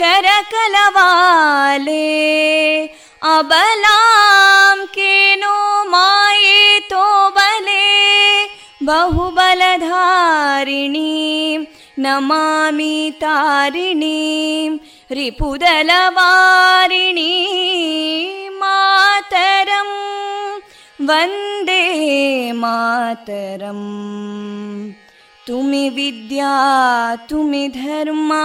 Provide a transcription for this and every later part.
करकलवाले अबलां केनो मायेतो बले बहुबलधारिणीं नमामि तारिणीं रिपुदलवारिणी मातरं वन्दे मातरम् तुमि विद्या तुमि धर्मा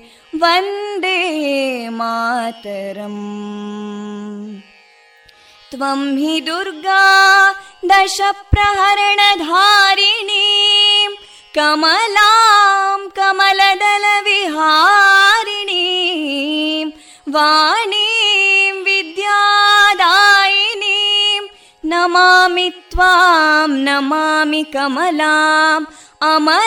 वन्दे मातरम् त्वं हि दुर्गा दशप्रहरणधारिणीं कमलां कमलदलविहारिणीं वाणीं विद्यादायिनीं नमामि त्वां नमामि कमलाम् अमलामतुलां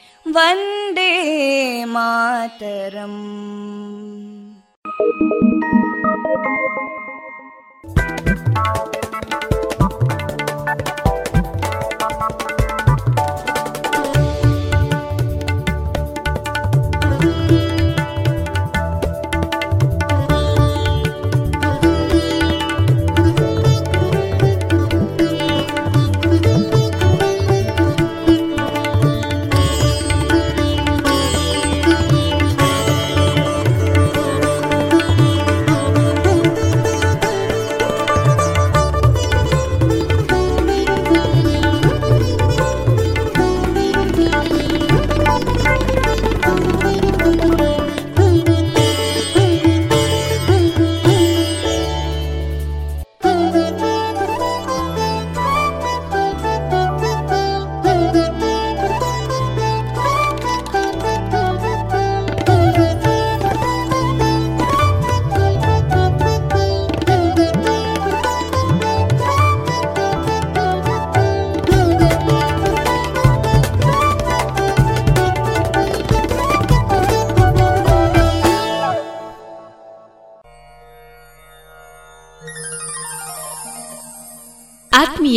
वन्दे मातरम्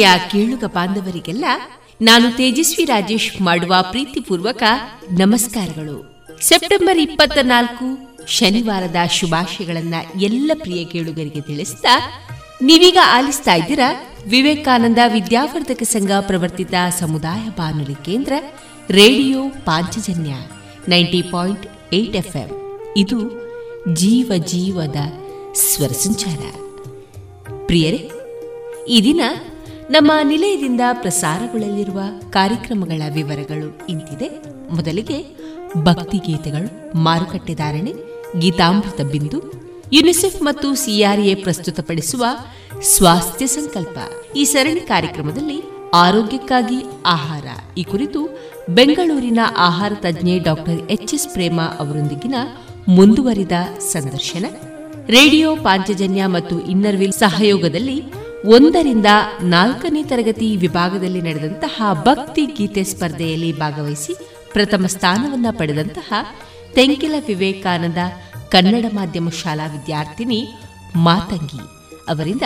ಆತ್ಮೀಯ ಕೇಳುಗ ಬಾಂಧವರಿಗೆಲ್ಲ ನಾನು ತೇಜಸ್ವಿ ರಾಜೇಶ್ ಮಾಡುವ ಪ್ರೀತಿಪೂರ್ವಕ ನಮಸ್ಕಾರಗಳು. ಸೆಪ್ಟೆಂಬರ್ ಇಪ್ಪತ್ತ ನಾಲ್ಕು ಶನಿವಾರದ ಶುಭಾಶಯಗಳನ್ನ ಎಲ್ಲ ಪ್ರಿಯ ಕೇಳುಗರಿಗೆ ತಿಳಿಸ್ತಾ, ನೀವೀಗ ಆಲಿಸ್ತಾ ಇದ್ದೀರಾ ವಿವೇಕಾನಂದ ವಿದ್ಯಾವರ್ಧಕ ಸಂಘ ಪ್ರವರ್ತಿತ ಸಮುದಾಯ ಬಾನುಲಿ ಕೇಂದ್ರ radio Panchajanya ninety point eight F ಇದು ಜೀವ ಜೀವದ ಸ್ವರ ಸಂಚಾರ. ಪ್ರಿಯರೇ, ಈ ದಿನ ನಮ್ಮ ನಿಲಯದಿಂದ ಪ್ರಸಾರಗೊಳ್ಳಲಿರುವ ಕಾರ್ಯಕ್ರಮಗಳ ವಿವರಗಳು ಇಂತಿದೆ. ಮೊದಲಿಗೆ ಭಕ್ತಿಗೀತೆಗಳು ಮಾರುಕಟ್ಟೆ ಧಾರಣೆ, ಗೀತಾಮೃತ ಬಿಂದು, ಯುನಿಸೆಫ್ ಮತ್ತು ಸಿಆರ್ಎ ಪ್ರಸ್ತುತಪಡಿಸುವ ಸ್ವಾಸ್ಥ್ಯ ಸಂಕಲ್ಪ. ಈ ಸರಣಿ ಕಾರ್ಯಕ್ರಮದಲ್ಲಿ ಆರೋಗ್ಯಕ್ಕಾಗಿ ಆಹಾರ. ಈ ಕುರಿತು ಬೆಂಗಳೂರಿನ ಆಹಾರ ತಜ್ಞೆ ಡಾಕ್ಟರ್ ಎಚ್ ಎಸ್ ಪ್ರೇಮ ಅವರೊಂದಿಗಿನ ಮುಂದುವರಿದ ಸಂದರ್ಶನ. ರೇಡಿಯೋ, ಪಾಂಚಜನ್ಯ ಮತ್ತು ಇನ್ನರ್ವಿಲ್ ಸಹಯೋಗದಲ್ಲಿ ಒಂದರಿಂದ ನಾಲ್ಕನೇ ತರಗತಿ ವಿಭಾಗದಲ್ಲಿ ನಡೆದಂತಹ ಭಕ್ತಿ ಗೀತೆ ಸ್ಪರ್ಧೆಯಲ್ಲಿ ಭಾಗವಹಿಸಿ ಪ್ರಥಮ ಸ್ಥಾನವನ್ನ ಪಡೆದಂತಹ ತೆಂಕಿಲ ವಿವೇಕಾನಂದ ಕನ್ನಡ ಮಾಧ್ಯಮ ಶಾಲಾ ವಿದ್ಯಾರ್ಥಿನಿ ಮಾತಂಗಿ ಅವರಿಂದ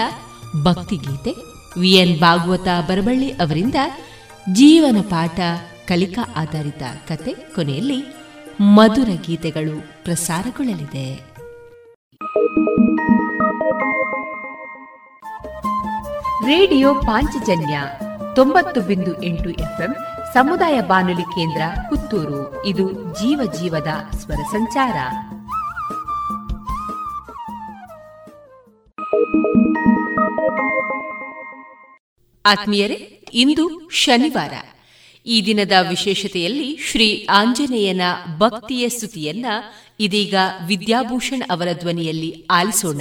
ಭಕ್ತಿಗೀತೆ ವಿಎನ್ ಭಾಗವತ ಬರಬಳ್ಳಿ ಅವರಿಂದ ಜೀವನ ಪಾಠ, ಕಲಿಕಾ ಆಧಾರಿತ ಕತೆ ಕೊನೆಯಲ್ಲಿ ಮಧುರ ಗೀತೆಗಳು ಪ್ರಸಾರಗೊಳ್ಳಲಿದೆ. ರೇಡಿಯೋ ಪಾಂಚಜನ್ಯ ತೊಂಬತ್ತು ಬಿಂದು ಎಂಟು ಎಫ್ಎಂ ಸಮುದಾಯ ಬಾನುಲಿ ಕೇಂದ್ರ ಪುತ್ತೂರು. ಇದು ಜೀವ ಜೀವದ ಸ್ವರ ಸಂಚಾರ. ಆತ್ಮೀಯರೇ, ಇಂದು ಶನಿವಾರ. ಈ ದಿನದ ವಿಶೇಷತೆಯಲ್ಲಿ ಶ್ರೀ ಆಂಜನೇಯನ ಭಕ್ತಿಯ ಸ್ತುತಿಯನ್ನ ಇದೀಗ ವಿದ್ಯಾಭೂಷಣ್ ಅವರ ಧ್ವನಿಯಲ್ಲಿ ಆಲಿಸೋಣ.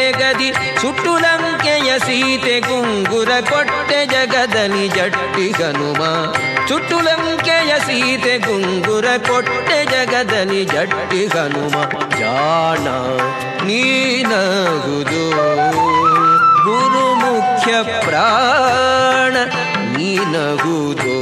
ಬೇಗದಿ ಸುಟ್ಟು ಲಂಕೆಯ ಸೀತೆ ಗುಂಗುರ ಕೊಟ್ಟೆ ಜಗದಲ್ಲಿ ಜಟ್ಟಿ ಹನುಮ. ಸುಟ್ಟು ಲಂಕೆಯ ಸೀತೆ ಗುಂಗುರ ಕೊಟ್ಟೆ ಜಗದಲ್ಲಿ ಜಟ್ಟಿ ಹನುಮ. ಜಾಣ ನೀನಗುದು ಗುರು ಮುಖ್ಯ ಪ್ರಾಣ ನೀನಗುದೋ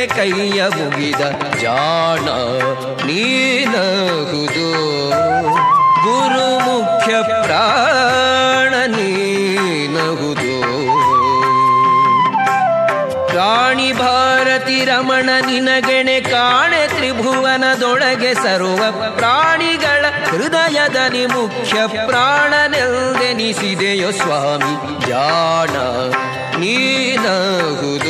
ಪುಂಡರೀಕಕ್ಕೆ ಕೈಯ ಮುಗಿದ ಜಾಣ ನೀನಹುದು. ಗುರು ಮುಖ್ಯ ಪ್ರಾಣ ನೀನಹುದು. ರಾಣಿ ಭಾರತಿ ರಮಣ ನಿನಗೆಣೆ ಕಾಣೆ ತ್ರಿಭುವನದೊಳಗೆ ಸರ್ವ ಪ್ರಾಣಿಗಳ ಹೃದಯದಲ್ಲಿ ಮುಖ್ಯ ಪ್ರಾಣನೆಂದೆನಿಸಿದೆಯೋ ಸ್ವಾಮಿ, ಜಾಣ ನೀನಹುದು.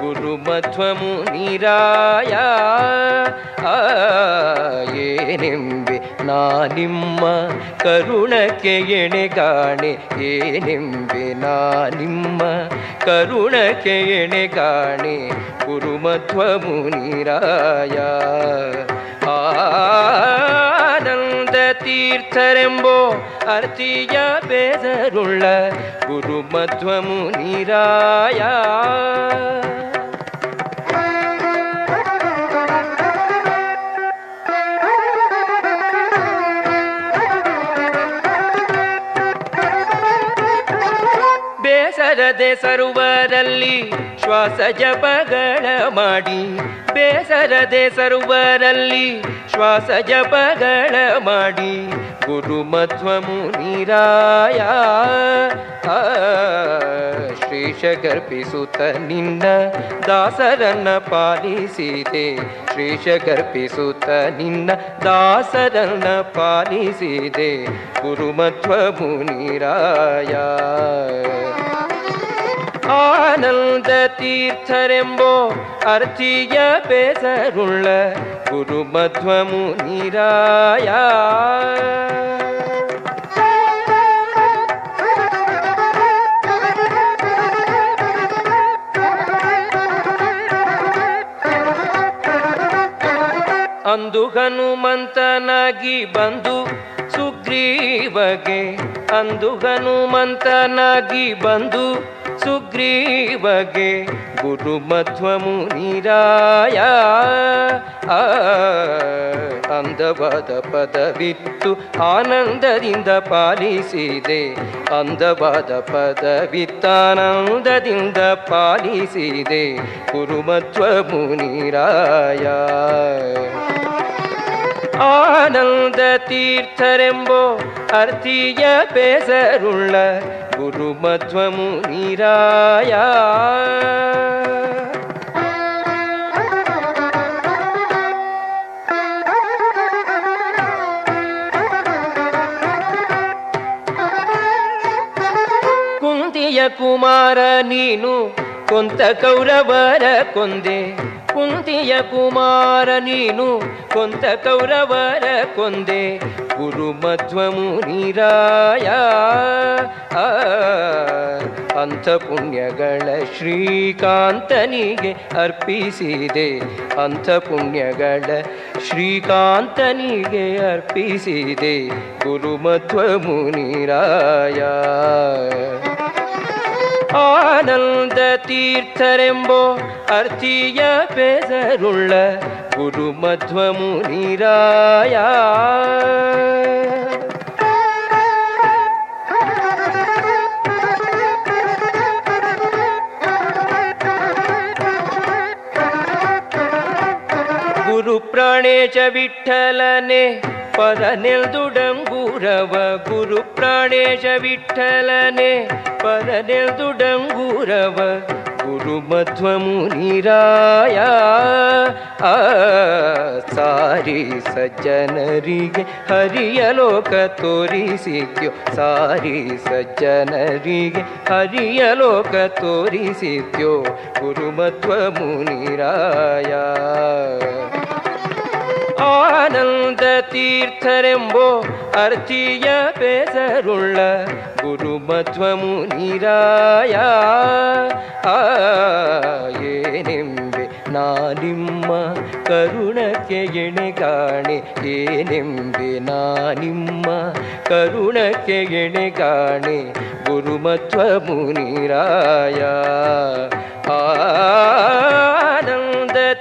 ಗುರು ಮಧ್ವಮು ನೀರಾಯ ಆ, ಏನೆಂಬೆ ನಾ ನಿಮ್ಮ ಕರುಣಕ್ಕೆ ಎಣೆಗಾಣೆ. ಏನೆಂಬೆ ನಾ ನಿಮ್ಮ ಕರುಣಕ್ಕೆ ಎಣೆಗಾಣೆ. ಗುರು ಮಧ್ವ ಮುನಿರಾಯ ಆನಂದ ತೀರ್ಥರೆಂಬೋ ಅರ್ತಿಯ ಬೇದರುಳ್ಳ ಗುರು ಮಧ್ವ ಮುನಿರಾಯ ಬೇಸರದೆ ಸರುವರಲ್ಲಿ ಶ್ವಾಸ ಜಪಗಳ ಮಾಡಿ ಬೇಸರದೆ ಸರುವರಲ್ಲಿ ಶ್ವಾಸ ಜಪಗಳ ಮಾಡಿ ಗುರು ಮಧ್ವ ಮುನಿರಾಯ ಶ್ರೀಷ ಗರ್ಪಿಸುತ್ತ ನಿನ್ನ ದಾಸರನ್ನ ಪಾಲಿಸಿದೆ. ಶ್ರೀಶ ಗರ್ಪಿಸುತ್ತ ನಿನ್ನ ದಾಸರನ್ನ ಪಾಲಿಸಿದೆ. ಗುರು ಮಧ್ವ ಮುನಿರಾಯ ಆನಂದ ತೀರ್ಥರೆಂಬೋ ಅರ್ಥಿಯ ಬೇಸರುಳ್ಳ ಗುರು ಮಧ್ವ ಮುನಿರಾಯ ಅಂದು ಹನುಮಂತನಾಗಿ ಬಂದು ಸುಗ್ರೀವಗೆ ಅಂದು ಹನುಮಂತನಾಗಿ ಬಂದು ಸುಗ್ರೀವಗೆ ಗುರು ಮಧ್ವ ಮುನಿರಾಯ ಆ, ಅಂದವಾದ ಪದವಿತ್ತು ಆನಂದದಿಂದ ಪಾಲಿಸಿದೆ. ಅಂದವಾದ ಪದವಿತ್ತಾನಂದದಿಂದ ಪಾಲಿಸಿದೆ. ಗುರು ಮಧ್ವ ಮುನಿರಾಯ ಆನಂದ ತೀರ್ಥರೆಂಬೋ ಅರ್ಥಿಯ ಬೇಸರುಳ್ಳ ಗುರು ಮಧ್ವ ಮುನಿರಾಯ ಕುಂತಿಯ ಕುಮಾರ ನೀನು ಕೊಂತ ಕೌರವರ ಕೊಂದೆ ಕುಂತಿಯ ಕುಮಾರ ನೀನು ಕೊಂತ ಕೌರವರ ಕೊಂದೆ, ಗುರು ಮಧ್ವ ಮುನಿರಾಯ ಅಂಥ ಪುಣ್ಯಗಳ ಶ್ರೀಕಾಂತನಿಗೆ ಅರ್ಪಿಸಿದೆ. ಅಂಥ ಪುಣ್ಯಗಳ ಶ್ರೀಕಾಂತನಿಗೆ ಅರ್ಪಿಸಿದೆ. ಗುರು ಮಧ್ವ ಮುನಿರಾಯ ಆನಂದ ತೀರ್ಥರೆಂಬೋ ಅರ್ಥಿಯ ಬೇಸರುಳ್ಳ ಗುರು ಮಧ್ವ ಮುನಿರಾಯ ಗುರು ಪ್ರಾಣೇಶ ವಿಠಲನೆ ಪರನೆಲ್ದುಡಂಗೂರವ ಗುರು ಪ್ರಾಣೇಶ ವಿಠಲನೆ. ಪರನೆಲ್ದುಡಂಗೂರವ ಗುರು ಮಧ್ವ ಮುನಿರಾಯ ಸಾರಿ ಸಜ್ಜನರಿಗೆ ಹರಿಯ ಲೋಕ ತೋರಿಸಿದ್ಯೋ. ಸಾರಿ ಸಜ್ಜನರಿಗೆ ಹರಿಯ ಲೋಕ ತೋರಿಸಿದ್ಯೋ. ಗುರು ಮಧ್ವ ಮುನಿರಾಯ ಆನಂದ ತೀರ್ಥರೆಂಬೋ ಅರ್ಥಿಯ ಬೇಸರುಳ್ಳ ಗುರು ಮಧ್ವ ಮುನಿರಾಯ ಆ ಏನೆಂಬೆ ನಾನಿಮ್ಮ ಕರುಣಕ್ಕೆ ಎಣೆಗಾಣೆ ಏನೆಂಬೆ ನಾನಿಮ್ಮ ಕರುಣಕ್ಕೆ ಎಣೆಗಾಣೆ ಗುರು ಮಧ್ವ ಮುನಿರಾಯ ಆನಂದ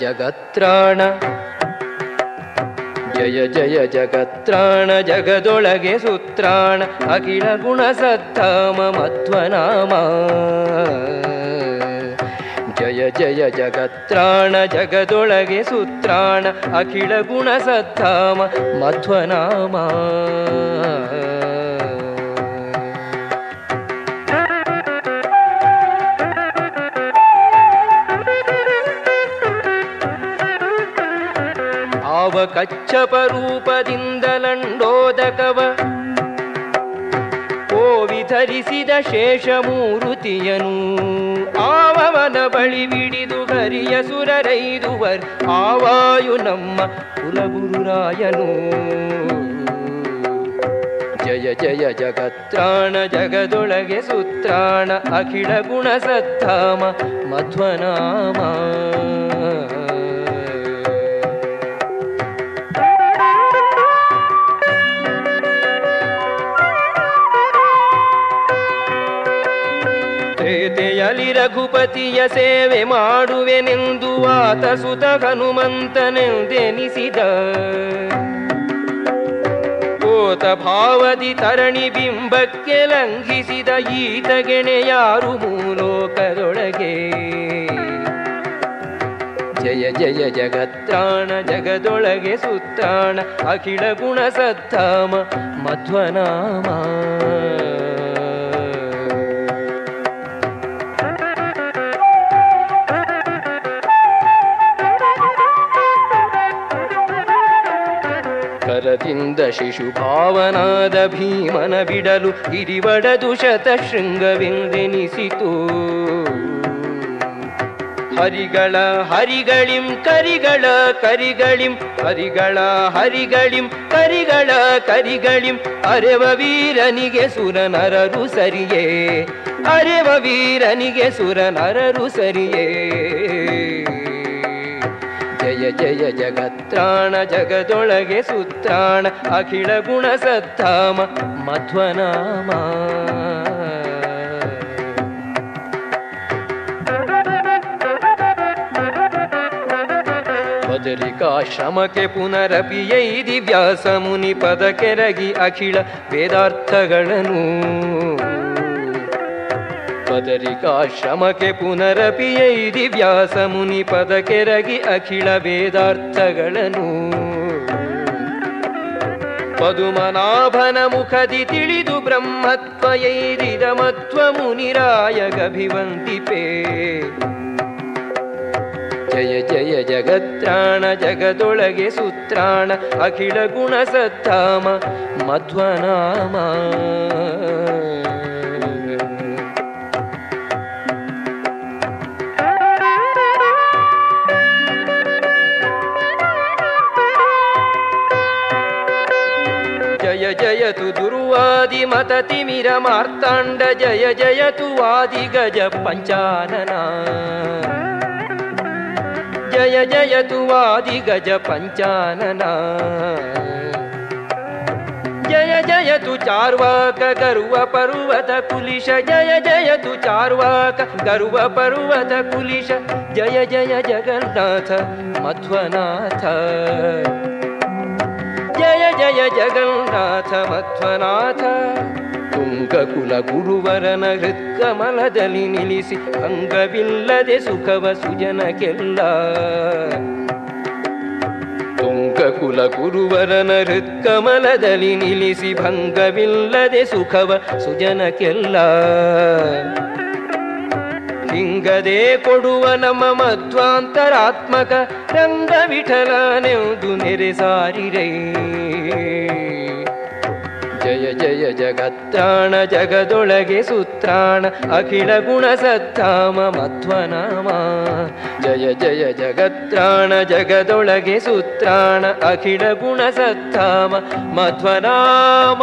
ಜಗತ್ರಾಣ. ಜಯ ಜಯ ಜಗತ್ರಾಣ, ಜಗದೊಳಗೆ ಸುತ್ರಾಣ. ಅಖಿಲ ಗುಣ ಸತ್ತಾಮ ಮಧ್ವನಾಮ. ಜಯ ಜಯ ಜಗತ್ರಾಣ, ಜಗದೊಳಗೆ ಸುತ್ರಾಣ. ಅಖಿಲ ಗುಣ ಸತ್ತಾಮ ಮಧ್ವನಾಮ. ಆವ ಲಂಡೋದಕವ ಕೋವಿ ಧರಿಸಿದ ಶೇಷಮೂರುತಿಯನು. ಆವವನ ಬಳಿ ಬಿಡಿದು ಹರಿಯ ಸುರರೈದುವರ್. ಆವಾಯು ನಮ್ಮ ಕುಲಗುರುರಾಯನು. ಜಯ ಜಯ ಜಗತ್ರಾಣ ಜಗದೊಳಗೆ ಸುತ್ರಾಣ ಅಖಿಳ ಗುಣ ಸತ್ತಾಮ ಮಧ್ವನಾಮ. ತ್ರೇತೆಯಲಿ ರಘುಪತಿಯ ಸೇವೆ ಮಾಡುವೆನೆಂದು ಆತ ಸುತ ಹನುಮಂತನೆಂದೆನಿಸಿದ. ಕೋತ ಭಾವದಿ ತರಣಿ ಬಿಂಬಕ್ಕೆ ಲಂಘಿಸಿದ ಈತ ಯಾರು ಮೂಲೋಕದೊಳಗೆ ಜಯ ಜಯ, ಜಗತ್ರಾಣ, ಜಗದೊಳಗೆ ಸುತ್ತಾಣ, ಅಖಿಲ ಗುಣ ಸತ್ತಾಮ ಮಧ್ವನಾಮ. ಕರದಿಂದ ಶಿಶುಭಾವನಾದ ಭೀಮನ ಬಿಡಲು ಇರಿವಡದು ಶತ ಶೃಂಗವೆಂದೆನಿಸಿತು ಹರಿಗಳ ಹರಿಗಳಿಂ ಕರಿಗಳ ಕರಿಗಳಿಂ, ಹರಿಗಳ ಹರಿಗಳಿಂ ಕರಿಗಳ ಕರಿಗಳಿಂ, ಅರೆವ ವೀರನಿಗೆ ಸುರನರರು ಸರಿಯೇ, ಅರೆವ ವೀರನಿಗೆ ಸುರನರರು ಸರಿಯೇ. ಜಯ ಜಯ ಜಗತ್ರಾಣ, ಜಗದೊಳಗೆ ಸುತ್ರಾಣ ಅಖಿಳ ಗುಣ ಸತ್ತಾಮ ಮಧ್ವನಾಮ. ಬದರಿಕಾಶ್ರಮಕ್ಕೆ ಪುನರಪಿಯೈದಿ ವ್ಯಾಸ ಮುನಿ ಪದ ಕೆರಗಿ ಅಖಿಳ ವೇದಾರ್ಥಗಳನ್ನು. ಬದರಿಕಾಶ್ರಮಕ್ಕೆ ಪುನರಪಿಯೈದಿ ಪುನರಪಿಯೈ ಮುನಿ ಪದ ಕೆರಗಿ ಅಖಿಳ ವೇದಾರ್ಥಗಳನ್ನು. ಪದುಮನಾಭನ ಮುಖದಿ ತಿಳಿದು ಬ್ರಹ್ಮತ್ವ ಎಯ್ದಿದ ಮತ್ವ ಮುನಿರಾಯ ಗಭಿವಂತಿಪೇ ಜಯ ಜಯ ಜಗತ್ರಾಣ, ಜಗದೊಳಗೆ ಸುತ್ರಾಣ ಅಖಿಳ ಗುಣ ಸತ್ತಾಮ ಮಧ್ವನಾಮ. ದುರ್ವಾದಿ ಮತ ತಿಮಿರ ಮಾರ್ತಾಂಡ ಜಯ ಜಯತು ವಾದಿ ಗಜ ಪಂಚಾನನ ಜಯ ಜಯತು ವಾದಿ ಗಜ ಪಂಚಾನನ ಜಯ ಜಯತು ಚಾರ್ವಾಕ ಗರ್ವ ಪರ್ವತ ಕುಲಿಶ ಜಯ ಜಯತು ಚಾರ್ವಾಕ ಗರ್ವ ಪರ್ವತ ಕುಲಿಶ ಜಯ ಜಯ ಜಗನ್ನಾಥ ಮಧ್ವನಾಥ ಜಯ ಜಯ ಜಗನ್ನಾಥ ಮಧ್ವನಾಥ. ತುಂಗಕುಲ ಗುರುವರನ ಹೃತ್ಕಮಲದಲ್ಲಿ ನಿಲ್ಲಿಸಿ ಅಂಗವಿಲ್ಲದೆ ಸುಖವ ಸುಜನಕ್ಕೆಲ್ಲ ತುಂಗಕುಲ ಗುರುವರನ ಹೃತ್ಕಮಲದಲ್ಲಿ ನಿಲ್ಲಿಸಿ ಭಂಗವಿಲ್ಲದೆ ಸುಖವ ಸುಜನಕ್ಕೆಲ್ಲ ಹಿಂಗದೆ ಕೊಡುವ ನಮ್ಮ ಮಧ್ವಾಂತರಾತ್ಮಕ ರಂಗ ವಿಠಲನೆಂದು ನೆರೆ ಸಾರಿರೈ. ಜಯ ಜಯ, ಜಗತ್ತಾಣ, ಜಗದೊಳಗೆ ಸುತ್ರಾಣ, ಅಖಿಲ ಗುಣ ಸತ್ತಾಮ ಮಧ್ವನಾಮ. ಜಯ ಜಯ, ಜಗತ್ತಾಣ, ಜಗದೊಳಗೆ ಸುತ್ರಾಣ, ಅಖಿಲ ಗುಣ ಸತ್ತಾಮ ಮಧ್ವನಾಮ.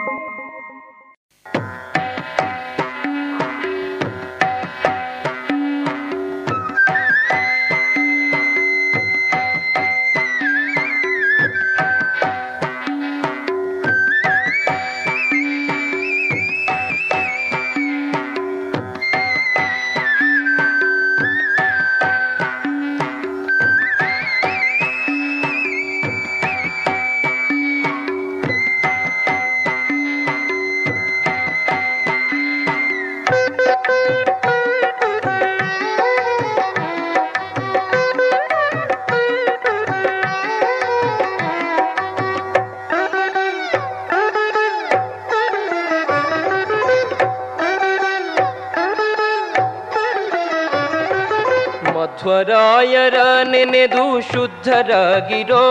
ನೆನೆದು ಶುದ್ಧರಾಗಿರೋ,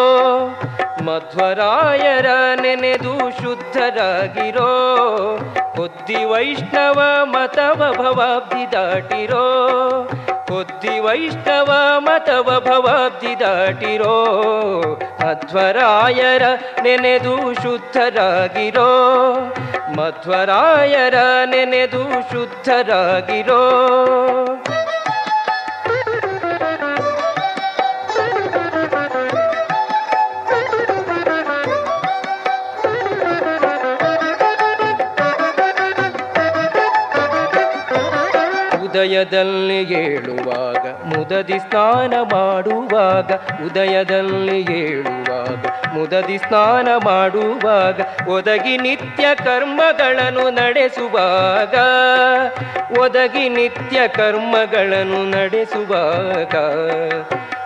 ಮಧ್ವರಾಯರ ನೆನೆದು ಶುದ್ಧರಾಗಿರೋ, ಬುದ್ಧಿ ವೈಷ್ಣವ ಮತವ ಭವಾಬ್ಧಿ ದಾಟಿರೋ, ಬುದ್ಧಿ ವೈಷ್ಣವ ಮತವ ಭವಾಬ್ಧಿ ದಾಟಿರೋ, ಮಧ್ವರಾಯರ ನೆನೆದು ಶುದ್ಧರಾಗಿರೋ, ಮಧ್ವರಾಯರ ನೆನೆದು ಶುದ್ಧರಾಗಿರೋ. ಉದಯದಲ್ಲಿ ಏಳುವಾಗ, ಮುದದಿ ಸ್ನಾನ ಮಾಡುವಾಗ ಉದಯದಲ್ಲಿ ಏಳುವಾಗ, ಮುದದಿ ಸ್ನಾನ ಮಾಡುವಾಗ, ಒದಗಿ ನಿತ್ಯ ಕರ್ಮಗಳನ್ನು ನಡೆಸುವಾಗ, ಒದಗಿ ನಿತ್ಯ ಕರ್ಮಗಳನ್ನು ನಡೆಸುವಾಗ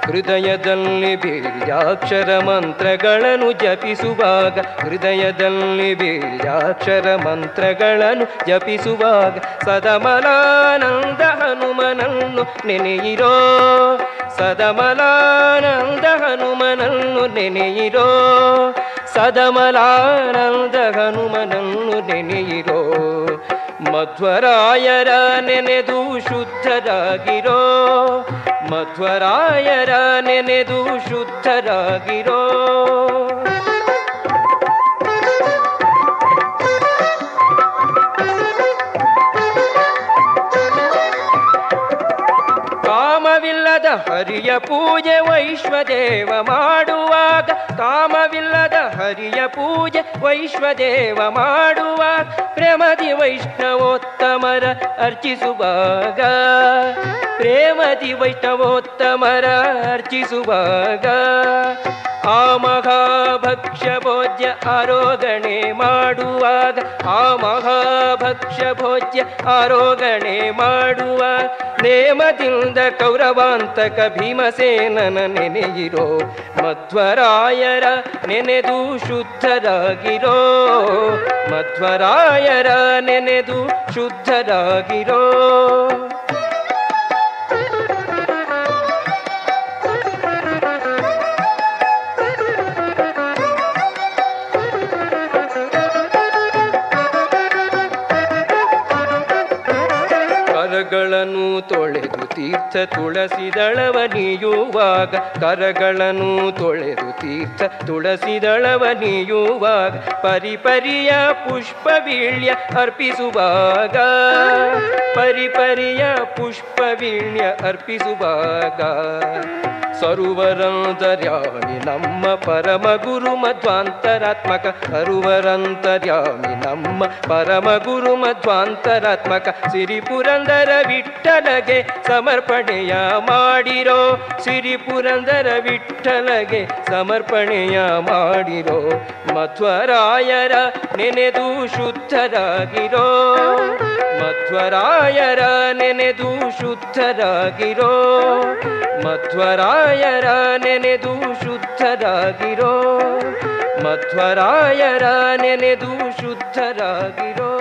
ಹೃದಯದಲ್ಲಿ ಬೀಜಾಕ್ಷರ ಮಂತ್ರಗಳನ್ನು ಜಪಿಸುವಾಗ, ಹೃದಯದಲ್ಲಿ ಬೀಜಾಕ್ಷರ ಮಂತ್ರಗಳನ್ನು ಜಪಿಸುವಾಗ, ಸದಮಲಾನಂದ ಹನುಮನನ್ನು ನೆನೆಯಿರೋ, ಸದಮಲಾನಂದ ಹನುಮನನ್ನು ನೆನೆಯಿರೋ, ಸದಮಲಾನಂದ ಹನುಮನನ್ನು ನೆನೆಯಿರೋ ಮಧ್ವರಾಯರ ನೆನೆದು ಶುದ್ಧರಾಗಿರೋ ಮಧ್ವರಾಯರ ನೆನೆದು ಶುದ್ಧರಾಗಿರೋ. ಹರಿಯ ಪೂಜೆ ವೈಶ್ವದೇವ ಮಾಡುವಾಗ. ಕಾಮವಿಲ್ಲದ ಹರಿಯ ಪೂಜೆ ವೈಶ್ವದೇವ ಮಾಡುವಾಗ. ಪ್ರೇಮದಿ ವೈಷ್ಣವೋತ್ತಮರ ಅರ್ಚಿಸುವಾಗ. ಪ್ರೇಮದಿ ವೈಷ್ಣವೋತ್ತಮರ ಅರ್ಚಿಸುವಾಗ. ಆ ಮಹಾಭಕ್ಷ್ಯ ಭೋಜ್ಯ ಆರೋಗಣೆ ಮಾಡುವಾಗ, ಆ ಮಹಾಭಕ್ಷ್ಯ ಭೋಜ್ಯ ಆರೋಗಣೆ ಮಾಡುವ ನೇಮದಿಂದ ಕೌರವಾಂತಕ ಭೀಮಸೇನನ ನೆನೆಯಿರೋ, ಮಧ್ವರಾಯರ ನೆನೆದು ಶುದ್ಧರಾಗಿರೋ, ಮಧ್ವರಾಯರ ನೆನೆದು ಶುದ್ಧರಾಗಿರೋ. ಕರಗಳನ್ನು ತೊಳೆದು ತೀರ್ಥ ತುಳಸಿದಳವ ನೀಯುವಾಗ, ಕರಗಳನ್ನು ತೊಳೆದು ತೀರ್ಥ ತುಳಸಿದಳವ ನೀಯುವಾಗ, ಪರಿಪರಿಯ ಪುಷ್ಪ ವೀಳ್ಯ ಅರ್ಪಿಸುವಾಗ. ಪರಿಪರಿಯ ಪುಷ್ಪ ವೀಳ್ಯ ಅರ್ಪಿಸುವಾಗ. ಸರುವರಂತರ್ಯಾಮಿ ನಮ್ಮ ಪರಮ ಗುರು ಮಧ್ವಾಂತರಾತ್ಮಕ. ಸರುವರಂತರ್ಯಾಮಿ ನಮ್ಮ ಪರಮ ಗುರು ಮಧ್ವಾಂತರಾತ್ಮಕ. ಸಿರಿ ಪುರಂದರ ವಿಠಲಗೆ ಸಮರ್ಪಣೆಯ ಮಾಡಿರೋ. ಸಿರಿ ಪುರಂದರ ವಿಠಲಗೆ ಸಮರ್ಪಣೆಯ ಮಾಡಿರೋ. ಮಧ್ವರಾಯರ ನೆನೆದು ಶುದ್ಧರಾಗಿರೋ. ಮಧ್ವರಾಯರ ನೆನೆದು ಶುದ್ಧರಾಗಿರೋ. ಮಧ್ವರಾಯರ ನೆನೆದು ಶುದ್ಧರಾಗಿರೋ. ಮಧ್ವರಾಯರ ನೆನೆದು ಶುದ್ಧರಾಗಿರೋ.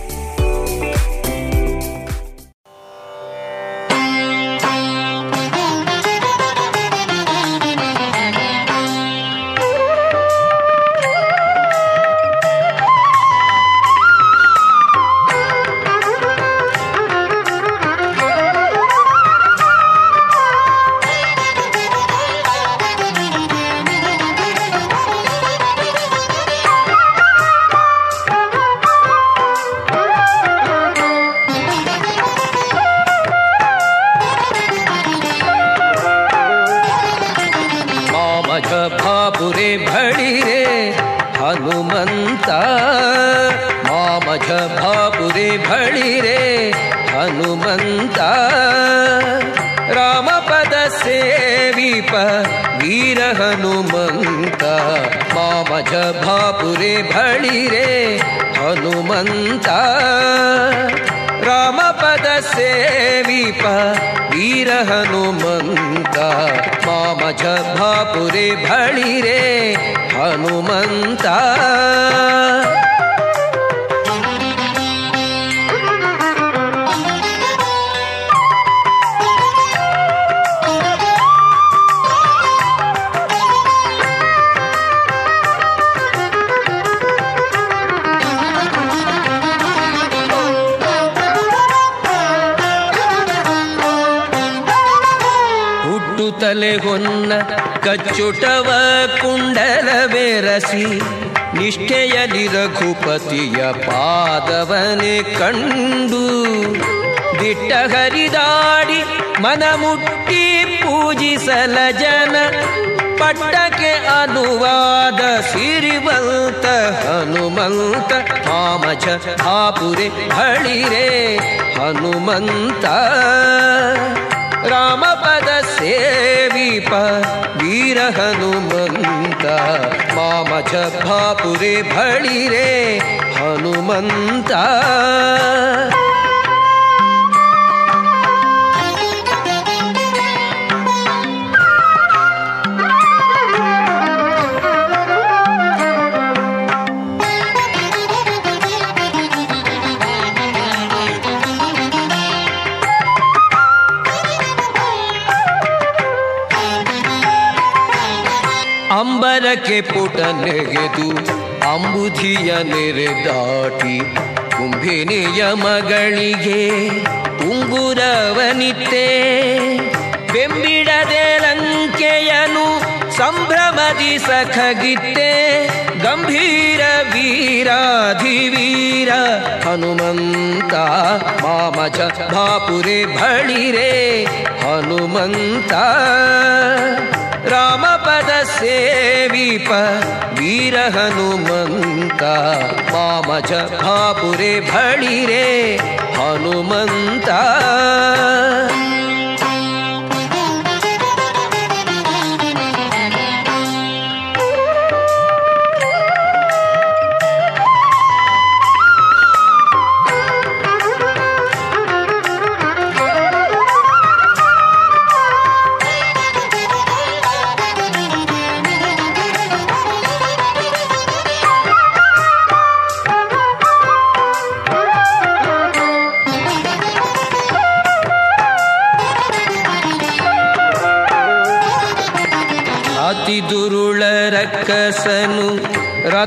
ಹಾಪುರೆ ಹಳಿರೆ ಹನುಮಂತ. ರಾಮಪದ ಸೇವಿಪ ವೀರ ಹನುಮಂತ. ಮಾಮಜ ಭಾಪುರೆ ಭಳಿರೆ ಹನುಮಂತ. ಅಂಬರಕ್ಕೆ ಪುಟ ನೆಗೆದು ಅಂಬುಧಿಯ ನೆರೆ ದಾಟಿ ಕುಂಭಿನಿಯ ಮಗಳಿಗೆ ಉಂಗುರವನಿತೆ ಬೆಂಬಿಡದೆ ಲಂಕೆಯನು ಸಂಭ್ರಮದಿ ಸಖಗಿತ್ತೆ. ಗಂಭೀರ ವೀರಾಧಿವೀರ ಹನುಮಂತ ಮಾಮಜ ಬಾಪುರೆ ಬಳಿರೆ ಹನುಮಂತ. ರಾಮಪದ ಸೇವಿಪ ವೀರ ಹನುಮಂತ ಮಾಮಜ ಭಾಪುರೆ ಬಳಿರೆ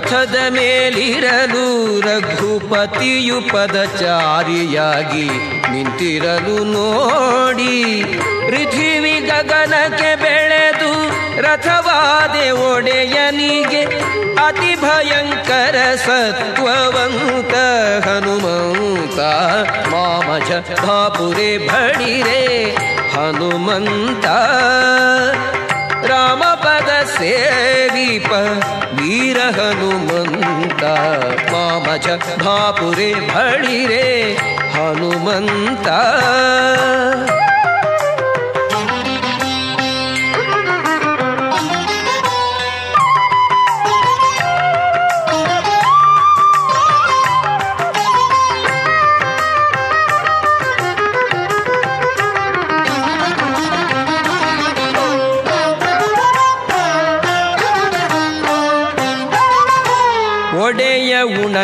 ರಥದ ಮೇಲಿರಲು ರಘುಪತಿಯು ಪದಚಾರಿಯಾಗಿ ನಿಂತಿರಲು ನೋಡಿ. ಪೃಥಿವಿ ಗಗನಕ್ಕೆ ಬೆಳೆದು ರಥವಾದೆ ಒಡೆಯನಿಗೆ ಅತಿ ಭಯಂಕರ ಸತ್ವವಂತ ಹನುಮಂತ. ಮಾಮಜ ಬಾಪುರೆ ಬಡಿರೆ ಹನುಮಂತ. ಸೇವಿಪ ವೀರ ಹನುಮಂತ ಮಾಮಜ ಭಾಪುರೆ ಬಳಿರೆ ಹನುಮಂತ.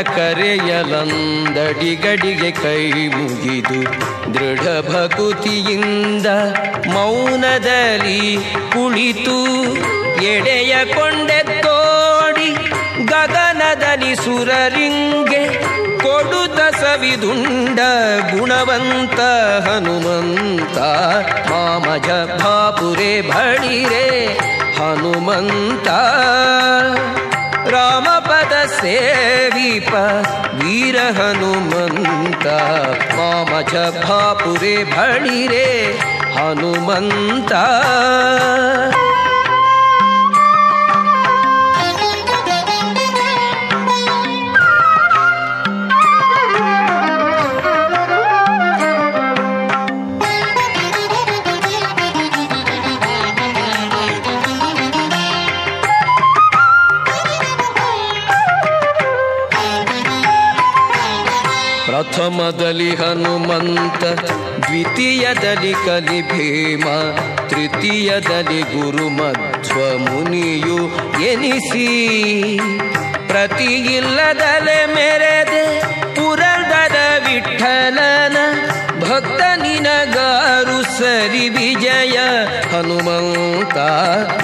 ಕರೆಯಲಂದಡಿಗಡಿಗೆ ಕೈ ಮುಗಿದು ದೃಢ ಭಕುತಿಯಿಂದ ಮೌನದಲ್ಲಿ ಕುಳಿತು ಎಡೆಯ ಕೊಂಡೆತ್ತೋಡಿ ಗಗನದಲ್ಲಿ ಸುರರಿಂಗೆ ಕೊಡುತ್ತ ಸವಿದುಂಡ ಗುಣವಂತ ಹನುಮಂತ, ಮಾಮಜ ಭಾಪುರೆ ಬಳಿರೆ ಹನುಮಂತ. ಸೇವಿಪ ವೀರ ಹನುಮಂತ ಮಾಮಜ ಭಾಪುರೆ ಬಳಿರೆ ಹನುಮಂತ. ಪ್ರಥಮದಲ್ಲಿ ಹನುಮಂತ, ದ್ವಿತೀಯದಲ್ಲಿ ಕಲಿ ಭೀಮ ತೃತೀಯದಲ್ಲಿ ಗುರು ಮಧ್ವ ಮುನಿಯು ಎನಿಸಿ. ಪ್ರತಿ ಇಲ್ಲದಲೆ ಮೆರೆದೆ ಪುರಂದರ ವಿಠಲನ ಭಕ್ತ ನಿನಗಾರು ಸರಿ ವಿಜಯ. ಹನುಮಂತ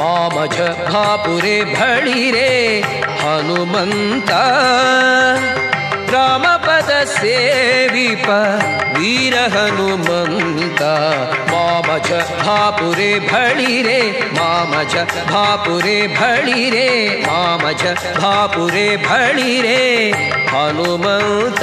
ಮಾಮಜ ಭಾಪುರೆ ಭಳಿರೆ ಹನುಮಂತ. ರಾಮಪದ ಸೇವಿಪ ವೀರ ಹನುಮಂತ ಮಾಮಜ ಭಾಪುರೆ ಭಳಿರೆ ಮಾಮಜ ಭಾಪುರೆ ಭಳಿರೆ ಮಾಮಜ ಭಾಪುರೆ ಭಳಿರೆ ಹನುಮಂತ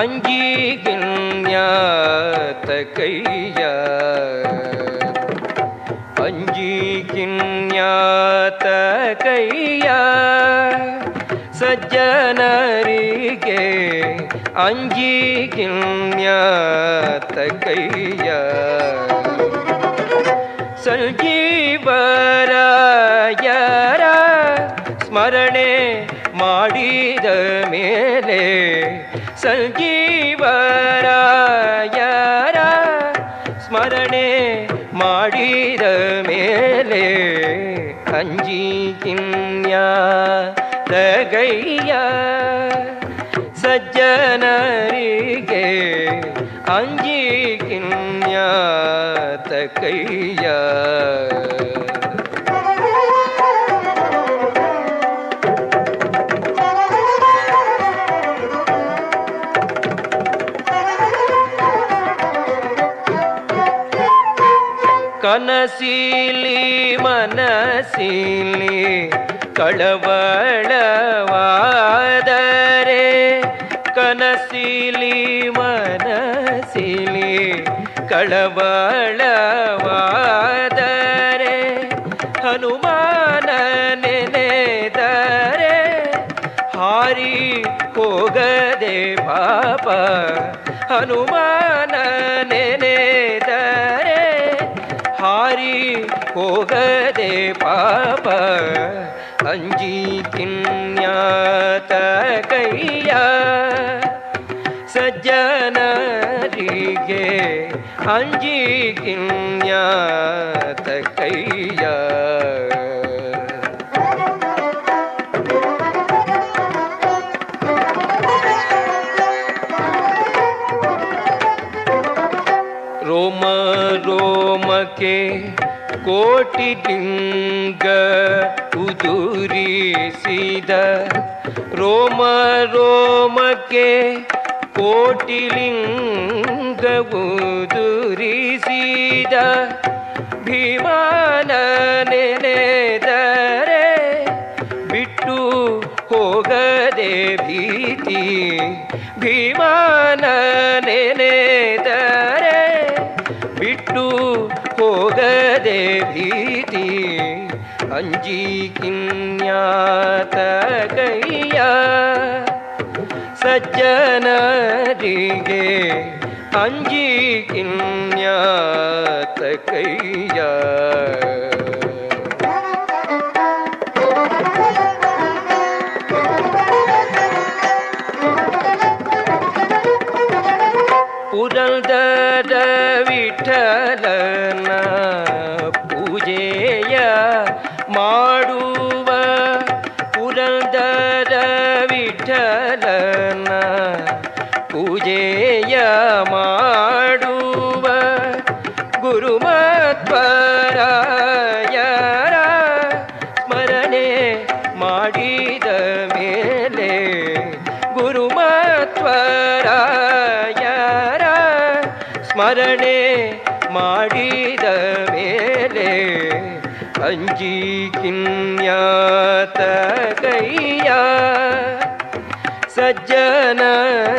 ಅಂಜಿಗಿನ್ಯಾತ ಕೈಯ ಅಂಜಿಗಿನ್ಯಾತ ಕೈಯ ಸಜ್ಜನರಿಗೆ ಅಂಜಿಗಿನ್ಯಾತ ಕೈಯ ಸಜ್ಜನರಿಗೆ ಅಂಗೀಕಿನ್ಯಾತ ಕೈಯ. ಕನಸೀಲಿ ಮನಸೀಲಿ ಕಳವಳವಾದರೆ ಕಳವಳವಾದರೆ ಹನುಮಾನ ನೆನೆದರೆ ಹಾರಿ ಹೋಗದೆ ಪಾಪ ಹನುಮಾನ ನೆನೆದರೆ ಹಾರಿ ಹೋಗದೆ ಪಾಪ ಅಂಜಿ ಕಿನ್ಯಾತ ಕೈಯ ಸಜ್ಜನರಿಗೆ ಅಂಜಿ ಕಿನ್ಯಾತ ಕೈಯ. ರೋಮ ರೋಮಕ್ಕೆ ಕೋಟಿ ಲಿಂಗ ಉದುರಿಸಿದ ರೋಮ ರೋಮಕ್ಕೆ ಕೋಟಿ ಲಿಂಗ ಭೀಮಾನ ನೆನೆದರೆ ಬಿಟ್ಟು ಹೋಗದೆ ಭೀತಿ. ಭೀಮಾನ ನೆನೆದರೆ ಬಿಟ್ಟು ಹೋಗದೆ ಭೀತಿ. ಅಂಜಿ ಕಿನ್ಯಾತ ಕೈಯ ಸಜ್ಜನರಿಗೆ ಅಂಜಿ ಕಿನ್ಯಾತ ಕೈಯ ಅಂಜಿ ಕಿನ್ಯಾತ ಕೈಯ ಸಜ್ಜನರಿಗೆ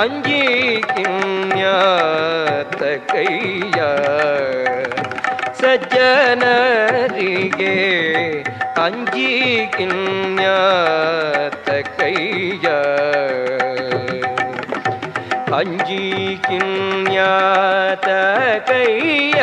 ಅಂಜಿ ಕಿನ್ಯಾತ ಕೈಯ ಸಜ್ಜನರಿಗೆ ಅಂಜಿ ಕಿನ್ಯಾತ ಕೈಯ ಅಂಜಿ ಕಿನ್ಯಾತ ಕೈಯ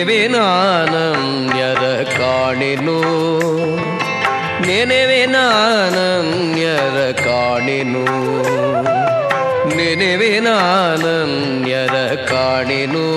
ನೆನೆವೆ ನಾನನ್ಯರ ಕಾಣೆನು. ನೆನೆವೆ ನಾನನ್ಯರ ಕಾಣೆನು. ನೆನೆವೆ ನಾನನ್ಯರ ಕಾಣೆನು.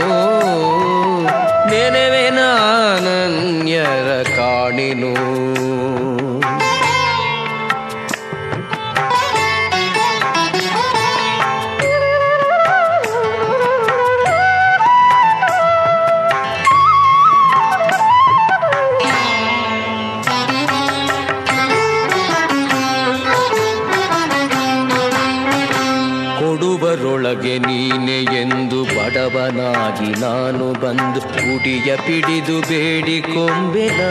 ನೀನೆ ಎಂದು ಬಡವನಾಗಿ ನಾನು ಬಂದು ಕುಡಿಯ ಪಿಡಿದು ಬೇಡಿಕೊಂಬೆನ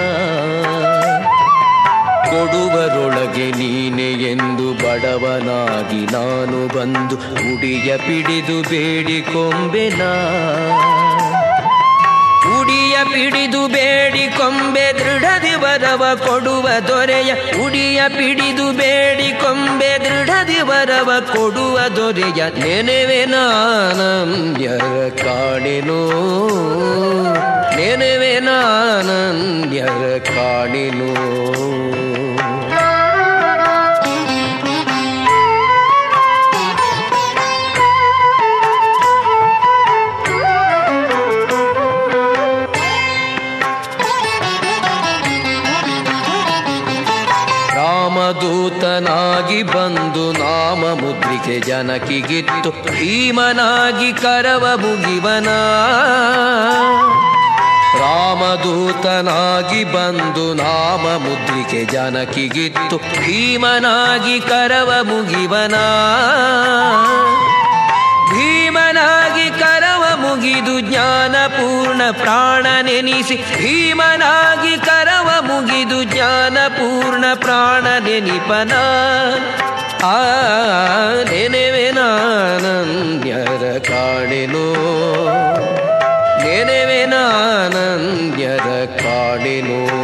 ಕೊಡುವರೊಳಗೆ ನೀನೆ ಎಂದು ಬಡವನಾಗಿ ನಾನು ಬಂದು ಕುಡಿಯ ಪಿಡಿದು ಬೇಡಿಕೊಂಬೆನಾ ಉಡಿಯ ಬೇಡಿ, ಕೊಂಬೆ ದೃಢದಿ ವರವ ಕೊಡುವ ದೊರೆಯ ಉಡಿಯ ಪಿಡಿದು ಬೇಡಿ, ಕೊಂಬೆ ದೃಢದಿ ವರವ ಕೊಡುವ ದೊರೆಯ ನೆನೆವೆ ನಾನಂದ್ಯ ಕಾಣಿನೋ ನೆನೆವೆ ನಾನಂದ್ಯ ಕಾಣೆನೋ ರಾಮದೂತನಾಗಿ ಬಂದು ನಾಮ ಮುದ್ರಿಕೆ ಜನಕಿಗಿತ್ತು. ಭೀಮನಾಗಿ ಕರವ ಮುಗಿವನ. ರಾಮದೂತನಾಗಿ ಬಂದು ನಾಮ ಮುದ್ರಿಕೆ ಜನಕಿಗಿತ್ತು. ಭೀಮನಾಗಿ ಕರವ ಮುಗಿವನ. ಭೀಮನಾಗಿ ಕರವ ಮುಗಿದು ಜ್ಞಾನಪೂರ್ಣ ಪ್ರಾಣ ನೆನಿಸಿ ಭೀಮನಾಗಿ ಕರವ ಮುಗಿದು ಜ್ಞಾನಪೂರ್ಣ ಪ್ರಾಣ ನೆನಿಪನ. ಆ ಕಾಣೆನೋ. ನೆನೆವೆ ನಾನಂದ್ಯರ ಕಾಣೆನೋ.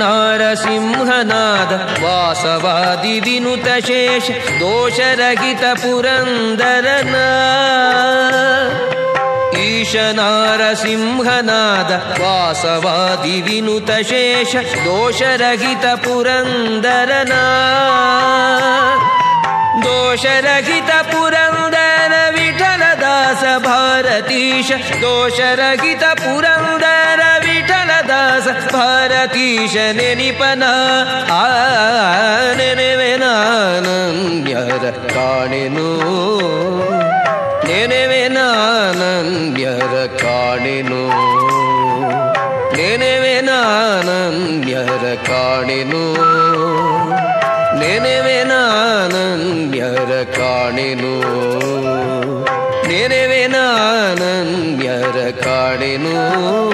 नारसिंहनाद सिंहनाद वासवादि विनुतशेष दोष रगित पुरन्दर ना ईश नार सिंहनाद शेष दोषरहित पुरन्दरना दोषरहित पुरन्दर विठल भारतीश दोष रगित ವಿಠಲದಾಸ ಭಾರತೀಶ ನೆನಿಪನ ಆ ನೆನೆವೆ ನಾನನ್ಯರ ಕಾಣೆನು. ನೆನೆವೆ ನಾನನ್ಯರ ಕಾಣೆನು. ನೆನೆವೆ ನಾನನ್ಯರ ಕಾಣೆನು. ನೆನೆವೆ ನಾನನ್ಯರ ಕಾಣೆನು. ನೆನೆವೆ ನಾನನ್ಯರ ಕಾಣೆನು.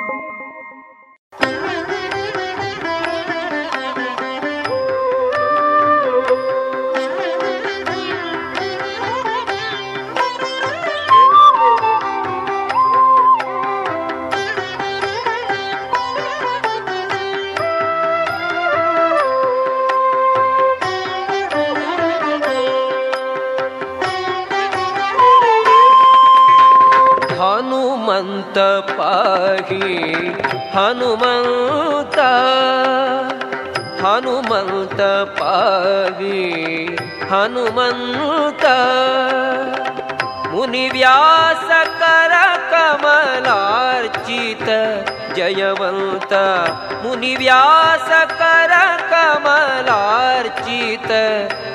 मुनि व्यास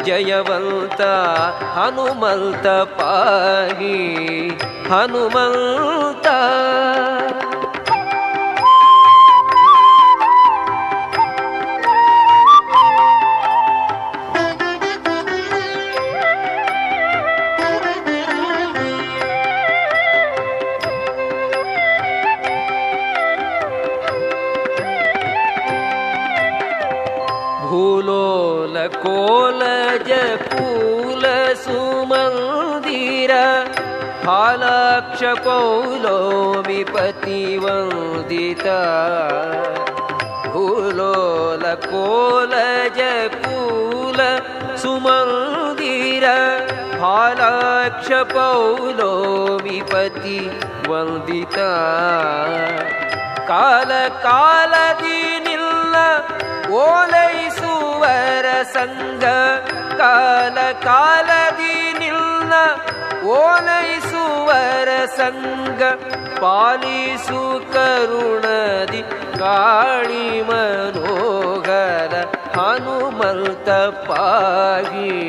जयवन्त हनुमन्त पाहि। हनुमन्त फालाक्ष पौलोमिपतिवन्दिता भूलोल कोलज पूल सुमन्दिर फालाक्ष पौलोमिपति वन्दिता ಕಾಲ ಕಾಲದಿ ನಿಲ್ಲ ಓಲೈಸುವರ ಸಂಗ ಕಾಲ ಕಾಲದಿ ಓಲೈಸುವರ ಸಂಗ ಪಾಲಿಸು ಕರುಣದಿ ಕಾಳಿ ಮನೋಗರ ಹನುಮಂತ ಪಾಗಿ.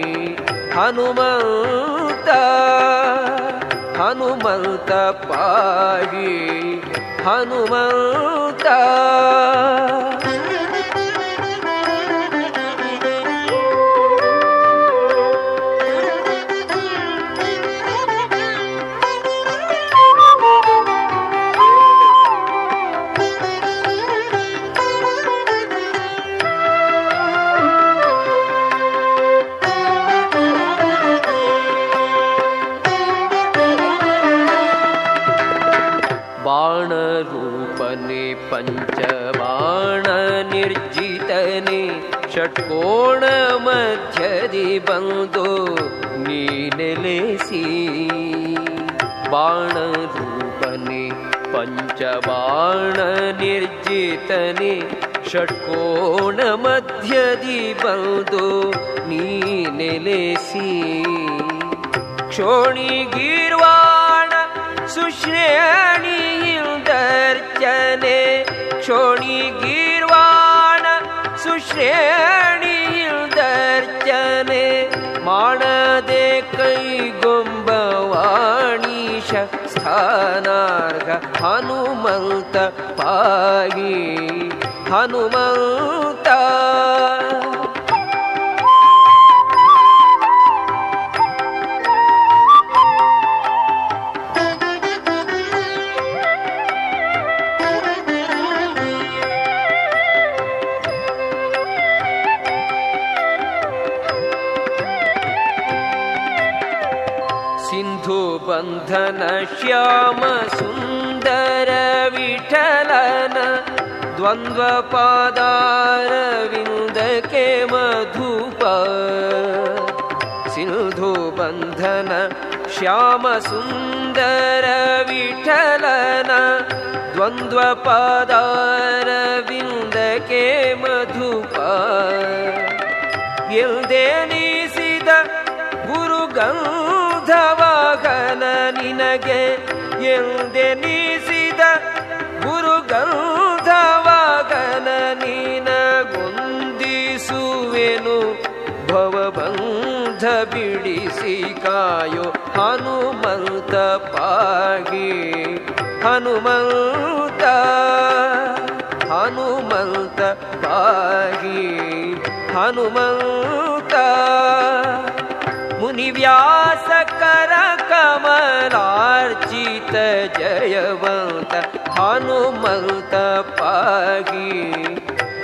ಹನುಮಂತ ಹನುಮಂತ ಪಾಗಿ. ಹನುಮಂತ ಪಂಚಬಾಣ ನಿರ್ಜಿತನೆ ಷಟ್ಕೋಣ ಮಧ್ಯದಿ ಬಂದು ನೀ ನೆಲೆಸಿ ಕ್ಷೋಣಿಗೀರ್ವಾಣ ಸುಶ್ರೇಣಿಯಿಂದರ್ಚನೆ ಕ್ಷೋಣಿಗೀರ್ವಾಣ ಸುಶ್ರೇಣಿಯಿಂದರ್ಚನೆ. ಮಾಡದೆ ಕೈಗೊಂಬವಾಣೀಶ ಸ್ಥಾನಾರ್ಹ ಹನುಮಂತ ಪಾಗಿ ಹನುಮಂತ सिन्धुबन्धन श्याम सुन्दर विठलन द्वन्द्वपादारविन्दके मधुप सिन्धुबन्धन श्याम सुन्दर विठलन द्वन्द्वपादारविन्दके मधुप यल्देनि ನಿನಗೆ ನೀನ ಗುರುಗಂಧವಾಗನ ನಿನಗೊಂದಿಸುವೆನು ಭವಬಂಧ ಬಿಡಿಸಿ ಕಾಯೋ ಹನುಮಂತ ಪಾಗಿ. ಹನುಮಂತ ಹನುಮಂತ ಪಾಗಿ. ಹನುಮಂತ ಮುನಿವ್ಯಾಸಕರ ಕಮಲಾರ್ಜಿತ ಜಯವಂತ ಹನುಮಂತ ಪಾಗಿ.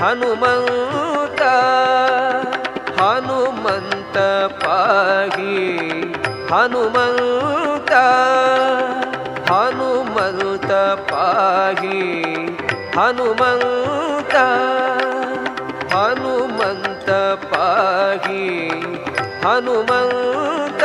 ಹನುಮಂತ ಹನುಮಂತ ಪಾಗಿ. ಹನುಮಂತ ಹನುಮಂತ ಪಾಗಿ. ಹನುಮಂತ ಹನುಮಂತ ಪಾಗಿ. ಹನುಮಂತ.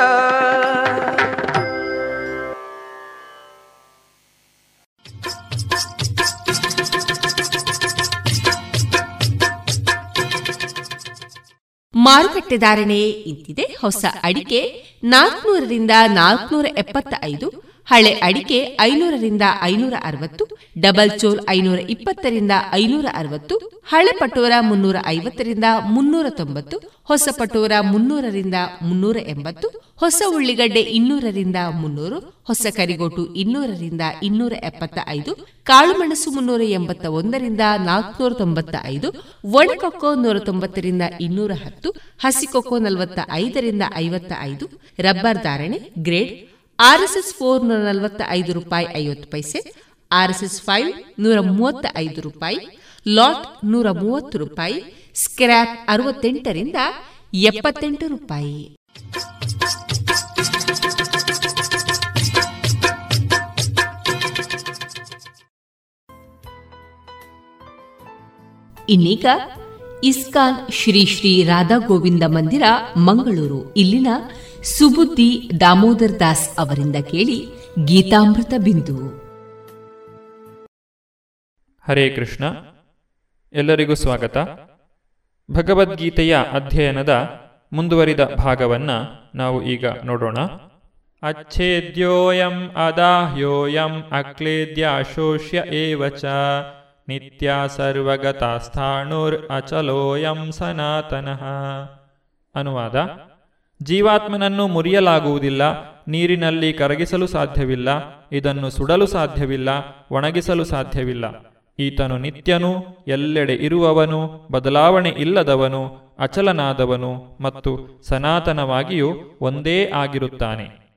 ಮಾರುಕಟ್ಟೆ ಧಾರಣೆ ಇಂತಿದೆ. ಹೊಸ ಅಡಿಕೆ ನಾಲ್ಕನೂರರಿಂದ ನಾಲ್ಕನೂರ ಎಪ್ಪತ್ತ ಐದು ಹಳೆ ಅಡಿಕೆ ಐನೂರರಿಂದ ಐನೂರ ಅರವತ್ತು ಡಬಲ್ ಚೋಲ್ ಐನೂರ ಇಪ್ಪತ್ತರಿಂದ ಐನೂರ ಅರವತ್ತು ಹಳೆ ಪಟೋರ ಮುನ್ನೂರ ಐವತ್ತರಿಂದ ಮುನ್ನೂರ ತೊಂಬತ್ತು ಹೊಸ ಪಟೋರ ಮುನ್ನೂರರಿಂದ ಮುನ್ನೂರ ಎಂಬತ್ತು ಹೊಸ ಉಳ್ಳಿಗಡ್ಡೆ ಇನ್ನೂರರಿಂದ ಮುನ್ನೂರು, ಹೊಸ ಕರಿಗೋಟು ಇನ್ನೂರರಿಂದ ಇನ್ನೂರ ಎಪ್ಪತ್ತ ಐದು ಕಾಳುಮೆಣಸು ಮುನ್ನೂರ ಎಂಬತ್ತ ಒಂದರಿಂದ ನಾಲ್ಕುನೂರ ತೊಂಬತ್ತ ಐದು ಒಣಕೊಕ್ಕೋ ನೂರ ತೊಂಬತ್ತರಿಂದ ಇನ್ನೂರ ಹತ್ತು ಹಸಿಕೊಕ್ಕೋ ನಲವತ್ತ ಐದರಿಂದ ಐವತ್ತ ಐದು ರಬ್ಬರ್ ಧಾರಣೆ, ಗ್ರೇಡ್, ಆರ್ಎಸ್ಎಸ್ ಫೋರ್ ನೂರ ನಲವತ್ತ ಐದು ರೂಪಾಯಿ ಐವತ್ತು ಪೈಸೆ, ಆರ್ಎಸ್ಎಸ್ ಫೈವ್ ನೂರ ಮೂವತ್ತ ಐದು ರೂಪಾಯಿ, ಲಾಟ್ ನೂರ ಮೂವತ್ತು ರೂಪಾಯಿ, ಸ್ಕ್ರ್ಯಾಪ್ ಅರವತ್ತೆಂಟರಿಂದ ಎಪ್ಪತ್ತೆಂಟು ರೂಪಾಯಿ. ಇನ್ನೀಗ ಇಸ್ಕಾನ್ ಶ್ರೀ ಶ್ರೀ ರಾಧಾ ಗೋವಿಂದ ಮಂದಿರ, ಮಂಗಳೂರು. ಇಲ್ಲಿನ ಸುಬುದ್ದಿ ದಾಮೋದರ್ ದಾಸ್ ಅವರಿಂದ ಕೇಳಿ ಗೀತಾಮೃತ ಬಿಂದು. ಹರೇ ಕೃಷ್ಣ. ಎಲ್ಲರಿಗೂ ಸ್ವಾಗತ. ಭಗವದ್ಗೀತೆಯ ಅಧ್ಯಯನದ ಮುಂದುವರಿದ ಭಾಗವನ್ನ ನಾವು ಈಗ ನೋಡೋಣ. ಅಚ್ಛೇದ್ಯೋಯಂ ಅದಾಹ್ಯೋಯಂ ಅಕ್ಲೇದ್ಯಾಶೋಷ್ಯ ಏವಚ ನಿತ್ಯ ಸರ್ವಗತಾಸ್ಥಾಣುರ್ ಅಚಲೋಯಂ ಸನಾತನಃ. ಅನುವಾದ ಜೀವಾತ್ಮನನ್ನು ಮುರಿಯಲಾಗುವುದಿಲ್ಲ, ನೀರಿನಲ್ಲಿ ಕರಗಿಸಲು ಸಾಧ್ಯವಿಲ್ಲ, ಇದನ್ನು ಸುಡಲು ಸಾಧ್ಯವಿಲ್ಲ, ಒಣಗಿಸಲು ಸಾಧ್ಯವಿಲ್ಲ. ಈತನು ನಿತ್ಯನು, ಎಲ್ಲೆಡೆ ಇರುವವನು, ಬದಲಾವಣೆ ಇಲ್ಲದವನು, ಅಚಲನಾದವನು ಮತ್ತು ಸನಾತನವಾಗಿಯೂ ಒಂದೇ ಆಗಿರುತ್ತಾನೆ.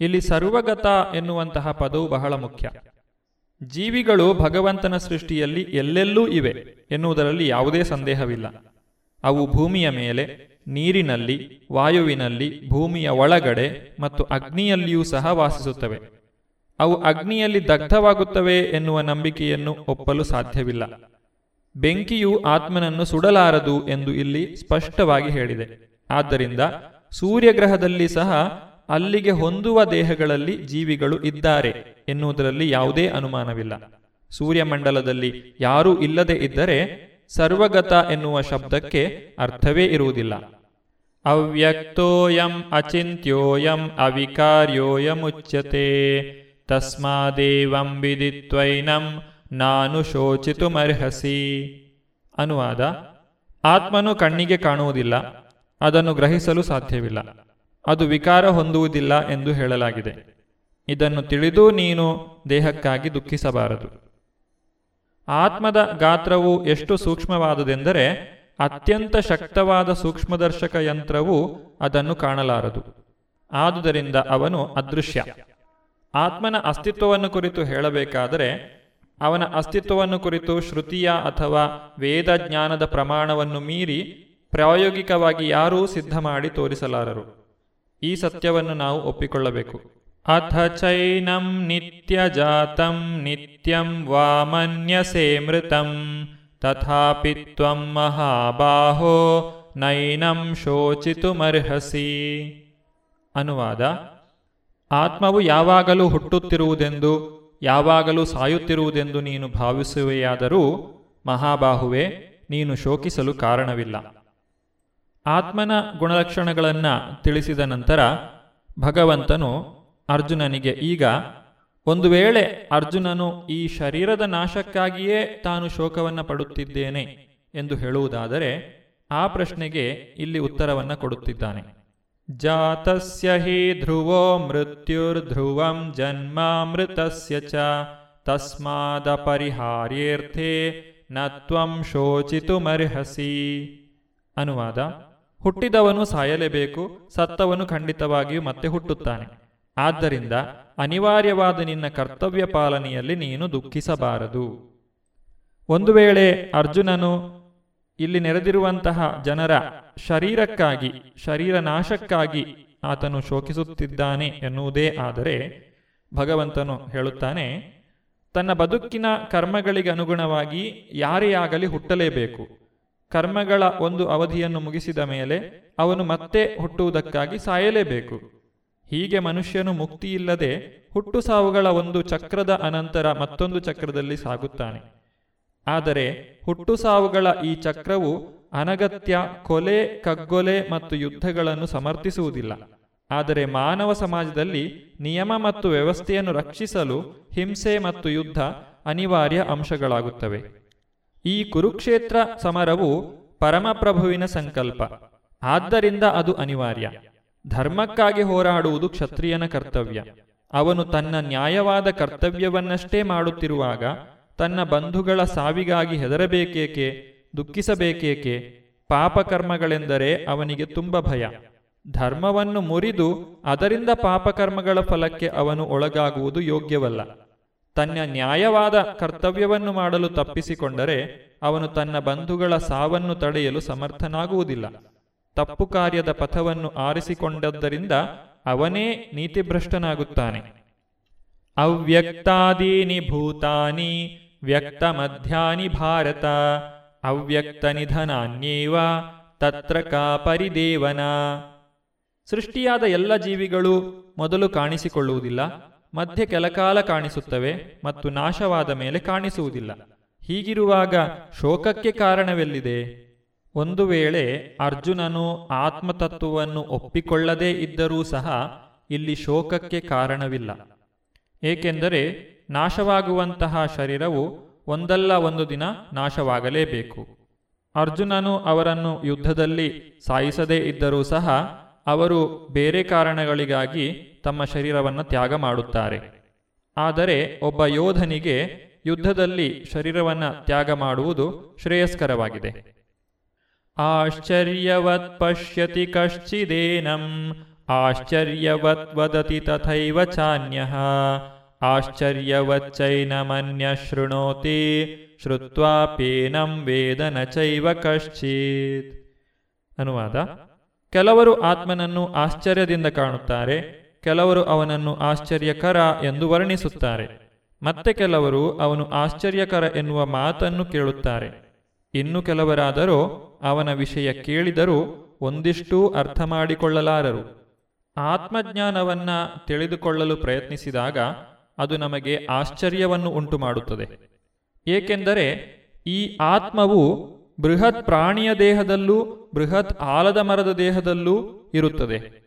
ಇಲ್ಲಿ ಸರ್ವಗತ ಎನ್ನುವಂತಹ ಪದವು ಬಹಳ ಮುಖ್ಯ. ಜೀವಿಗಳು ಭಗವಂತನ ಸೃಷ್ಟಿಯಲ್ಲಿ ಎಲ್ಲೆಲ್ಲೂ ಇವೆ ಎನ್ನುವುದರಲ್ಲಿ ಯಾವುದೇ ಸಂದೇಹವಿಲ್ಲ. ಅವು ಭೂಮಿಯ ಮೇಲೆ ನೀರಿನಲ್ಲಿ, ವಾಯುವಿನಲ್ಲಿ, ಭೂಮಿಯ ಒಳಗಡೆ ಮತ್ತು ಅಗ್ನಿಯಲ್ಲಿಯೂ ಸಹ ವಾಸಿಸುತ್ತವೆ. ಅವು ಅಗ್ನಿಯಲ್ಲಿ ದಗ್ಧವಾಗುತ್ತವೆ ಎನ್ನುವ ನಂಬಿಕೆಯನ್ನು ಒಪ್ಪಲು ಸಾಧ್ಯವಿಲ್ಲ. ಬೆಂಕಿಯು ಆತ್ಮನನ್ನು ಸುಡಲಾರದು ಎಂದು ಇಲ್ಲಿ ಸ್ಪಷ್ಟವಾಗಿ ಹೇಳಿದೆ. ಆದ್ದರಿಂದ ಸೂರ್ಯಗ್ರಹದಲ್ಲಿ ಸಹ ಅಲ್ಲಿಗೆ ಹೊಂದುವ ದೇಹಗಳಲ್ಲಿ ಜೀವಿಗಳು ಇದ್ದಾರೆ ಎನ್ನುವುದರಲ್ಲಿ ಯಾವುದೇ ಅನುಮಾನವಿಲ್ಲ. ಸೂರ್ಯಮಂಡಲದಲ್ಲಿ ಯಾರೂ ಇಲ್ಲದೆ ಇದ್ದರೆ ಸರ್ವಗತ ಎನ್ನುವ ಶಬ್ದಕ್ಕೆ ಅರ್ಥವೇ ಇರುವುದಿಲ್ಲ. ಅವ್ಯಕ್ತೋಯಂ ಅಚಿಂತ್ಯೋಯಂ ಅವಿಕಾರ್ಯೋಯಮುಚ್ಯತೆ. ತಸ್ಮಾದೇವಂ ವಿದಿತ್ವೈನಂ ನಾನು ಶೋಚಿತುಮರ್ಹಸಿ. ಅನುವಾದ, ಆತ್ಮನು ಕಣ್ಣಿಗೆ ಕಾಣುವುದಿಲ್ಲ, ಅದನ್ನು ಗ್ರಹಿಸಲು ಸಾಧ್ಯವಿಲ್ಲ, ಅದು ವಿಕಾರ ಹೊಂದುವುದಿಲ್ಲ ಎಂದು ಹೇಳಲಾಗಿದೆ. ಇದನ್ನು ತಿಳಿದು ನೀನು ದೇಹಕ್ಕಾಗಿ ದುಃಖಿಸಬಾರದು. ಆತ್ಮದ ಗಾತ್ರವು ಎಷ್ಟು ಸೂಕ್ಷ್ಮವಾದುದೆಂದರೆ ಅತ್ಯಂತ ಶಕ್ತವಾದ ಸೂಕ್ಷ್ಮದರ್ಶಕ ಯಂತ್ರವು ಅದನ್ನು ಕಾಣಲಾರದು. ಆದುದರಿಂದ ಅವನು ಅದೃಶ್ಯ. ಆತ್ಮನ ಅಸ್ತಿತ್ವವನ್ನು ಕುರಿತು ಹೇಳಬೇಕಾದರೆ, ಅವನ ಅಸ್ತಿತ್ವವನ್ನು ಕುರಿತು ಶ್ರುತಿಯ ಅಥವಾ ವೇದ ಜ್ಞಾನದ ಪ್ರಮಾಣವನ್ನು ಮೀರಿ ಪ್ರಾಯೋಗಿಕವಾಗಿ ಯಾರೂ ಸಿದ್ಧ ಮಾಡಿ ತೋರಿಸಲಾರರು. ಈ ಸತ್ಯವನ್ನು ನಾವು ಒಪ್ಪಿಕೊಳ್ಳಬೇಕು. ಅಥ ಚೈನಂ ನಿತ್ಯ ಜಾತಂ ನಿತ್ಯಂ ವಾಮನ್ಯಸೇ ಮೃತಂ. ತಥಾಪಿ ತ್ವಂ ಮಹಾಬಾಹೋ ನೈನಂ ಶೋಚಿತುಮರ್ಹಸಿ ಅನುವಾದ ಆತ್ಮವು ಯಾವಾಗಲೂ ಹುಟ್ಟುತ್ತಿರುವುದೆಂದು, ಯಾವಾಗಲೂ ಸಾಯುತ್ತಿರುವುದೆಂದು ನೀನು ಭಾವಿಸುವೆಯಾದರೂ, ಮಹಾಬಾಹುವೆ, ನೀನು ಶೋಕಿಸಲು ಕಾರಣವಿಲ್ಲ. ಆತ್ಮನ ಗುಣಲಕ್ಷಣಗಳನ್ನು ತಿಳಿಸಿದ ನಂತರ, ಭಗವಂತನು ಅರ್ಜುನನಿಗೆ ಈಗ ಒಂದು ವೇಳೆ ಅರ್ಜುನನು ಈ ಶರೀರದ ನಾಶಕ್ಕಾಗಿಯೇ ತಾನು ಶೋಕವನ್ನು ಪಡುತ್ತಿದ್ದೇನೆ ಎಂದು ಹೇಳುವುದಾದರೆ ಆ ಪ್ರಶ್ನೆಗೆ ಇಲ್ಲಿ ಉತ್ತರವನ್ನು ಕೊಡುತ್ತಿದ್ದಾನೆ. ಜಾತಸ್ಯ ಹಿ ಧ್ರುವೋ ಮೃತ್ಯುರ್ಧ್ರುವಂ ಜನ್ಮಾಮೃತಸ್ಯ ಚ ತಸ್ಮಾದ ಪರಿಹಾರ್ಯರ್ಥೆ ನತ್ವಂ ಶೋಚಿತುಮರ್ಹಸಿ ಅನುವಾದ, ಹುಟ್ಟಿದವನು ಸಾಯಲೇಬೇಕು, ಸತ್ತವನು ಖಂಡಿತವಾಗಿಯೂ ಮತ್ತೆ ಹುಟ್ಟುತ್ತಾನೆ. ಆದ್ದರಿಂದ ಅನಿವಾರ್ಯವಾದ ನಿನ್ನ ಕರ್ತವ್ಯ ಪಾಲನೆಯಲ್ಲಿ ನೀನು ದುಃಖಿಸಬಾರದು. ಒಂದು ವೇಳೆ ಅರ್ಜುನನು ಇಲ್ಲಿ ನೆರೆದಿರುವಂತಹ ಜನರ ಶರೀರಕ್ಕಾಗಿ, ಶರೀರ ನಾಶಕ್ಕಾಗಿ ಆತನು ಶೋಕಿಸುತ್ತಿದ್ದಾನೆ ಎನ್ನುವುದೇ ಆದರೆ ಭಗವಂತನು ಹೇಳುತ್ತಾನೆ, ತನ್ನ ಬದುಕಿನ ಕರ್ಮಗಳಿಗೆ ಅನುಗುಣವಾಗಿ ಯಾರೇ ಆಗಲಿ ಹುಟ್ಟಲೇಬೇಕು. ಕರ್ಮಗಳ ಒಂದು ಅವಧಿಯನ್ನು ಮುಗಿಸಿದ ಮೇಲೆ ಅವನು ಮತ್ತೆ ಹುಟ್ಟುವುದಕ್ಕಾಗಿ ಸಾಯಲೇಬೇಕು. ಹೀಗೆ ಮನುಷ್ಯನು ಮುಕ್ತಿಯಿಲ್ಲದೆ ಹುಟ್ಟು ಸಾವುಗಳ ಒಂದು ಚಕ್ರದ ಅನಂತರ ಮತ್ತೊಂದು ಚಕ್ರದಲ್ಲಿ ಸಾಗುತ್ತಾನೆ. ಆದರೆ ಹುಟ್ಟು ಸಾವುಗಳ ಈ ಚಕ್ರವು ಅನಗತ್ಯ ಕೊಲೆ, ಕಗ್ಗೊಲೆ ಮತ್ತು ಯುದ್ಧಗಳನ್ನು ಸಮರ್ಥಿಸುವುದಿಲ್ಲ. ಆದರೆ ಮಾನವ ಸಮಾಜದಲ್ಲಿ ನಿಯಮ ಮತ್ತು ವ್ಯವಸ್ಥೆಯನ್ನು ರಕ್ಷಿಸಲು ಹಿಂಸೆ ಮತ್ತು ಯುದ್ಧ ಅನಿವಾರ್ಯ ಅಂಶಗಳಾಗುತ್ತವೆ. ಈ ಕುರುಕ್ಷೇತ್ರ ಸಮರವು ಪರಮಪ್ರಭುವಿನ ಸಂಕಲ್ಪ. ಆದ್ದರಿಂದ ಅದು ಅನಿವಾರ್ಯ. ಧರ್ಮಕ್ಕಾಗಿ ಹೋರಾಡುವುದು ಕ್ಷತ್ರಿಯನ ಕರ್ತವ್ಯ. ಅವನು ತನ್ನ ನ್ಯಾಯವಾದ ಕರ್ತವ್ಯವನ್ನಷ್ಟೇ ಮಾಡುತ್ತಿರುವಾಗ ತನ್ನ ಬಂಧುಗಳ ಸಾವಿಗಾಗಿ ಹೆದರಬೇಕೇಕೆ, ದುಃಖಿಸಬೇಕೇಕೆ, ಪಾಪಕರ್ಮಗಳೆಂದರೆ ಅವನಿಗೆ ತುಂಬ ಭಯ. ಧರ್ಮವನ್ನು ಮುರಿದು ಅದರಿಂದ ಪಾಪಕರ್ಮಗಳ ಫಲಕ್ಕೆ ಅವನು ಒಳಗಾಗುವುದು ಯೋಗ್ಯವಲ್ಲ. ತನ್ನ ನ್ಯಾಯವಾದ ಕರ್ತವ್ಯವನ್ನು ಮಾಡಲು ತಪ್ಪಿಸಿಕೊಂಡರೆ ಅವನು ತನ್ನ ಬಂಧುಗಳ ಸಾವನ್ನು ತಡೆಯಲು ಸಮರ್ಥನಾಗುವುದಿಲ್ಲ. ತಪ್ಪು ಕಾರ್ಯದ ಪಥವನ್ನು ಆರಿಸಿಕೊಂಡದ್ದರಿಂದ ಅವನೇ ನೀತಿಭ್ರಷ್ಟನಾಗುತ್ತಾನೆ. ಅವ್ಯಕ್ತಾದೀನಿ ಭೂತಾನಿ ವ್ಯಕ್ತ ಮಧ್ಯಾನಿ ಭಾರತ, ಅವ್ಯಕ್ತ ನಿಧನಾನ್ಯೇವ, ತತ್ರ ಕಾ ಪರಿದೇವನ. ಸೃಷ್ಟಿಯಾದ ಎಲ್ಲ ಜೀವಿಗಳು ಮೊದಲು ಕಾಣಿಸಿಕೊಳ್ಳುವುದಿಲ್ಲ, ಮಧ್ಯೆ ಕೆಲಕಾಲ ಕಾಣಿಸುತ್ತವೆ ಮತ್ತು ನಾಶವಾದ ಮೇಲೆ ಕಾಣಿಸುವುದಿಲ್ಲ. ಹೀಗಿರುವಾಗ ಶೋಕಕ್ಕೆ ಕಾರಣವೆಲ್ಲಿದೆ? ಒಂದು ವೇಳೆ ಅರ್ಜುನನು ಆತ್ಮತತ್ವವನ್ನು ಒಪ್ಪಿಕೊಳ್ಳದೇ ಇದ್ದರೂ ಸಹ ಇಲ್ಲಿ ಶೋಕಕ್ಕೆ ಕಾರಣವಿಲ್ಲ. ಏಕೆಂದರೆ ನಾಶವಾಗುವಂತಹ ಶರೀರವು ಒಂದಲ್ಲ ಒಂದು ದಿನ ನಾಶವಾಗಲೇಬೇಕು. ಅರ್ಜುನನು ಅವರನ್ನು ಯುದ್ಧದಲ್ಲಿ ಸಾಯಿಸದೇ ಇದ್ದರೂ ಸಹ ಅವರು ಬೇರೆ ಕಾರಣಗಳಿಗಾಗಿ ತಮ್ಮ ಶರೀರವನ್ನು ತ್ಯಾಗ ಮಾಡುತ್ತಾರೆ. ಆದರೆ ಒಬ್ಬ ಯೋಧನಿಗೆ ಯುದ್ಧದಲ್ಲಿ ಶರೀರವನ್ನು ತ್ಯಾಗ ಮಾಡುವುದು ಶ್ರೇಯಸ್ಕರವಾಗಿದೆ. ಆಶ್ಚರ್ಯವತ್ ಪಶ್ಯತಿ ಕಶ್ಚಿದೇನಂ ಆಶ್ಚರ್ಯವತ್ ವದತಿ ತಥೈವ ಚಾನ್ಯಃ ಆಶ್ಚರ್ಯವಚ್ಚೈನಮನ್ಯ ಶೃಣೋತಿ ಶ್ರುತ್ವಾಪೇನಂ ವೇದನ ಚೈವ ಕಶ್ಚಿತ್ ಅನುವಾದ ಕೆಲವರು ಆತ್ಮನನ್ನು ಆಶ್ಚರ್ಯದಿಂದ ಕಾಣುತ್ತಾರೆ, ಕೆಲವರು ಅವನನ್ನು ಆಶ್ಚರ್ಯಕರ ಎಂದು ವರ್ಣಿಸುತ್ತಾರೆ. ಮತ್ತೆ ಕೆಲವರು ಅವನು ಆಶ್ಚರ್ಯಕರ ಎನ್ನುವ ಮಾತನ್ನು ಕೇಳುತ್ತಾರೆ. ಇನ್ನು ಕೆಲವರಾದರೂ ಅವನ ವಿಷಯ ಕೇಳಿದರೂ ಒಂದಿಷ್ಟೂ ಅರ್ಥ ಮಾಡಿಕೊಳ್ಳಲಾರರು ಆತ್ಮಜ್ಞಾನವನ್ನ ತಿಳಿದುಕೊಳ್ಳಲು ಪ್ರಯತ್ನಿಸಿದಾಗ ಅದು ನಮಗೆ ಆಶ್ಚರ್ಯವನ್ನು ಉಂಟು ಮಾಡುತ್ತದೆ ಏಕೆಂದರೆ ಈ ಆತ್ಮವು ಬೃಹತ್ ಪ್ರಾಣಿಯ ದೇಹದಲ್ಲೂ ಬೃಹತ್ ಆಲದ ಮರದ ದೇಹದಲ್ಲೂ ಇರುತ್ತದೆ.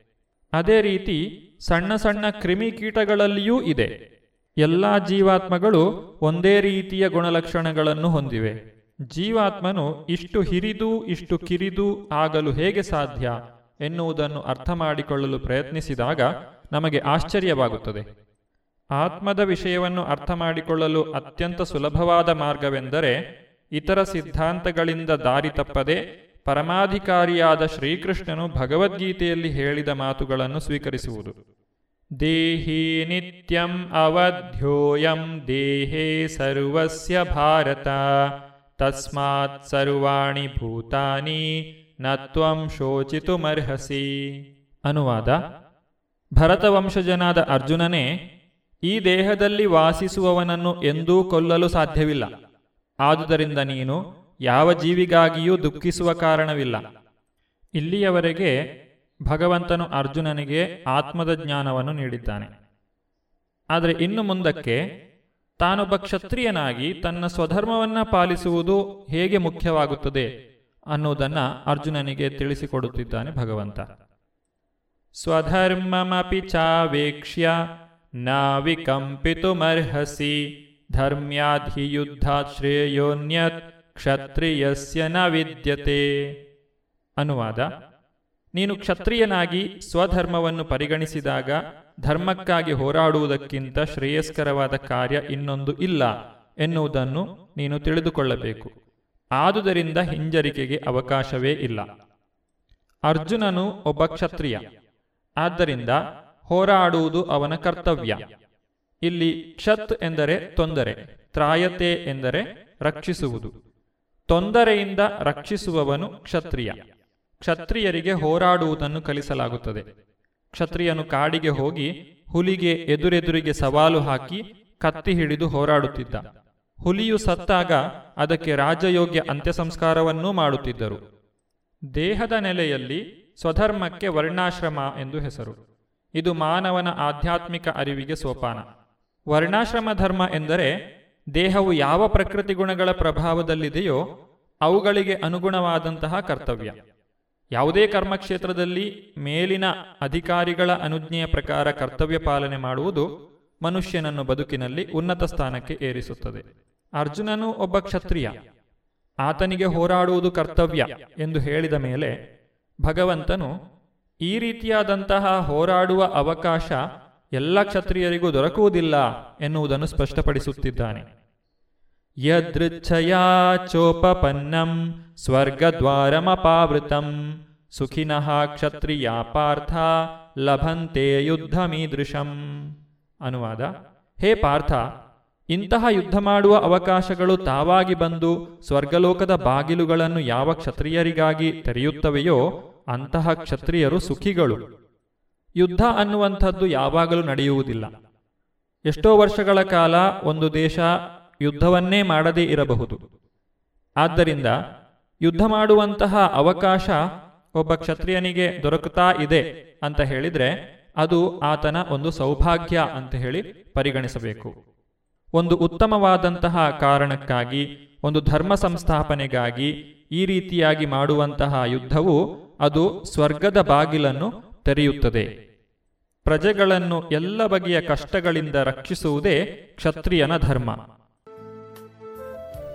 ಅದೇ ರೀತಿ ಸಣ್ಣ ಸಣ್ಣ ಕ್ರಿಮಿಕೀಟಗಳಲ್ಲಿಯೂ ಇದೆ. ಎಲ್ಲ ಜೀವಾತ್ಮಗಳು ಒಂದೇ ರೀತಿಯ ಗುಣಲಕ್ಷಣಗಳನ್ನು ಹೊಂದಿವೆ. ಜೀವಾತ್ಮನು ಇಷ್ಟು ಹಿರಿದು, ಇಷ್ಟು ಕಿರಿದು ಆಗಲು ಹೇಗೆ ಸಾಧ್ಯ ಎನ್ನುವುದನ್ನು ಅರ್ಥ ಮಾಡಿಕೊಳ್ಳಲು ಪ್ರಯತ್ನಿಸಿದಾಗ ನಮಗೆ ಆಶ್ಚರ್ಯವಾಗುತ್ತದೆ. ಆತ್ಮದ ವಿಷಯವನ್ನು ಅರ್ಥ ಮಾಡಿಕೊಳ್ಳಲು ಅತ್ಯಂತ ಸುಲಭವಾದ ಮಾರ್ಗವೆಂದರೆ ಇತರ ಸಿದ್ಧಾಂತಗಳಿಂದ ದಾರಿ ತಪ್ಪದೆ ಪರಮಾಧಿಕಾರಿಯಾದ ಶ್ರೀಕೃಷ್ಣನು ಭಗವದ್ಗೀತೆಯಲ್ಲಿ ಹೇಳಿದ ಮಾತುಗಳನ್ನು ಸ್ವೀಕರಿಸುವುದು. ದೇಹಿ ನಿತ್ಯಂ ಅವಧ್ಯೋಯಂ ದೇಹೇ ಸರ್ವಸ್ಯ ಭಾರತ. ತಸ್ಮಾತ್ ಸರ್ವಾಣಿ ಭೂತಾನಿ ನತ್ವಂ ಶೋಚಿತುಮರ್ಹಸಿ ಅನುವಾದ ಭರತವಂಶಜನಾದ ಅರ್ಜುನನೇ, ಈ ದೇಹದಲ್ಲಿ ವಾಸಿಸುವವನನ್ನು ಎಂದೂ ಕೊಲ್ಲಲು ಸಾಧ್ಯವಿಲ್ಲ. ಆದುದರಿಂದ ನೀನು ಯಾವ ಜೀವಿಗಾಗಿಯೂ ದುಃಖಿಸುವ ಕಾರಣವಿಲ್ಲ. ಇಲ್ಲಿಯವರೆಗೆ ಭಗವಂತನು ಅರ್ಜುನನಿಗೆ ಆತ್ಮದ ಜ್ಞಾನವನ್ನು ನೀಡಿದ್ದಾನೆ. ಆದರೆ ಇನ್ನು ಮುಂದಕ್ಕೆ ತಾನೊಬ್ಬ ಕ್ಷತ್ರಿಯನಾಗಿ ತನ್ನ ಸ್ವಧರ್ಮವನ್ನು ಪಾಲಿಸುವುದು ಹೇಗೆ ಮುಖ್ಯವಾಗುತ್ತದೆ ಅನ್ನೋದನ್ನ ಅರ್ಜುನನಿಗೆ ತಿಳಿಸಿಕೊಡುತ್ತಿದ್ದಾನೆ ಭಗವಂತ. ಸ್ವಧರ್ಮಮಪಿ ಚಾವೇಕ್ಷ್ಯ ನಾವಿಕಂಪಿತುಮರ್ಹಸಿ ಧರ್ಮ್ಯಾಧಿ ಧರ್ಮ್ಯಾಧಿಯುದ್ಧಾತ್ ಶ್ರೇಯೋನ್ಯತ್, ಕ್ಷತ್ರಿಯಸ್ಯ ನ ವಿದ್ಯತೆ. ಅನುವಾದ, ನೀನು ಕ್ಷತ್ರಿಯನಾಗಿ ಸ್ವಧರ್ಮವನ್ನು ಪರಿಗಣಿಸಿದಾಗ ಧರ್ಮಕ್ಕಾಗಿ ಹೋರಾಡುವುದಕ್ಕಿಂತ ಶ್ರೇಯಸ್ಕರವಾದ ಕಾರ್ಯ ಇನ್ನೊಂದು ಇಲ್ಲ ಎನ್ನುವುದನ್ನು ನೀನು ತಿಳಿದುಕೊಳ್ಳಬೇಕು. ಆದುದರಿಂದ ಹಿಂಜರಿಕೆಗೆ ಅವಕಾಶವೇ ಇಲ್ಲ. ಅರ್ಜುನನು ಒಬ್ಬ ಕ್ಷತ್ರಿಯ. ಆದ್ದರಿಂದ ಹೋರಾಡುವುದು ಅವನ ಕರ್ತವ್ಯ. ಇಲ್ಲಿ ಕ್ಷತ್ ಎಂದರೆ ತೊಂದರೆ, ತ್ರಾಯತೆ ಎಂದರೆ ರಕ್ಷಿಸುವುದು. ತೊಂದರೆಯಿಂದ ರಕ್ಷಿಸುವವನು ಕ್ಷತ್ರಿಯ. ಕ್ಷತ್ರಿಯರಿಗೆ ಹೋರಾಡುವುದನ್ನು ಕಲಿಸಲಾಗುತ್ತದೆ. ಕ್ಷತ್ರಿಯನು ಕಾಡಿಗೆ ಹೋಗಿ ಹುಲಿಗೆ ಎದುರೆದುರಿಗೆ ಸವಾಲು ಹಾಕಿ ಕತ್ತಿ ಹಿಡಿದು ಹೋರಾಡುತ್ತಿದ್ದ. ಹುಲಿಯು ಸತ್ತಾಗ ಅದಕ್ಕೆ ರಾಜಯೋಗ್ಯ ಅಂತ್ಯಸಂಸ್ಕಾರವನ್ನೂ ಮಾಡುತ್ತಿದ್ದರು. ದೇಹದ ನೆಲೆಯಲ್ಲಿ ಸ್ವಧರ್ಮಕ್ಕೆ ವರ್ಣಾಶ್ರಮ ಎಂದು ಹೆಸರು. ಇದು ಮಾನವನ ಆಧ್ಯಾತ್ಮಿಕ ಅರಿವಿಗೆ ಸೋಪಾನ. ವರ್ಣಾಶ್ರಮ ಧರ್ಮ ಎಂದರೆ ದೇಹವು ಯಾವ ಪ್ರಕೃತಿ ಗುಣಗಳ ಪ್ರಭಾವದಲ್ಲಿದೆಯೋ ಅವುಗಳಿಗೆ ಅನುಗುಣವಾದಂತಹ ಕರ್ತವ್ಯ. ಯಾವುದೇ ಕರ್ಮಕ್ಷೇತ್ರದಲ್ಲಿ ಮೇಲಿನ ಅಧಿಕಾರಿಗಳ ಅನುಜ್ಞೆಯ ಪ್ರಕಾರ ಕರ್ತವ್ಯ ಪಾಲನೆ ಮಾಡುವುದು ಮನುಷ್ಯನನ್ನು ಬದುಕಿನಲ್ಲಿ ಉನ್ನತ ಸ್ಥಾನಕ್ಕೆ ಏರಿಸುತ್ತದೆ. ಅರ್ಜುನನು ಒಬ್ಬ ಕ್ಷತ್ರಿಯ. ಆತನಿಗೆ ಹೋರಾಡುವುದು ಕರ್ತವ್ಯ ಎಂದು ಹೇಳಿದ ಮೇಲೆ ಭಗವಂತನು ಈ ರೀತಿಯಾದಂತಹ ಹೋರಾಡುವ ಅವಕಾಶ ಎಲ್ಲ ಕ್ಷತ್ರಿಯರಿಗೂ ದೊರಕುವುದಿಲ್ಲ ಎನ್ನುವುದನ್ನು ಸ್ಪಷ್ಟಪಡಿಸುತ್ತಿದ್ದಾನೆ. ಯದೃಚ್ಛಯಾ ಚೋಪಪನ್ನಂ ಸ್ವರ್ಗದ್ವಾರಮಪಾವೃತಂ ಸುಖಿನಃ ಕ್ಷತ್ರಿಯ ಪಾರ್ಥ ಲಭಂತೆ ಯುದ್ಧಮೀದೃಶಂ ಅನುವಾದ ಹೇ ಪಾರ್ಥ ಇಂತಹ ಯುದ್ಧ ಮಾಡುವ ಅವಕಾಶಗಳು ತಾವಾಗಿ ಬಂದು ಸ್ವರ್ಗಲೋಕದ ಬಾಗಿಲುಗಳನ್ನು ಯಾವ ಕ್ಷತ್ರಿಯರಿಗಾಗಿ ತೆರೆಯುತ್ತವೆಯೋ ಅಂತಹ ಕ್ಷತ್ರಿಯರು ಸುಖಿಗಳು. ಯುದ್ಧ ಅನ್ನುವಂಥದ್ದು ಯಾವಾಗಲೂ ನಡೆಯುವುದಿಲ್ಲ. ಎಷ್ಟೋ ವರ್ಷಗಳ ಕಾಲ ಒಂದು ದೇಶ ಯುದ್ಧವನ್ನೇ ಮಾಡದೇ ಇರಬಹುದು. ಆದ್ದರಿಂದ ಯುದ್ಧ ಮಾಡುವಂತಹ ಅವಕಾಶ ಒಬ್ಬ ಕ್ಷತ್ರಿಯನಿಗೆ ದೊರಕುತ್ತಾ ಇದೆ ಅಂತ ಹೇಳಿದ್ರೆ ಅದು ಆತನ ಒಂದು ಸೌಭಾಗ್ಯ ಅಂತ ಹೇಳಿ ಪರಿಗಣಿಸಬೇಕು. ಒಂದು ಉತ್ತಮವಾದಂತಹ ಕಾರಣಕ್ಕಾಗಿ, ಒಂದು ಧರ್ಮ ಸಂಸ್ಥಾಪನೆಗಾಗಿ ಈ ರೀತಿಯಾಗಿ ಮಾಡುವಂತಹ ಯುದ್ಧವು ಅದು ಸ್ವರ್ಗದ ಬಾಗಿಲನ್ನು ತೆರೆಯುತ್ತದೆ. ಪ್ರಜೆಗಳನ್ನು ಎಲ್ಲ ಬಗೆಯ ಕಷ್ಟಗಳಿಂದ ರಕ್ಷಿಸುವುದೇ ಕ್ಷತ್ರಿಯನ ಧರ್ಮ.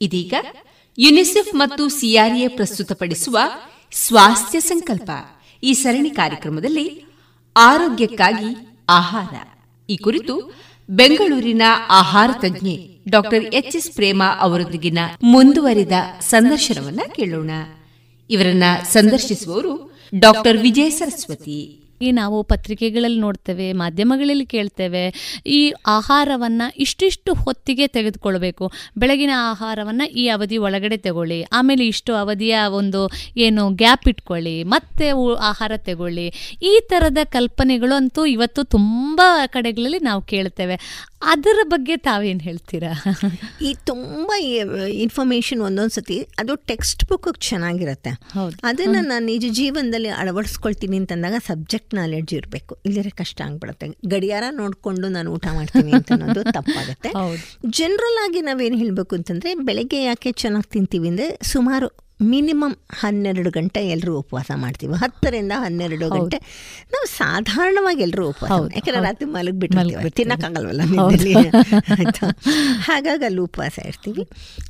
ಇದೀಗ ಯುನಿಸೆಫ್ ಮತ್ತು ಸಿಆರ್ಎ ಪ್ರಸ್ತುತಪಡಿಸುವ ಸ್ವಾಸ್ಥ್ಯ ಸಂಕಲ್ಪ. ಈ ಸರಣಿ ಕಾರ್ಯಕ್ರಮದಲ್ಲಿ ಆರೋಗ್ಯಕ್ಕಾಗಿ ಆಹಾರ. ಈ ಕುರಿತು ಬೆಂಗಳೂರಿನ ಆಹಾರ ತಜ್ಞೆ ಡಾಕ್ಟರ್ ಎಚ್ ಎಸ್ ಪ್ರೇಮ ಅವರೊಂದಿಗಿನ ಮುಂದುವರಿದ ಸಂದರ್ಶನವನ್ನ ಕೇಳೋಣ. ಇವರನ್ನ ಸಂದರ್ಶಿಸುವವರು ಡಾಕ್ಟರ್ ವಿಜಯ ಸರಸ್ವತಿ. ನಾವು ಪತ್ರಿಕೆಗಳಲ್ಲಿ ನೋಡ್ತೇವೆ ಮಾಧ್ಯಮಗಳಲ್ಲಿ ಕೇಳ್ತೇವೆ ಈ ಆಹಾರವನ್ನು ಇಷ್ಟಿಷ್ಟು ಹೊತ್ತಿಗೆ ತೆಗೆದುಕೊಳ್ಬೇಕು. ಬೆಳಗಿನ ಆಹಾರವನ್ನು ಈ ಅವಧಿ ಒಳಗಡೆ ತಗೊಳ್ಳಿ ಆಮೇಲೆ ಇಷ್ಟು ಅವಧಿಯ ಒಂದು ಏನು ಗ್ಯಾಪ್ ಇಟ್ಕೊಳ್ಳಿ ಮತ್ತೆ ಆಹಾರ ತಗೊಳ್ಳಿ. ಈ ಥರದ ಕಲ್ಪನೆಗಳು ಅಂತೂ ಇವತ್ತು ತುಂಬ ಕಡೆಗಳಲ್ಲಿ ನಾವು ಕೇಳ್ತೇವೆ. ಅದರ ಬಗ್ಗೆ ತಾವೇನು ಹೇಳ್ತೀರಾ? ಈ ತುಂಬ ಇನ್ಫಾರ್ಮೇಶನ್ ಒಂದೊಂದು ಸತಿ ಅದು ಟೆಕ್ಸ್ಟ್ ಬುಕ್ ಚೆನ್ನಾಗಿರುತ್ತೆ. ಅದನ್ನು ನಾನು ನಿಜ ಜೀವನದಲ್ಲಿ ಅಳವಡಿಸ್ಕೊಳ್ತೀನಿ ಅಂತಂದಾಗ ಸಬ್ಜೆಕ್ಟ್ ನಾಲೆಡ್ಜ್ ಇರಬೇಕು. ಇಲ್ಲಿರ ಕಷ್ಟ ಆಗ್ಬಿಡುತ್ತೆ. ಗಡಿಯಾರ ನೋಡಿಕೊಂಡು ನಾನು ಊಟ ಮಾಡ್ತೀನಿ ಅಂತ ಅನ್ನೋದು ತಪ್ಪಾಗುತ್ತೆ. ಜನರಲ್ ಆಗಿ ನಾವೇನು ಹೇಳಬೇಕು ಅಂತಂದರೆ ಬೆಳಗ್ಗೆ ಯಾಕೆ ಚೆನ್ನಾಗಿ ತಿಂತೀವಿ ಅಂದರೆ ಸುಮಾರು ಮಿನಿಮಮ್ ಹನ್ನೆರಡು ಗಂಟೆ ಎಲ್ಲರೂ ಉಪವಾಸ ಮಾಡ್ತೀವಿ. ಹತ್ತರಿಂದ ಹನ್ನೆರಡು ಗಂಟೆ ನಾವು ಸಾಧಾರಣವಾಗಿ ಎಲ್ಲರೂ ಉಪವಾಸ ಯಾಕಂದ್ರೆ ರಾತ್ರಿ ಮಲಗಿಬಿಟ್ಟು ತಿನ್ನಕ್ಕಾಗಲ್ವಲ್ಲ ಆಯ್ತಾ? ಹಾಗಾಗಿ ಅಲ್ಲಿ ಉಪವಾಸ ಇರ್ತೀವಿ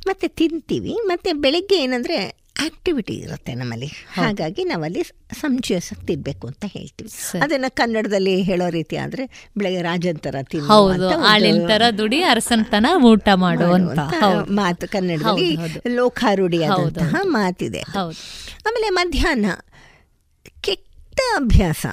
ಮತ್ತು ತಿಂತೀವಿ. ಮತ್ತು ಬೆಳಗ್ಗೆ ಏನಂದರೆ ಆಕ್ಟಿವಿಟಿ ಇರುತ್ತೆ ನಮ್ಮಲ್ಲಿ. ಹಾಗಾಗಿ ನಾವಲ್ಲಿ ಸಂಚಯಿಸಕ್ಕೆ ತಿನ್ಬೇಕು ಅಂತ ಹೇಳ್ತೀವಿ. ಅದನ್ನ ಕನ್ನಡದಲ್ಲಿ ಹೇಳೋ ರೀತಿ ಆದ್ರೆ ಬೆಳಗ್ಗೆ ರಾಜಂತರ ತರ ದುಡಿ ಅರಸಂತನ ಊಟ ಮಾಡು ಅಂತ ಮಾಡುವಂತ ಮಾತು ಕನ್ನಡದಲ್ಲಿ ಲೋಕಾರೂಢಿ ಆದಂತಹ ಮಾತಿದೆ. ಆಮೇಲೆ ಮಧ್ಯಾಹ್ನ ಕೆಟ್ಟ ಅಭ್ಯಾಸ.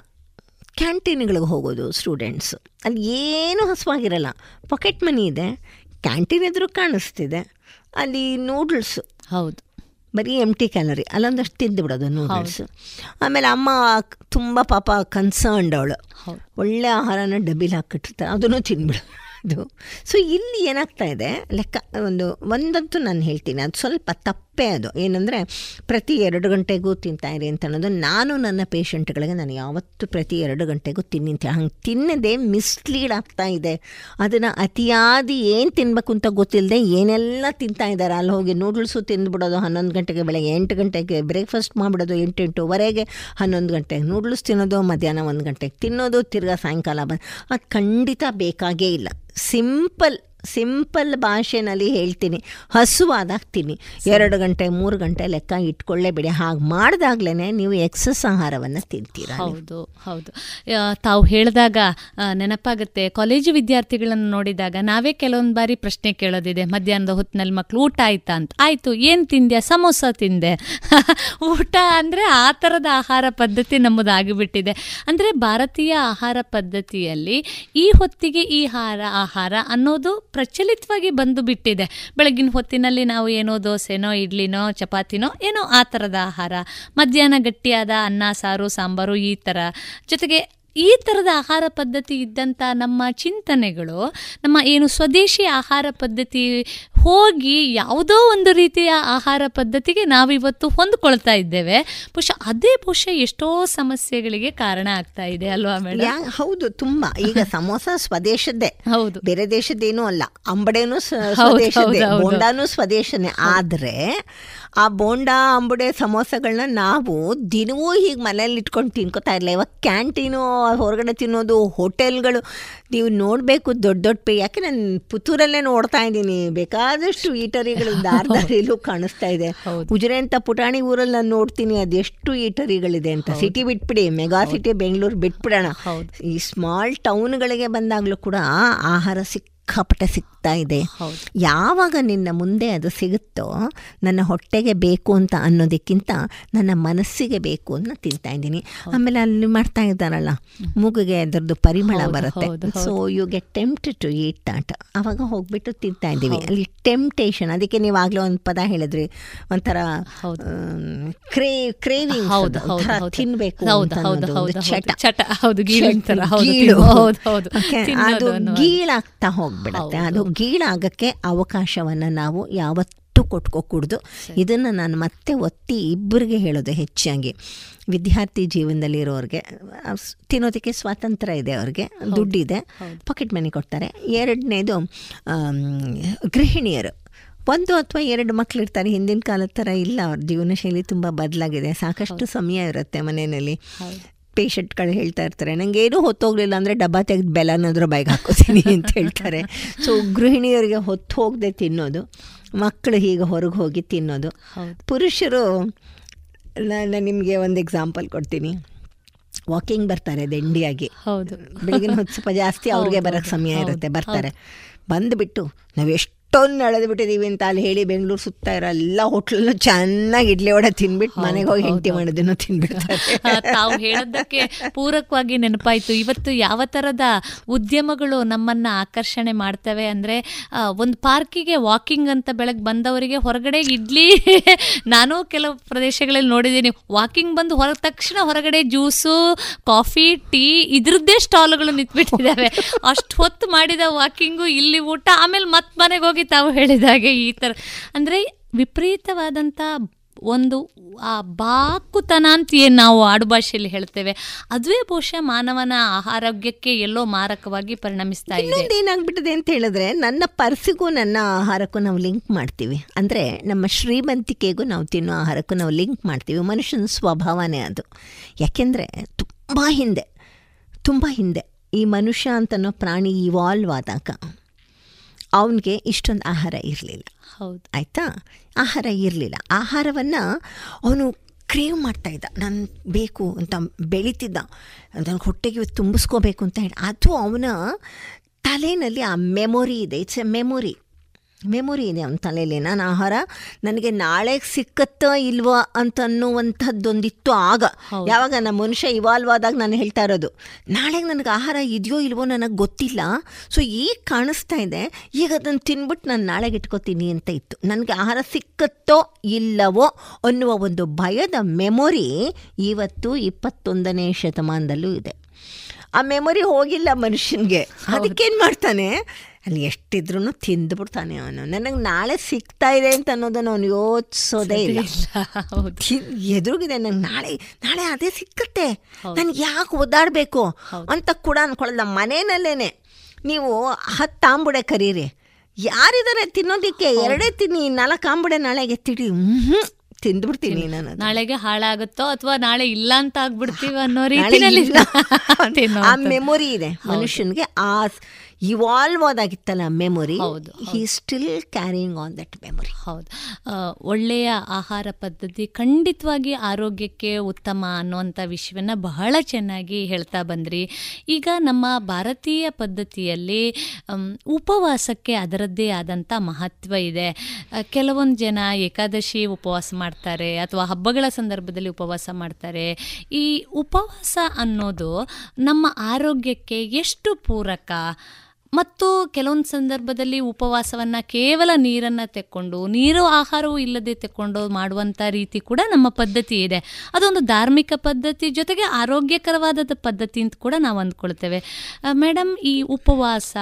ಕ್ಯಾಂಟೀನ್ಗಳಿಗೆ ಹೋಗೋದು ಸ್ಟೂಡೆಂಟ್ಸ್. ಅಲ್ಲಿ ಏನೂ ಹಸುವಾಗಿರಲ್ಲ. ಪಾಕೆಟ್ ಮನಿ ಇದೆ. ಕ್ಯಾಂಟೀನ್ ಎದುರು ಕಾಣಿಸ್ತಿದೆ. ಅಲ್ಲಿ ನೂಡಲ್ಸ್ ಹೌದು. ಬರೀ ಎಂ ಟಿ ಕ್ಯಾಲರಿ ಅಲ್ಲೊಂದಷ್ಟು ತಿಂದು ಬಿಡೋದು ನೂಡಲ್ಸ್ ಆಮೇಲೆ ಅಮ್ಮ ತುಂಬ ಪಾಪ ಕನ್ಸರ್ನ್ಡ್ ಅವಳು. ಒಳ್ಳೆ ಆಹಾರನ ಡಬ್ಬಿಲಿ ಹಾಕಿಟ್ಟಿರ್ತಾರೆ ಅದನ್ನು ತಿನ್ಬಿಡೋದು. ಸೊ ಇಲ್ಲಿ ಏನಾಗ್ತಾ ಇದೆ? ಲೆಕ್ಕ ಒಂದು ಒಂದಂತೂ ನಾನು ಹೇಳ್ತೀನಿ. ಅದು ಸ್ವಲ್ಪ ತಪ್ಪೇ. ಅದು. ಏನಂದರೆ ಪ್ರತಿ ಎರಡು ಗಂಟೆಗೂ ತಿಂತಾ ಇರಿ ಅಂತ ಅನ್ನೋದು ನಾನು ನನ್ನ ಪೇಷಂಟ್ಗಳಿಗೆ ನಾನು ಯಾವತ್ತೂ ಪ್ರತಿ ಎರಡು ಗಂಟೆಗೂ ತಿನ್ನಿ ಅಂತ ಹಂಗೆ ತಿನ್ನದೆ ಮಿಸ್ಲೀಡ್ ಆಗ್ತಾ ಇದೆ. ಅದನ್ನು ಅತಿಯಾದಿ ಏನು ತಿನ್ನಬೇಕು ಅಂತ ಗೊತ್ತಿಲ್ಲದೆ ಏನೆಲ್ಲ ತಿಂತಾ ಇದ್ದಾರೆ. ಅಲ್ಲಿ ಹೋಗಿ ನೂಡಲ್ಸು ತಿಂದುಬಿಡೋದು ಹನ್ನೊಂದು ಗಂಟೆಗೆ, ಬೆಳಗ್ಗೆ ಎಂಟು ಗಂಟೆಗೆ, ಬ್ರೇಕ್ಫಾಸ್ಟ್ ಮಾಡಿಬಿಡೋದು ಎಂಟೆಂಟುವರೆಗೆ ಹನ್ನೊಂದು ಗಂಟೆಗೆ. ನೂಡಲ್ಸ್ ತಿನ್ನೋದು ಮಧ್ಯಾಹ್ನ ಒಂದು ಗಂಟೆಗೆ. ತಿನ್ನೋದು ತಿರ್ಗಾ ಸಾಯಂಕಾಲ ಬಂದು. ಅದು ಖಂಡಿತ ಬೇಕಾಗೇ ಇಲ್ಲ. ಸಿಂಪಲ್ ಸಿಂಪಲ್ ಭಾಷೆನಲ್ಲಿ ಹೇಳ್ತೀನಿ. ಹಸುವಾದಾಗ ತಿನ್ನಿ ಎರಡು ಗಂಟೆ ಮೂರು ಗಂಟೆ ಲೆಕ್ಕ ಇಟ್ಕೊಳ್ಳೇಬೇಡಿ ಹಾಗೆ ಮಾಡಿದಾಗ್ಲೇ ನೀವು ಎಕ್ಸಸ್ ಆಹಾರವನ್ನು ತಿಂತೀರ ಹೌದು ಹೌದು. ತಾವು ಹೇಳಿದಾಗ ನೆನಪಾಗುತ್ತೆ. ಕಾಲೇಜು ವಿದ್ಯಾರ್ಥಿಗಳನ್ನು ನೋಡಿದಾಗ ನಾವೇ ಕೆಲವೊಂದು ಬಾರಿ ಪ್ರಶ್ನೆ ಕೇಳೋದಿದೆ. ಮಧ್ಯಾಹ್ನದ ಹೊತ್ತಿನಲ್ಲಿ ಮಕ್ಕಳು ಊಟ ಆಯ್ತಾ ಅಂತ. ಆಯಿತು ಏನು ತಿಂದೆ ಸಮೋಸ ತಿಂದೆ. ಊಟ ಅಂದರೆ ಆ ಥರದ ಆಹಾರ ಪದ್ಧತಿ ನಮ್ಮದಾಗಿಬಿಟ್ಟಿದೆ. ಅಂದರೆ ಭಾರತೀಯ ಆಹಾರ ಪದ್ಧತಿಯಲ್ಲಿ ಈ ಹೊತ್ತಿಗೆ ಈ ಆಹಾರ ಆಹಾರ ಅನ್ನೋದು ಪ್ರಚಲಿತವಾಗಿ ಬಂದು ಬಿಟ್ಟಿದೆ. ಬೆಳಗಿನ ಹೊತ್ತಿನಲ್ಲಿ ನಾವು ಏನೋ ದೋಸೆನೋ, ಇಡ್ಲಿನೋ, ಚಪಾತಿನೋ, ಏನೋ ಆ ಥರದ ಆಹಾರ. ಮಧ್ಯಾಹ್ನ ಗಟ್ಟಿಯಾದ ಅನ್ನ, ಸಾರು, ಸಾಂಬಾರು ಈ ಥರ ಜೊತೆಗೆ ಈ ಥರದ ಆಹಾರ ಪದ್ಧತಿ ಇದ್ದಂಥ ನಮ್ಮ ಚಿಂತನೆಗಳು ನಮ್ಮ ಏನು ಸ್ವದೇಶಿ ಆಹಾರ ಪದ್ಧತಿ ಹೋಗಿ ಯಾವುದೋ ಒಂದು ರೀತಿಯ ಆಹಾರ ಪದ್ಧತಿಗೆ ನಾವಿವತ್ತು ಹೊಂದ್ಕೊಳ್ತಾ ಇದ್ದೇವೆ. ಬಹುಶಃ ಅದೇ ಬಹುಶಃ ಎಷ್ಟೋ ಸಮಸ್ಯೆಗಳಿಗೆ ಕಾರಣ ಆಗ್ತಾ ಇದೆ ಅಲ್ವಾ ಮೇಡಮ್ ಹೌದು ತುಂಬಾ. ಈಗ ಸಮೋಸ ಸ್ವದೇಶದ್ದೇ. ಹೌದು. ಬೇರೆ ದೇಶದ್ದೇನೂ ಅಲ್ಲ. ಅಂಬಡೆನೂ ಸ್ವದೇಶದ್ದೇ. ಬೋಂಡಾನು ಸ್ವದೇಶನೇ. ಆದ್ರೆ ಆ ಬೋಂಡಾ ಅಂಬುಡೆ ಸಮೋಸಗಳನ್ನ ನಾವು ದಿನವೂ ಹೀಗೆ ಮನೇಲಿ ಇಟ್ಕೊಂಡು ತಿನ್ಕೋತಾ ಇರಲಿಲ್ಲ ಇವಾಗ ಕ್ಯಾಂಟೀನು ಹೊರಗಡೆ ತಿನ್ನೋದು ಹೋಟೆಲ್ಗಳು ನೀವು ನೋಡಬೇಕು ದೊಡ್ಡ ದೊಡ್ಡ ಪೇ ಯಾಕೆ ನಾನು ಪುತ್ತೂರಲ್ಲೇ ನೋಡ್ತಾ ಇದ್ದೀನಿ. ಬೇಕಾದಷ್ಟು ಈಟರಿಗಳು ದಾರ ದಾರಿಲೂ ಕಾಣಿಸ್ತಾ ಇದೆ. ಉಜಿರೆ ಅಂತ ಪುಟಾಣಿ ಊರಲ್ಲಿ ನಾನು ನೋಡ್ತೀನಿ ಅದೆಷ್ಟು ಈಟರಿಗಳಿದೆ ಅಂತ. ಸಿಟಿ ಬಿಟ್ಬಿಡಿ ಮೆಗಾ ಸಿಟಿ ಬೆಂಗಳೂರು ಬಿಟ್ಬಿಡೋಣ. ಈ ಸ್ಮಾಲ್ ಟೌನ್ಗಳಿಗೆ ಬಂದಾಗಲೂ ಕೂಡ ಆಹಾರ ಸಿಕ್ಕಾಪಟ್ಟೆ ಸಿಗ್ತಾ ಇದೆ. ಯಾವಾಗ ನಿನ್ನ ಮುಂದೆ ಅದು ಸಿಗುತ್ತೋ ನನ್ನ ಹೊಟ್ಟೆಗೆ ಬೇಕು ಅಂತ ಅನ್ನೋದಕ್ಕಿಂತ ನನ್ನ ಮನಸ್ಸಿಗೆ ಬೇಕು ಅಂತ ತಿಂತಾ ಇದ್ದೀನಿ. ಆಮೇಲೆ ಅಲ್ಲಿ ಮಾಡ್ತಾ ಇದ್ದಾರಲ್ಲ ಮೂಗಿಗೆ ಅದರದ್ದು ಪರಿಮಳ ಬರುತ್ತೆ. So you get tempt to eat that ಅವಾಗ ಹೋಗ್ಬಿಟ್ಟು ತಿಂತಾ ಇದ್ದೀವಿ. ಅಲ್ಲಿ ಟೆಂಪ್ಟೇಷನ್ ಅದಕ್ಕೆ ನೀವು ಆಗಲೇ ಒಂದು ಪದ ಹೇಳಿದ್ರಿ. ಒಂಥರ. ಕ್ರೇ ಕ್ರೇವಿಂಗ್ ತಿನ್ಬೇಕು ಚಟ. ಚಟ. ಹೌದು ಗೀಳಾಗ್ತಾ ಹೋಗ್ಬಿಡತ್ತೆ. ಹೌದು. ಅದು ಗೀಳಾಗಕ್ಕೆ ಅವಕಾಶವನ್ನು ನಾವು ಯಾವತ್ತೂ ಕೊಟ್ಕೋಕೂಡ್ದು. ಇದನ್ನು ನಾನು ಮತ್ತೆ ಒತ್ತಿ ಇಬ್ಬರಿಗೆ ಹೇಳೋದು ಹೆಚ್ಚಾಗಿ. ವಿದ್ಯಾರ್ಥಿ ಜೀವನದಲ್ಲಿರೋರಿಗೆ ತಿನ್ನೋದಕ್ಕೆ ಸ್ವಾತಂತ್ರ್ಯ ಇದೆ ಅವ್ರಿಗೆ ದುಡ್ಡಿದೆ ಪಾಕೆಟ್ ಮನಿ ಕೊಡ್ತಾರೆ. ಎರಡನೇದು ಗೃಹಿಣಿಯರು. ಒಂದು ಅಥವಾ ಎರಡು ಮಕ್ಳು ಇರ್ತಾರೆ ಹಿಂದಿನ ಕಾಲದ ಥರ ಇಲ್ಲ. ಅವ್ರ ಜೀವನ ಶೈಲಿ ತುಂಬ ಬದಲಾಗಿದೆ. ಸಾಕಷ್ಟು ಸಮಯ ಇರುತ್ತೆ ಮನೆಯಲ್ಲಿ. ಪೇಷಂಟ್ಗಳು ಹೇಳ್ತಾ ಇರ್ತಾರೆ ನನಗೆ ಏನೂ ಹೊತ್ತೋಗ್ಲಿಲ್ಲ ಅಂದರೆ ಡಬ್ಬ ತೆಗೆದು ಬೆಲ್ಲನಾದ್ರೂ ಬೈಗೆ ಹಾಕೋತೀನಿ ಅಂತ ಹೇಳ್ತಾರೆ. ಸೊ ಗೃಹಿಣಿಯರಿಗೆ ಹೊತ್ತು ಹೋಗದೆ ತಿನ್ನೋದು ಮಕ್ಕಳು ಹೀಗೆ ಹೊರಗೆ ಹೋಗಿ ತಿನ್ನೋದು. ಪುರುಷರು ನಾನು ನಿಮಗೆ ಒಂದು ಎಕ್ಸಾಂಪಲ್ ಕೊಡ್ತೀನಿ. ವಾಕಿಂಗ್ ಬರ್ತಾರೆ ದಂಡಿಯಾಗಿ. ಹೌದು. ಬೆಳಗಿನ ಹೊತ್ತು ಸ್ವಲ್ಪ ಜಾಸ್ತಿ ಅವ್ರಿಗೆ ಬರೋಕ್ಕೆ ಸಮಯ ಇರುತ್ತೆ ಬರ್ತಾರೆ. ಬಂದುಬಿಟ್ಟು ನಾವು ಎಷ್ಟೊಂದು ಎಳೆದು ಬಿಟ್ಟಿದ್ದೀವಿ ಅಂತ ಅಲ್ಲಿ ಹೇಳಿ ಬೆಂಗಳೂರು ಸುತ್ತ ಇರೋ ಎಲ್ಲ ಹೋಟ್ಲಲ್ಲೂ ಚೆನ್ನಾಗಿ ಇಡ್ಲಿ ವಡೆ ತಿನ್ಬಿಟ್ಟು ಮನೆಗೆ ಹೋಗಿ ಹೆಂಡತಿ ಮಾಡೋದನ್ನು ತಿನ್ಬಿಡ್ತಾರೆ. ತಾವು ಹೇಳೋದಕ್ಕೆ ಪೂರಕವಾಗಿ ನೆನಪಾಯ್ತು. ಇವತ್ತು ಯಾವ ಥರದ ಉದ್ಯಮಗಳು ನಮ್ಮನ್ನ ಆಕರ್ಷಣೆ ಮಾಡ್ತವೆ ಅಂದರೆ ಒಂದು ಪಾರ್ಕಿಗೆ ವಾಕಿಂಗ್ ಅಂತ ಬೆಳಗ್ಗೆ ಬಂದವರಿಗೆ ಹೊರಗಡೆ ಇಡ್ಲಿ ನಾನು ಕೆಲವು ಪ್ರದೇಶಗಳಲ್ಲಿ ನೋಡಿದ್ದೀನಿ. ವಾಕಿಂಗ್ ಬಂದು ಹೊರ ತಕ್ಷಣ ಹೊರಗಡೆ ಜ್ಯೂಸು ಕಾಫಿ ಟೀ ಇದ್ರದ್ದೇ ಸ್ಟಾಲ್ಗಳು ನಿಂತ್ಬಿಟ್ಟಿದ್ದಾವೆ. ಅಷ್ಟು ಹೊತ್ತು ಮಾಡಿದ ವಾಕಿಂಗು ಇಲ್ಲಿ ಊಟ ಆಮೇಲೆ ಮತ್ತೆ ಮನೆಗೆ ಹೋಗಿ ತಾವು ಹೇಳಿದಾಗೆ ಈ ಥರ ಅಂದರೆ ವಿಪರೀತವಾದಂಥ ಒಂದು, ಆ ಬಾಕುತನ ಅಂತ ಏನು ನಾವು ಆಡುಭಾಷೆಯಲ್ಲಿ ಹೇಳ್ತೇವೆ. ಅದುವೇ ಬಹುಶಃ ಮಾನವನ ಆರೋಗ್ಯಕ್ಕೆ ಎಲ್ಲೋ ಮಾರಕವಾಗಿ ಪರಿಣಮಿಸ್ತಾ ಇದೆ. ಏನಾಗ್ಬಿಟ್ಟಿದೆ ಅಂತ ಹೇಳಿದ್ರೆ, ನನ್ನ ಪರ್ಸಿಗೂ ನನ್ನ ಆಹಾರಕ್ಕೂ ನಾವು ಲಿಂಕ್ ಮಾಡ್ತೀವಿ. ಅಂದರೆ ನಮ್ಮ ಶ್ರೀಮಂತಿಕೆಗೂ ನಾವು ತಿನ್ನೋ ಆಹಾರಕ್ಕೂ ನಾವು ಲಿಂಕ್ ಮಾಡ್ತೀವಿ. ಮನುಷ್ಯನ ಸ್ವಭಾವನೇ ಅದು. ಯಾಕೆಂದರೆ ತುಂಬ ಹಿಂದೆ ತುಂಬ ಹಿಂದೆ ಈ ಮನುಷ್ಯ ಅಂತನೋ ಪ್ರಾಣಿ ಇವಾಲ್ವ್ ಆದಾಗ ಅವನಿಗೆ ಇಷ್ಟೊಂದು ಆಹಾರ ಇರಲಿಲ್ಲ. ಹೌದು. ಆಯಿತಾ? ಆಹಾರ ಇರಲಿಲ್ಲ. ಆಹಾರವನ್ನು ಅವನು ಕ್ರೇವ್ ಮಾಡ್ತಾ ಇದ್ದ. ನಾನು ಬೇಕು ಅಂತ ಬೆಳೀತಿದ್ದ. ನನಗೆ ಹೊಟ್ಟೆಗೆ ತುಂಬಿಸ್ಕೋಬೇಕು ಅಂತ ಹೇಳಿ. ಅದು ಅವನ ತಲೆಯಲ್ಲಿ ಆ ಮೆಮೊರಿ ಇದೆ. ಇಟ್ಸ್ ಎ ಮೆಮೊರಿ ಮೆಮೊರಿ ಇದೆ ಅವನ ತಲೆಯಲ್ಲಿ. ನಾನು ಆಹಾರ ನನಗೆ ನಾಳೆ ಸಿಕ್ಕತ್ತೋ ಇಲ್ವೋ ಅಂತ ಅನ್ನುವಂಥದ್ದೊಂದಿತ್ತು ಆಗ. ಯಾವಾಗ ನಮ್ಮ ಮನುಷ್ಯ ಇವಾಲ್ವ್ ಆದಾಗ ನಾನು ಹೇಳ್ತಾ ಇರೋದು ನಾಳೆಗೆ ನನಗೆ ಆಹಾರ ಇದೆಯೋ ಇಲ್ವೋ ನನಗೆ ಗೊತ್ತಿಲ್ಲ. ಸೊ ಈಗ ಕಾಣಿಸ್ತಾ ಇದೆ ಈಗ ಅದನ್ನು ತಿನ್ಬಿಟ್ಟು ನಾನು ನಾಳೆಗೆ ಇಟ್ಕೋತೀನಿ ಅಂತ ಇತ್ತು. ನನಗೆ ಆಹಾರ ಸಿಕ್ಕತ್ತೋ ಇಲ್ಲವೋ ಅನ್ನುವ ಒಂದು ಭಯದ ಮೆಮೊರಿ ಇವತ್ತು ಇಪ್ಪತ್ತೊಂದನೇ ಶತಮಾನದಲ್ಲೂ ಇದೆ. ಆ ಮೆಮೊರಿ ಹೋಗಿಲ್ಲ ಮನುಷ್ಯನಿಗೆ. ಅದಕ್ಕೇನು ಮಾಡ್ತಾನೆ? ಅಲ್ಲಿ ಎಷ್ಟಿದ್ರೂ ತಿಂದ್ಬಿಡ್ತಾನೆ ಅವನು. ನನಗೆ ನಾಳೆ ಸಿಗ್ತಾ ಇದೆ ಅಂತ ಅನ್ನೋದನ್ನು ಅವನು ಯೋಚಿಸೋದೇ ಇಲ್ಲ. ಎದುರುಗಿದೆ ನಂಗೆ ನಾಳೆ ನಾಳೆ ಅದೇ ಸಿಕ್ಕತ್ತೆ. ನನಗೆ ಯಾಕೆ ಓದಾಡಬೇಕು? ಅಂತ ಕೂಡ ಅನ್ಕೊಳ್ಳಲ್ಲ ಮನೆಯಲ್ಲೇನೆ. ನೀವು ಹತ್ತು ಆಂಬುಡೆ ಕರೀರಿ. ಯಾರಿದ್ದಾರೆ ತಿನ್ನೋದಕ್ಕೆ ಎರಡೇ ತಿನ್ನಿ ನಾಲ್ಕು ಆಂಬುಡೆ ನಾಳೆಗೆ ತಿಳಿ ಹ್ಞೂ ತಿಂದ್ಬಿಡ್ತೀನಿ ನಾನು. ನಾಳೆಗೆ ಹಾಳಾಗುತ್ತೋ ಅಥವಾ ನಾಳೆ ಇಲ್ಲ ಅಂತ ಆಗ್ಬಿಡ್ತೀವಿ ಅನ್ನೋ ರೀತಿಯಲ್ಲಿ. ಆ ಮೆಮೊರಿ ಇದೆ. ಮನುಷ್ಯನಿಗೆ ಆ ಇವಾಲ್ವ್ ಆದಾಗಿತ್ತಲ್ಲ ಮೆಮೊರಿ ಹೌದು, he still carrying on that memory ಹೌದು. ಒಳ್ಳೆಯ ಆಹಾರ ಪದ್ಧತಿ ಖಂಡಿತವಾಗಿ ಆರೋಗ್ಯಕ್ಕೆ ಉತ್ತಮ ಅನ್ನುವಂಥ ವಿಷಯವನ್ನು ಬಹಳ ಚೆನ್ನಾಗಿ ಹೇಳ್ತಾ ಬಂದ್ರಿ. ಈಗ ನಮ್ಮ ಭಾರತೀಯ ಪದ್ಧತಿಯಲ್ಲಿ ಉಪವಾಸಕ್ಕೆ ಅದರದ್ದೇ ಆದಂಥ ಮಹತ್ವ ಇದೆ. ಕೆಲವೊಂದು ಜನ ಏಕಾದಶಿ ಉಪವಾಸ ಮಾಡ್ತಾರೆ ಅಥವಾ ಹಬ್ಬಗಳ ಸಂದರ್ಭದಲ್ಲಿ ಉಪವಾಸ ಮಾಡ್ತಾರೆ. ಈ ಉಪವಾಸ ಅನ್ನೋದು ನಮ್ಮ ಆರೋಗ್ಯಕ್ಕೆ ಎಷ್ಟು ಪೂರಕ? ಮತ್ತು ಕೆಲವೊಂದು ಸಂದರ್ಭದಲ್ಲಿ ಉಪವಾಸವನ್ನು ಕೇವಲ ನೀರನ್ನು ತೆಕ್ಕೊಂಡು, ನೀರು ಆಹಾರವೂ ಇಲ್ಲದೆ ತೆಕ್ಕೊಂಡು ಮಾಡುವಂಥ ರೀತಿ ಕೂಡ ನಮ್ಮ ಪದ್ಧತಿ ಇದೆ. ಅದೊಂದು ಧಾರ್ಮಿಕ ಪದ್ಧತಿ, ಜೊತೆಗೆ ಆರೋಗ್ಯಕರವಾದ ಪದ್ಧತಿ ಅಂತ ಕೂಡ ನಾವು ಅಂದ್ಕೊಳ್ತೇವೆ. ಮೇಡಮ್ ಈ ಉಪವಾಸ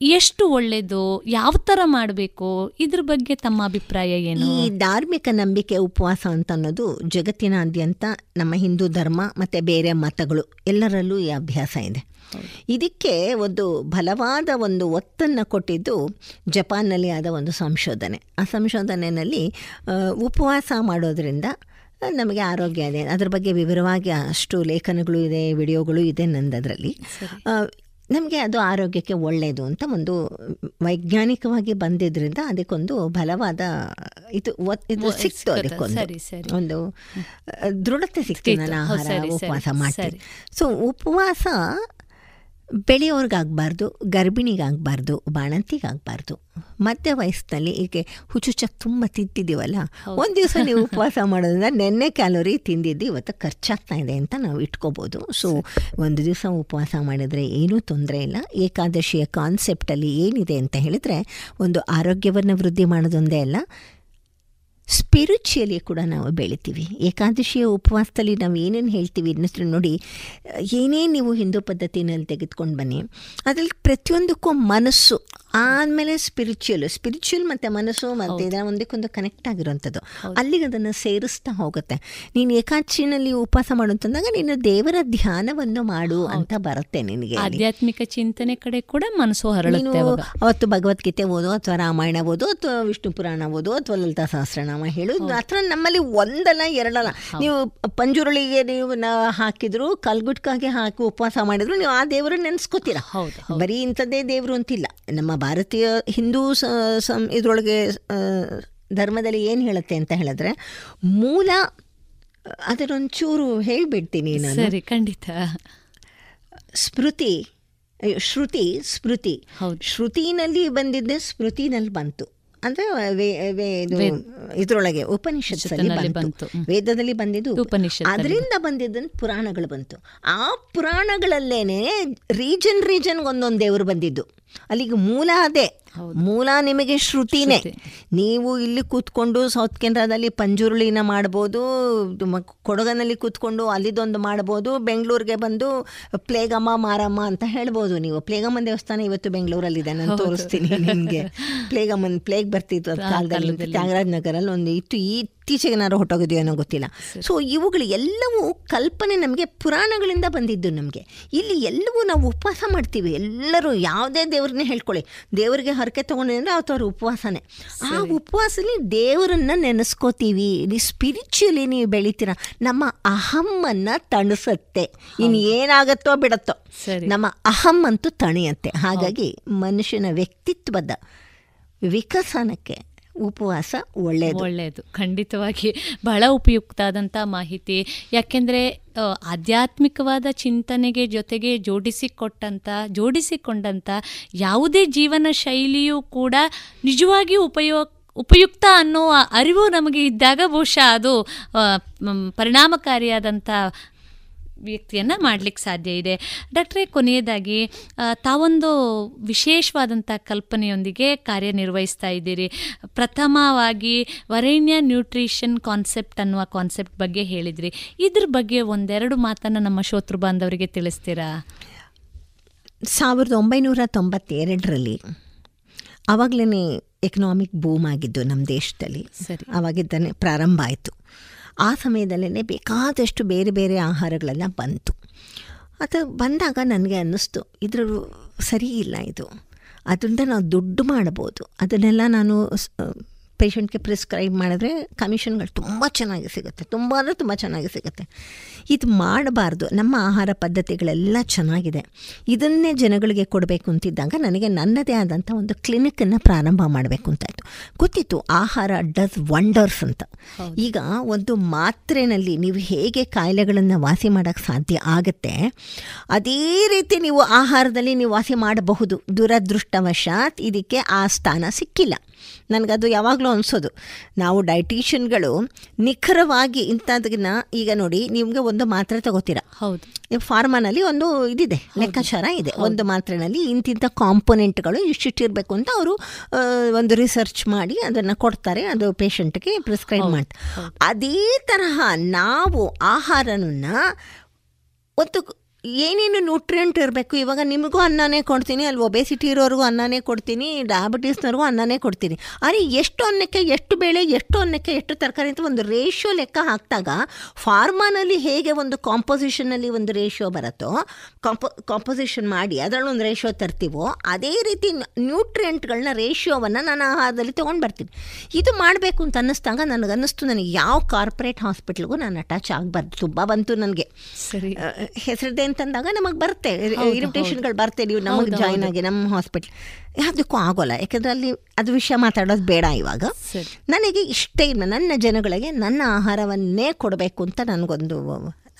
ಎಷ್ಟು ಒಳ್ಳೆಯದು ಯಾವ ಥರ ಮಾಡಬೇಕು? ಇದ್ರ ಬಗ್ಗೆ ತಮ್ಮ ಅಭಿಪ್ರಾಯ ಏನು? ಈ ಧಾರ್ಮಿಕ ನಂಬಿಕೆ ಉಪವಾಸ ಅಂತ ಅನ್ನೋದು ಜಗತ್ತಿನಾದ್ಯಂತ ನಮ್ಮ ಹಿಂದೂ ಧರ್ಮ ಮತ್ತು ಬೇರೆ ಮತಗಳು ಎಲ್ಲರಲ್ಲೂ ಈ ಅಭ್ಯಾಸ ಇದೆ. ಇದಕ್ಕೆ ಒಂದು ಬಲವಾದ ಒಂದು ಒತ್ತನ್ನು ಕೊಟ್ಟಿದ್ದು ಜಪಾನ್ನಲ್ಲಿ ಆದ ಒಂದು ಸಂಶೋಧನೆ. ಆ ಸಂಶೋಧನೆಯಲ್ಲಿ ಉಪವಾಸ ಮಾಡೋದ್ರಿಂದ ನಮಗೆ ಆರೋಗ್ಯ ಇದೆ. ಅದ್ರ ಬಗ್ಗೆ ವಿವರವಾಗಿ ಅಷ್ಟು ಲೇಖನಗಳು ಇದೆ ವಿಡಿಯೋಗಳು ಇದೆ ನಂದದರಲ್ಲಿ. ನಮಗೆ ಅದು ಆರೋಗ್ಯಕ್ಕೆ ಒಳ್ಳೆಯದು ಅಂತ ಒಂದು ವೈಜ್ಞಾನಿಕವಾಗಿ ಬಂದಿದ್ದರಿಂದ ಅದಕ್ಕೊಂದು ಬಲವಾದ ಇದು ಇದು ಸಿಕ್ತು ಅದಕ್ಕೊಂದು. ಒಂದು ದೃಢತೆ ಸಿಕ್ತು. ನಾನು ಆಹಾರ ಉಪವಾಸ ಮಾಡ್ತೀನಿ. ಸೊ ಉಪವಾಸ ಬೆಳೆಯೋರ್ಗಾಗಬಾರ್ದು ಗರ್ಭಿಣಿಗಾಗಬಾರ್ದು ಬಾಣಂತಿಗಾಗಬಾರ್ದು. ಮಧ್ಯ ವಯಸ್ಸಿನಲ್ಲಿ ಈಗ ಹುಚ್ಚುಚ್ಚ ತುಂಬ ತಿಂತಿದ್ದೀವಲ್ಲ ಒಂದು ದಿವಸ ನೀವು ಉಪವಾಸ ಮಾಡೋದ್ರಿಂದ ನೆನ್ನೆ ಕ್ಯಾಲೋರಿ ತಿಂದಿದ್ದು ಇವತ್ತು ಖರ್ಚಾಗ್ತಾ ಇದೆ ಅಂತ ನಾವು ಇಟ್ಕೋಬೋದು. ಸೊ ಒಂದು ದಿವಸ ಉಪವಾಸ ಮಾಡಿದರೆ ಏನೂ ತೊಂದರೆ ಇಲ್ಲ. ಏಕಾದಶಿಯ ಕಾನ್ಸೆಪ್ಟಲ್ಲಿ ಏನಿದೆ ಅಂತ ಹೇಳಿದರೆ ಒಂದು ಆರೋಗ್ಯವನ್ನು ವೃದ್ಧಿ ಮಾಡೋದೊಂದೇ ಅಲ್ಲ ಸ್ಪಿರಿಚುಯಲಿ ಕೂಡ ನಾವು ಬೆಳಿತೀವಿ. ಏಕಾದಶಿಯ ಉಪವಾಸದಲ್ಲಿ ನಾವು ಏನೇನು ಹೇಳ್ತೀವಿ ಇನ್ನಷ್ಟು ನೋಡಿ, ಏನೇ ನೀವು ಹಿಂದೂ ಪದ್ಧತಿನಲ್ಲಿ ತೆಗೆದುಕೊಂಡು ಬನ್ನಿ, ಅದರಲ್ಲಿ ಪ್ರತಿಯೊಂದಕ್ಕೂ ಮನಸ್ಸು ಆದಮೇಲೆ ಸ್ಪಿರಿಚುವಲ್ ಸ್ಪಿರಿಚುವಲ್ ಮತ್ತೆ ಮನಸ್ಸು ಮತ್ತೆ ಇದರ ಒಂದಕ್ಕೊಂದು ಕನೆಕ್ಟ್ ಆಗಿರುವಂಥದ್ದು. ಅಲ್ಲಿಗೆ ಅದನ್ನು ಸೇರಿಸ್ತಾ ಹೋಗುತ್ತೆ. ನೀನು ಏಕಾಚಿನಲ್ಲಿ ಉಪವಾಸ ಮಾಡುವಂತಂದಾಗ ನೀನು ದೇವರ ಧ್ಯಾನವನ್ನು ಮಾಡು ಅಂತ ಬರುತ್ತೆ ನಿನಗೆ. ಆಧ್ಯಾತ್ಮಿಕ ಚಿಂತನೆ ಕಡೆ ಕೂಡ ಮನಸ್ಸು ಹರಳು ಹರಳುತ್ತೆ ಅವತ್ತು ಭಗವದ್ಗೀತೆ ಓದು ಅಥವಾ ರಾಮಾಯಣ ಓದು ಅಥವಾ ವಿಷ್ಣು ಪುರಾಣ ಓದು ಅಥವಾ ಲಲಿತಾ ಸಹಸ್ರನಾಮ ಹೇಳು. ಮಾತ್ರ ನಮ್ಮಲ್ಲಿ ಒಂದಲ್ಲ ಎರಡಲ್ಲ. ನೀವು ಪಂಜುರುಳಿಗೆ ನೀವು ಹಾಕಿದ್ರು ಕಲ್ಗುಟ್ಕಾಗೆ ಹಾಕಿ ಉಪವಾಸ ಮಾಡಿದ್ರು ನೀವು ಆ ದೇವರನ್ನ ನೆನೆಸ್ಕೋತೀರ. ಹೌದು, ಬರೀ ಇಂಥದ್ದೇ ದೇವರು ಅಂತಿಲ್ಲ. ನಮ್ಮ ಭಾರತೀಯ ಹಿಂದೂ ಸ- ಇದರೊಳಗೆ ಧರ್ಮದಲ್ಲಿ ಏನು ಹೇಳುತ್ತೆ ಅಂತ ಹೇಳಿದ್ರೆ ಮೂಲ ಅದರೊಂಚೂರು ಹೇಳಿಬಿಡ್ತೀನಿ ನಾನು. ಸರಿ ಖಂಡಿತ. ಸ್ಮೃತಿ ಶ್ರುತಿ ಸ್ಮೃತಿ. ಹೌದು. ಶ್ರುತಿನಲ್ಲಿ ಬಂದಿದ್ದೆ ಸ್ಮೃತಿನಲ್ಲಿ ಬಂತು. ಅಂದ್ರೆ ಇದ್ರೊಳಗೆ ಉಪನಿಷತ್ತಲ್ಲಿ ಬಂತು. ಬಂತು. ವೇದದಲ್ಲಿ ಬಂದಿದ್ದು ಉಪನಿಷತ್ ಅದರಿಂದ ಬಂದಿದ್ದನ್ನು ಪುರಾಣಗಳು ಬಂತು. ಆ ಪುರಾಣಗಳಲ್ಲೇನೆ ರೀಜನ್ ರೀಜನ್ ಒಂದೊಂದು ದೇವರು ಬಂದಿದ್ದು. ಅಲ್ಲಿಗೆ ಮೂಲ ಅದೇ. ಮೂಲ ನಿಮಗೆ ಶ್ರುತಿನೇ. ನೀವು ಇಲ್ಲಿ ಕೂತ್ಕೊಂಡು ಸೌತ್ ಕೇಂದ್ರದಲ್ಲಿ ಪಂಜುರುಳಿನ ಮಾಡ್ಬೋದು ಕೊಡಗನಲ್ಲಿ ಕೂತ್ಕೊಂಡು ಅಲ್ಲಿದೊಂದು ಮಾಡ್ಬೋದು ಬೆಂಗಳೂರಿಗೆ ಬಂದು ಪ್ಲೇಗಮ್ಮ ಮಾರಮ್ಮ ಅಂತ ಹೇಳ್ಬೋದು ನೀವು. ಪ್ಲೇಗಮ್ಮನ ದೇವಸ್ಥಾನ ಇವತ್ತು ಬೆಂಗಳೂರಲ್ಲಿ ಇದೆ ನಾನು ತೋರಿಸ್ತೀನಿ ನಿಮಗೆ. ಪ್ಲೇಗಮ್ಮನ ಪ್ಲೇಗ್ ಬರ್ತಿತ್ತು ಕಾಲದಲ್ಲಿ. ತ್ಯಾಗರಾಜ ನಗರಲ್ಲಿ ಒಂದು ಇತ್ತು. ಈ ಇತ್ತೀಚೆಗೇನಾದ್ರು ಹೊಟ್ಟೋಗಿದೆಯೋ ಅನ್ನೋ ಗೊತ್ತಿಲ್ಲ. ಸೊ ಇವುಗಳು ಎಲ್ಲವೂ ಕಲ್ಪನೆ ನಮಗೆ ಪುರಾಣಗಳಿಂದ ಬಂದಿದ್ದು ನಮಗೆ. ಇಲ್ಲಿ ಎಲ್ಲವೂ ನಾವು ಉಪವಾಸ ಮಾಡ್ತೀವಿ. ಎಲ್ಲರೂ ಯಾವುದೇ ದೇವ್ರನ್ನೇ ಹೇಳ್ಕೊಳ್ಳಿ. ದೇವರಿಗೆ ಹರಕೆ ತೊಗೊಂಡಿದ್ರೆ ಅವತ್ತು ಅವ್ರ ಉಪವಾಸನೇ. ಆ ಉಪವಾಸದಲ್ಲಿ ದೇವರನ್ನ ನೆನೆಸ್ಕೋತೀವಿ. ನೀವು ಸ್ಪಿರಿಚುಲಿ ನೀವು ಬೆಳಿತೀರ. ನಮ್ಮ ಅಹಮ್ಮನ್ನು ತಣಿಸುತ್ತೆ. ಇನ್ನು ಏನಾಗತ್ತೋ ಬಿಡತ್ತೋ. ನಮ್ಮ ಅಹಂ ಅಂತೂ ತಣಿಯತ್ತೆ. ಹಾಗಾಗಿ ಮನುಷ್ಯನ ವ್ಯಕ್ತಿತ್ವದ ವಿಕಸನಕ್ಕೆ ಉಪವಾಸ ಒಳ್ಳೆಯದು ಒಳ್ಳೆಯದು ಖಂಡಿತವಾಗಿ ಬಹಳ ಉಪಯುಕ್ತ ಆದಂಥ ಮಾಹಿತಿ. ಯಾಕೆಂದರೆ ಆಧ್ಯಾತ್ಮಿಕವಾದ ಚಿಂತನೆಗೆ ಜೊತೆಗೆ ಜೋಡಿಸಿಕೊಟ್ಟಂಥ ಜೋಡಿಸಿಕೊಂಡಂಥ ಯಾವುದೇ ಜೀವನ ಶೈಲಿಯೂ ಕೂಡ ನಿಜವಾಗಿಯೂ ಉಪಯೋಗ ಉಪಯುಕ್ತ ಅನ್ನೋ ಅರಿವು ನಮಗೆ ಇದ್ದಾಗ ಬಹುಶಃ ಅದು ಪರಿಣಾಮಕಾರಿಯಾದಂಥ ವ್ಯಕ್ತಿಯನ್ನು ಮಾಡ್ಲಿಕ್ಕೆ ಸಾಧ್ಯ ಇದೆ. ಡಾಕ್ಟ್ರೇ ಕೊನೆಯದಾಗಿ ತಾವೊಂದು ವಿಶೇಷವಾದಂಥ ಕಲ್ಪನೆಯೊಂದಿಗೆ ಕಾರ್ಯನಿರ್ವಹಿಸ್ತಾ ಇದ್ದೀರಿ. ಪ್ರಥಮವಾಗಿ ವರೇಣ್ಯ ನ್ಯೂಟ್ರಿಷನ್ ಕಾನ್ಸೆಪ್ಟ್ ಅನ್ನುವ ಕಾನ್ಸೆಪ್ಟ್ ಬಗ್ಗೆ ಹೇಳಿದ್ರಿ. ಇದ್ರ ಬಗ್ಗೆ ಒಂದೆರಡು ಮಾತನ್ನು ನಮ್ಮ ಶೋತೃ ಬಾಂಧವರಿಗೆ ತಿಳಿಸ್ತೀರಾ? ಸಾವಿರದ ಒಂಬೈನೂರ ತೊಂಬತ್ತೆರಡರಲ್ಲಿ ಆವಾಗಲೇ ಎಕನಾಮಿಕ್ ಬೂಮ್ ಆಗಿದ್ದು ನಮ್ಮ ದೇಶದಲ್ಲಿ. ಸರಿ. ಆವಾಗಿದ್ದಾನೆ ಪ್ರಾರಂಭ ಆಯಿತು. ಆ ಸಮಯದಲ್ಲೇ ಬೇಕಾದಷ್ಟು ಬೇರೆ ಬೇರೆ ಆಹಾರಗಳೆಲ್ಲ ಬಂತು. ಅದು ಬಂದಾಗ ನನಗೆ ಅನ್ನಿಸ್ತು ಇದ್ರ ಸರಿ ಇಲ್ಲ ಇದು. ಅದರಿಂದ ನಾವು ದುಡ್ಡು ಮಾಡ್ಬೋದು. ಅದನ್ನೆಲ್ಲ ನಾನು ಪೇಷಂಟ್ಗೆ ಪ್ರಿಸ್ಕ್ರೈಬ್ ಮಾಡಿದ್ರೆ ಕಮಿಷನ್ಗಳು ತುಂಬ ಚೆನ್ನಾಗಿ ಸಿಗುತ್ತೆ. ತುಂಬ ಅಂದರೆ ತುಂಬ ಚೆನ್ನಾಗಿ ಸಿಗುತ್ತೆ. ಇದು ಮಾಡಬಾರ್ದು. ನಮ್ಮ ಆಹಾರ ಪದ್ಧತಿಗಳೆಲ್ಲ ಚೆನ್ನಾಗಿದೆ. ಇದನ್ನೇ ಜನಗಳಿಗೆ ಕೊಡಬೇಕು ಅಂತಿದ್ದಾಗ ನನಗೆ ನನ್ನದೇ ಆದಂಥ ಒಂದು ಕ್ಲಿನಿಕನ್ನು ಪ್ರಾರಂಭ ಮಾಡಬೇಕು ಅಂತಾಯಿತು. ಗೊತ್ತಿತ್ತು ಆಹಾರ ಡಸ್ ವಂಡರ್ಸ್ ಅಂತ. ಈಗ ಒಂದು ಮಾತ್ರೆನಲ್ಲಿ ನೀವು ಹೇಗೆ ಕಾಯಿಲೆಗಳನ್ನು ವಾಸಿ ಮಾಡೋಕ್ಕೆ ಸಾಧ್ಯ ಆಗುತ್ತೆ ಅದೇ ರೀತಿ ನೀವು ಆಹಾರದಲ್ಲಿ ನೀವು ವಾಸಿ ಮಾಡಬಹುದು. ದುರದೃಷ್ಟವಶಾತ್ ಇದಕ್ಕೆ ಆ ಸ್ಥಾನ ಸಿಕ್ಕಿಲ್ಲ. ನನಗದು ಯಾವಾಗಲೂ ಅನಿಸೋದು. ನಾವು ಡೈಟಿಷಿಯನ್ಗಳು ನಿಖರವಾಗಿ ಇಂಥದನ್ನ ಈಗ ನೋಡಿ ನಿಮಗೆ ಒಂದು ಮಾತ್ರೆ ತಗೋತೀರ. ಹೌದು. ಈ ಫಾರ್ಮಾನಲ್ಲಿ ಒಂದು ಇದಿದೆ ಲೆಕ್ಕಾಚಾರ ಇದೆ. ಒಂದು ಮಾತ್ರೆನಲ್ಲಿ ಇಂತಿಂಥ ಕಾಂಪೊನೆಂಟ್ಗಳು ಇಷ್ಟಿಟ್ಟಿರಬೇಕು ಅಂತ ಅವರು ಒಂದು ರಿಸರ್ಚ್ ಮಾಡಿ ಅದನ್ನು ಕೊಡ್ತಾರೆ ಅದು ಪೇಷಂಟ್ಗೆ ಪ್ರಿಸ್ಕ್ರೈಬ್ ಮಾಡ್ತಾರೆ ಅದೇ ತರಹ ನಾವು ಆಹಾರನ ಒಂದು ಏನೇನು ನ್ಯೂಟ್ರಿಯೆಂಟ್ ಇರಬೇಕು? ಇವಾಗ ನಿಮಗೂ ಅನ್ನನೇ ಕೊಡ್ತೀನಿ ಅಲ್ಲಿ ಒಬೆಸಿಟಿ ಇರೋರಿಗೂ ಅನ್ನನೇ ಕೊಡ್ತೀನಿ ಡಯಾಬಿಟೀಸ್ನವ್ರಿಗೂ ಅನ್ನನೇ ಕೊಡ್ತೀನಿ. ಆದರೆ ಎಷ್ಟು ಅನ್ನಕ್ಕೆ ಎಷ್ಟು ಬೇಳೆ ಎಷ್ಟು ಅನ್ನಕ್ಕೆ ಎಷ್ಟು ತರಕಾರಿ ಅಂತ ಒಂದು ರೇಷಿಯೋ ಲೆಕ್ಕ ಹಾಕಿದಾಗ ಫಾರ್ಮಾನಲ್ಲಿ ಹೇಗೆ ಒಂದು ಕಾಂಪೋಸಿಷನಲ್ಲಿ ಒಂದು ರೇಷಿಯೋ ಬರುತ್ತೋ ಕಾಂಪೋ ಕಾಂಪೋಸಿಷನ್ ಮಾಡಿ ಅದರಲ್ಲಿ ಒಂದು ರೇಷಿಯೋ ತರ್ತೀವೋ ಅದೇ ರೀತಿ ನ್ಯೂಟ್ರಿಯೆಂಟ್ಗಳನ್ನ ರೇಷಿಯೋವನ್ನು ನಾನು ಆಹಾರದಲ್ಲಿ ತೊಗೊಂಡು ಬರ್ತೀನಿ. ಇದು ಮಾಡಬೇಕು ಅಂತ ಅನ್ನಿಸ್ದಾಗ ನನಗನ್ನಿಸ್ತು ನನಗೆ ಯಾವ ಕಾರ್ಪೊರೇಟ್ ಹಾಸ್ಪಿಟ್ಲ್ಗೂ ನಾನು ಅಟ್ಯಾಚ್ ಆಗಬಾರ್ದು. ತುಂಬ ಬಂತು ನನಗೆ. ಸರಿ. ಹೆಸರಿದೆ ಅಂತಂದಾಗ ನಮಗೆ ಬರುತ್ತೆ ಇರಿಟೇಷನ್ಗಳು ಬರುತ್ತೆ ನೀವು ನಮಗೆ ಜಾಯ್ನ್ ಆಗಿ ನಮ್ಮ ಹಾಸ್ಪಿಟ್ಲ್ ಯಾವುದಕ್ಕೂ ಆಗೋಲ್ಲ. ಯಾಕಂದರೆ ಅಲ್ಲಿ ಅದು ವಿಷಯ ಮಾತಾಡೋದು ಬೇಡ ಇವಾಗ. ನನಗೆ ಇಷ್ಟೇ ಇಲ್ಲ ನನ್ನ ಜನಗಳಿಗೆ ನನ್ನ ಆಹಾರವನ್ನೇ ಕೊಡಬೇಕು ಅಂತ ನನಗೊಂದು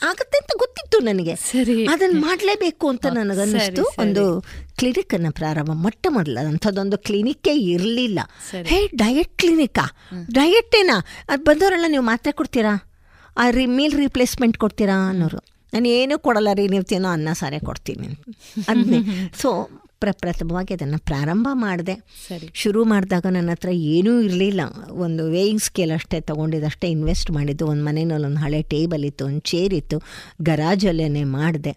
ಆಗುತ್ತೆ ಅಂತ ಗೊತ್ತಿತ್ತು ನನಗೆ. ಸರಿ. ಅದನ್ನು ಮಾಡಲೇಬೇಕು ಅಂತ ನನಗನ್ನಿಸ್ತು. ಒಂದು ಕ್ಲಿನಿಕ್ ಕ್ಲಿನಿಕನ್ನು ಪ್ರಾರಂಭ. ಮೊಟ್ಟ ಮೊದಲ ಅಂಥದ್ದೊಂದು ಕ್ಲಿನಿಕ್ಕೇ ಇರಲಿಲ್ಲ. ಹೇ ಡಯಟ್ ಕ್ಲಿನಿಕ್ಕಾ ಏನಾ? ಅದು ಬಂದವರೆಲ್ಲ ನೀವು ಮಾತ್ರೆ ಕೊಡ್ತೀರಾ? ಆ ರಿ ಮೀಲ್ ರೀಪ್ಲೇಸ್ಮೆಂಟ್ ಕೊಡ್ತೀರಾ ಅನ್ನೋರು. ನಾನು ಏನೂ ಕೊಡಲ್ಲ ರೀ ನೀವು ತಿನ್ನೋ ಅನ್ನ ಸಾರೇ ಕೊಡ್ತೀನಿ ಅದನ್ನೇ ಸೊ ಪ್ರಪ್ರಥಮವಾಗಿ ಅದನ್ನು ಪ್ರಾರಂಭ ಮಾಡಿದೆ. ಶುರು ಮಾಡಿದಾಗ ನನ್ನ ಹತ್ರ ಏನೂ ಇರಲಿಲ್ಲ. ಒಂದು ವೇಯಿಂಗ್ ಸ್ಕೇಲ್ ಅಷ್ಟೇ ತೊಗೊಂಡಿದ್ದಷ್ಟೇ ಇನ್ವೆಸ್ಟ್ ಮಾಡಿದ್ದು. ಒಂದು ಮನೆಯಲ್ಲಿ ಒಂದು ಹಳೆ ಟೇಬಲ್ ಇತ್ತು ಒಂದು ಚೇರ್ ಇತ್ತು. ಗರಾಜಲ್ಲೇ ಮಾಡಿದೆ.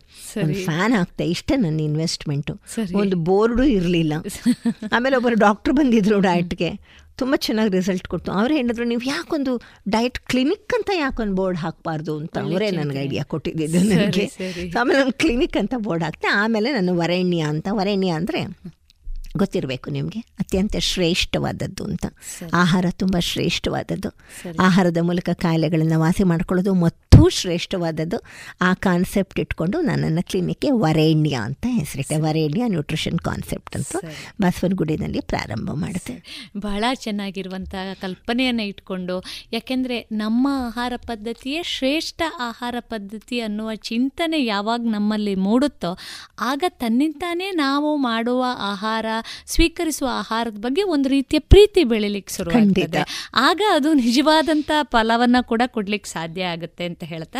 ಒಂದು ಫ್ಯಾನ್ ಹಾಕ್ತೆ ಇಷ್ಟೇ ನನ್ನ ಇನ್ವೆಸ್ಟ್ಮೆಂಟು ಒಂದು ಬೋರ್ಡು ಇರಲಿಲ್ಲ. ಆಮೇಲೆ ಒಬ್ಬರು ಡಾಕ್ಟ್ರು ಬಂದಿದ್ರು ಡಯಟ್ಗೆ ತುಂಬ ಚೆನ್ನಾಗಿ ರಿಸಲ್ಟ್ ಕೊಡ್ತು. ಅವ್ರು ಹೇಳಿದ್ರು ನೀವು ಯಾಕೊಂದು ಡಯಟ್ ಕ್ಲಿನಿಕ್ ಅಂತ ಯಾಕೊಂದು ಬೋರ್ಡ್ ಹಾಕಬಾರ್ದು ಅಂತ. ಅವರೇ ನನಗೆ ಐಡಿಯಾ ಕೊಟ್ಟಿದ್ದು ನನಗೆ. ಆಮೇಲೆ ಒಂದು ಕ್ಲಿನಿಕ್ ಅಂತ ಬೋರ್ಡ್ ಹಾಕ್ತೆ ಆಮೇಲೆ ನಾನು ವರೇಣ್ಯ ಅಂತ ವರೇಣ್ಯ ಅಂದರೆ ಗೊತ್ತಿರಬೇಕು ನಿಮಗೆ ಅತ್ಯಂತ ಶ್ರೇಷ್ಠವಾದದ್ದು ಅಂತ. ಆಹಾರ ತುಂಬ ಶ್ರೇಷ್ಠವಾದದ್ದು. ಆಹಾರದ ಮೂಲಕ ಕಾಯಿಲೆಗಳನ್ನು ವಾಸಿ ಮಾಡ್ಕೊಳ್ಳೋದು ಮತ್ತು ಶ್ರೇಷ್ಠವಾದದ್ದು ಆ ಕಾನ್ಸೆಪ್ಟ್ ಇಟ್ಕೊಂಡು ನನ್ನನ್ನು ಕ್ಲಿನಿಕ್ಗೆ ವರೇಣ್ಯ ಅಂತ ಹೆಸರಿಟ್ಟೆ. ವರೇಣ್ಯ ನ್ಯೂಟ್ರಿಷನ್ ಕಾನ್ಸೆಪ್ಟ್ ಅಂತ ಬಸವನಗುಡಿನಲ್ಲಿ ಪ್ರಾರಂಭ ಮಾಡಿದೆ ಬಹಳ ಚೆನ್ನಾಗಿರುವಂಥ ಕಲ್ಪನೆಯನ್ನು ಇಟ್ಕೊಂಡು ಯಾಕೆಂದರೆ ನಮ್ಮ ಆಹಾರ ಪದ್ಧತಿಯೇ ಶ್ರೇಷ್ಠ ಆಹಾರ ಪದ್ಧತಿ ಅನ್ನುವ ಚಿಂತನೆ ಯಾವಾಗ ನಮ್ಮಲ್ಲಿ ಮೂಡುತ್ತೋ ಆಗ ತನ್ನಿಂತಾನೇ ನಾವು ಮಾಡುವ ಆಹಾರ ಸ್ವೀಕರಿಸುವ ಆಹಾರದ ಬಗ್ಗೆ ಒಂದು ರೀತಿಯ ಪ್ರೀತಿ ಬೆಳಿಲಿಕ್ಕೆ ಶುರು. ಆಗ ಅದು ನಿಜವಾದಂಥ ಫಲವನ್ನು ಕೂಡ ಕೊಡ್ಲಿಕ್ಕೆ ಸಾಧ್ಯ ಆಗುತ್ತೆ ಅಂತ ಹೇಳ್ತಾ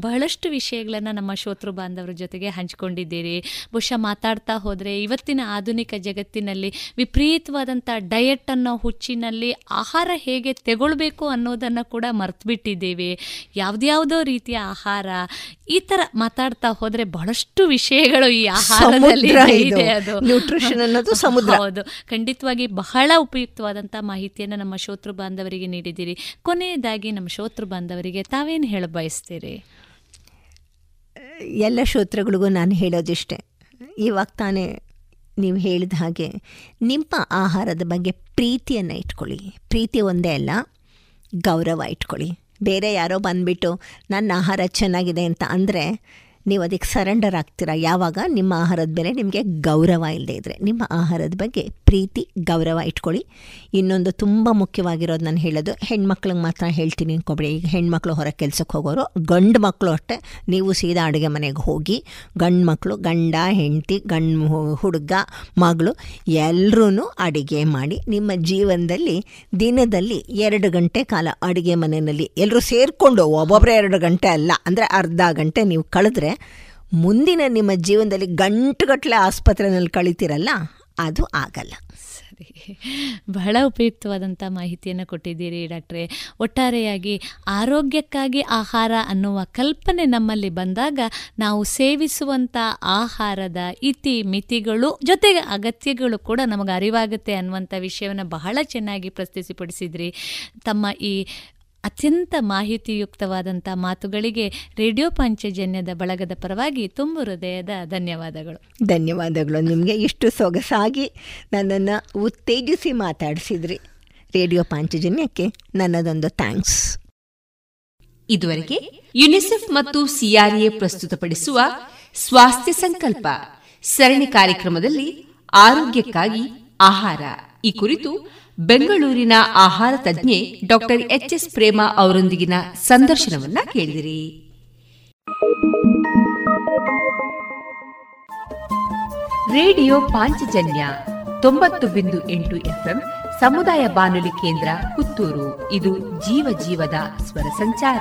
ಬಹಳಷ್ಟು ವಿಷಯಗಳನ್ನು ನಮ್ಮ ಶ್ರೋತೃ ಬಾಂಧವರ ಜೊತೆಗೆ ಹಂಚಿಕೊಂಡಿದ್ದೀರಿ. ಬಹುಶಃ ಮಾತಾಡ್ತಾ ಹೋದರೆ ಇವತ್ತಿನ ಆಧುನಿಕ ಜಗತ್ತಿನಲ್ಲಿ ವಿಪರೀತವಾದಂಥ ಡಯಟ್ ಅನ್ನೋ ಹುಚ್ಚಿನಲ್ಲಿ ಆಹಾರ ಹೇಗೆ ತಗೊಳ್ಬೇಕು ಅನ್ನೋದನ್ನು ಕೂಡ ಮರೆತುಬಿಟ್ಟಿದ್ದೀವಿ. ಯಾವುದ್ಯಾವುದೋ ರೀತಿಯ ಆಹಾರ ಈ ಥರ ಮಾತಾಡ್ತಾ ಹೋದರೆ ಬಹಳಷ್ಟು ವಿಷಯಗಳು ಈ ಆಹಾರದಲ್ಲಿ ಇದೆ. ಅದು. ನ್ಯೂಟ್ರಿಷನ್ ಅನ್ನೋದು ಸಮುದ್ರ. ಹೌದು. ಖಂಡಿತವಾಗಿ ಬಹಳ ಉಪಯುಕ್ತವಾದಂಥ ಮಾಹಿತಿಯನ್ನು ನಮ್ಮ ಶ್ರೋತೃ ಬಾಂಧವರಿಗೆ ನೀಡಿದ್ದೀರಿ. ಕೊನೆಯದಾಗಿ ನಮ್ಮ ಶ್ರೋತೃ ಬಾಂಧವರಿಗೆ ತಾವೇನು ಹೇಳ ಬಯಸ್ತೀರಿ? ಎಲ್ಲ ಶ್ರೋತೃಗಳಿಗೂ ನಾನು ಹೇಳೋದಿಷ್ಟೆ. ಇವಾಗ ತಾನೇ ನೀವು ಹೇಳಿದ ಹಾಗೆ ನಿಮ್ಮ ಆಹಾರದ ಬಗ್ಗೆ ಪ್ರೀತಿಯನ್ನು ಇಟ್ಕೊಳ್ಳಿ. ಪ್ರೀತಿ ಒಂದೇ ಅಲ್ಲ, ಗೌರವ ಇಟ್ಕೊಳ್ಳಿ. ಬೇರೆ ಯಾರೋ ಬಂದುಬಿಟ್ಟು ನನ್ನ ಆಹಾರ ಚೆನ್ನಾಗಿದೆ ಅಂತ ಅಂದರೆ ನೀವು ಅದಕ್ಕೆ ಸರೆಂಡರ್ ಆಗ್ತೀರಾ? ಯಾವಾಗ? ನಿಮ್ಮ ಆಹಾರದ ಮೇಲೆ ನಿಮಗೆ ಗೌರವ ಇಲ್ಲದೆ ಇದ್ದರೆ ನಿಮ್ಮ ಆಹಾರದ ಬಗ್ಗೆ ಪ್ರೀತಿ, ಗೌರವ ಇಟ್ಕೊಳ್ಳಿ. ಇನ್ನೊಂದು ತುಂಬ ಮುಖ್ಯವಾಗಿರೋದು ನಾನು ಹೇಳೋದು, ಹೆಣ್ಮಕ್ಳಿಗೆ ಮಾತ್ರ ಹೇಳ್ತೀನಿ ಅನ್ಕೊಬೇಡಿ. ಈಗ ಹೆಣ್ಮಕ್ಳು ಹೊರಗೆ ಕೆಲಸಕ್ಕೆ ಹೋಗೋರು, ಗಂಡು ಮಕ್ಕಳು ಅಷ್ಟೇ. ನೀವು ಸೀದಾ ಅಡುಗೆ ಮನೆಗೆ ಹೋಗಿ, ಗಂಡು ಮಕ್ಕಳು ಗಂಡ, ಹೆಂಡತಿ, ಗಂಡು ಹುಡುಗ, ಮಗಳು ಎಲ್ಲರೂ ಅಡುಗೆ ಮಾಡಿ, ನಿಮ್ಮ ಜೀವನದಲ್ಲಿ ದಿನದಲ್ಲಿ ಎರಡು ಗಂಟೆ ಕಾಲ ಅಡುಗೆ ಮನೆಯಲ್ಲಿ ಎಲ್ಲರೂ ಸೇರಿಕೊಂಡು ಒಬ್ಬೊಬ್ಬರೇ ಎರಡು ಗಂಟೆ ಅಲ್ಲ, ಅಂದರೆ ಅರ್ಧ ಗಂಟೆ ನೀವು ಕಳೆದ್ರೆ ಮುಂದಿನ ನಿಮ್ಮ ಜೀವನದಲ್ಲಿ ಗಂಟುಗಟ್ಟಲೆ ಆಸ್ಪತ್ರೆಯಲ್ಲಿ ಕಳಿತೀರಲ್ಲ, ಅದು ಆಗಲ್ಲ. ಸರಿ. ಬಹಳ ಉಪಯುಕ್ತವಾದಂಥ ಮಾಹಿತಿಯನ್ನು ಕೊಟ್ಟಿದ್ದೀರಿ ಡಾಕ್ಟ್ರೆ. ಒಟ್ಟಾರೆಯಾಗಿ ಆರೋಗ್ಯಕ್ಕಾಗಿ ಆಹಾರ ಅನ್ನುವ ಕಲ್ಪನೆ ನಮ್ಮಲ್ಲಿ ಬಂದಾಗ ನಾವು ಸೇವಿಸುವಂಥ ಆಹಾರದ ಇತಿ ಮಿತಿಗಳು ಜೊತೆಗೆ ಅಗತ್ಯಗಳು ಕೂಡ ನಮಗೆ ಅರಿವಾಗುತ್ತೆ ಅನ್ನುವಂಥ ವಿಷಯವನ್ನು ಬಹಳ ಚೆನ್ನಾಗಿ ಪ್ರಸ್ತುತಿಪಡಿಸಿದ್ರಿ ತಮ್ಮ ಈ ಅತ್ಯಂತ ಮಾಹಿತಿಯುಕ್ತವಾದಂಥ ಮಾತುಗಳಿಗೆ ರೇಡಿಯೋ ಪಂಚಜನ್ಯದ ಬಳಗದ ಪರವಾಗಿ ತುಂಬು ಹೃದಯದ ಧನ್ಯವಾದಗಳು. ಧನ್ಯವಾದಗಳು. ನಿಮಗೆ ಇಷ್ಟು ಸೊಗಸಾಗಿ ನನ್ನನ್ನು ಉತ್ತೇಜಿಸಿ ಮಾತಾಡಿಸಿದ್ರಿ. ರೇಡಿಯೋ ಪಾಂಚಜನ್ಯಕ್ಕೆ ನನ್ನದೊಂದು ಥ್ಯಾಂಕ್ಸ್. ಇದುವರೆಗೆ ಯುನಿಸೆಫ್ ಮತ್ತು ಸಿಆರ್ಎ ಪ್ರಸ್ತುತಪಡಿಸುವ ಸ್ವಾಸ್ಥ್ಯ ಸಂಕಲ್ಪ ಸರಣಿ ಕಾರ್ಯಕ್ರಮದಲ್ಲಿ ಆರೋಗ್ಯಕ್ಕಾಗಿ ಆಹಾರ. ಈ ಕುರಿತು ಬೆಂಗಳೂರಿನ ಆಹಾರ ತಜ್ಞೆ ಡಾಕ್ಟರ್ ಎಚ್ ಎಸ್ ಪ್ರೇಮ ಅವರೊಂದಿಗಿನ ಸಂದರ್ಶನವನ್ನ ಕೇಳಿದಿರಿ. ರೇಡಿಯೋ ಪಾಂಚಜನ್ಯ ತೊಂಬತ್ತು ಬಿಂದು ಎಂಟು ಎಫ್ಎಂ ಸಮುದಾಯ ಬಾನುಲಿ ಕೇಂದ್ರ ಪುತ್ತೂರು. ಇದು ಜೀವ ಜೀವದ ಸ್ವರ ಸಂಚಾರ.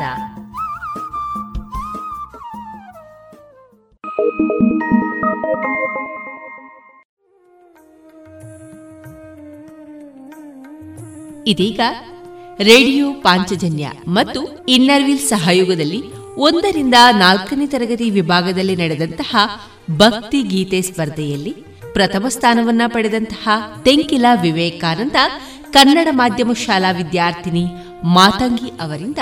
ಇದೀಗ ರೇಡಿಯೋ ಪಾಂಚಜನ್ಯ ಮತ್ತು ಇನ್ನರ್ವಿಲ್ ಸಹಯೋಗದಲ್ಲಿ ಒಂದರಿಂದ ನಾಲ್ಕನೇ ತರಗತಿ ವಿಭಾಗದಲ್ಲಿ ನಡೆದಂತಹ ಭಕ್ತಿ ಗೀತೆ ಸ್ಪರ್ಧೆಯಲ್ಲಿ ಪ್ರಥಮ ಸ್ಥಾನವನ್ನ ಪಡೆದಂತಹ ತೆಂಕಿಲ ವಿವೇಕಾನಂದ ಕನ್ನಡ ಮಾಧ್ಯಮ ಶಾಲಾ ವಿದ್ಯಾರ್ಥಿನಿ ಮಾತಂಗಿ ಅವರಿಂದ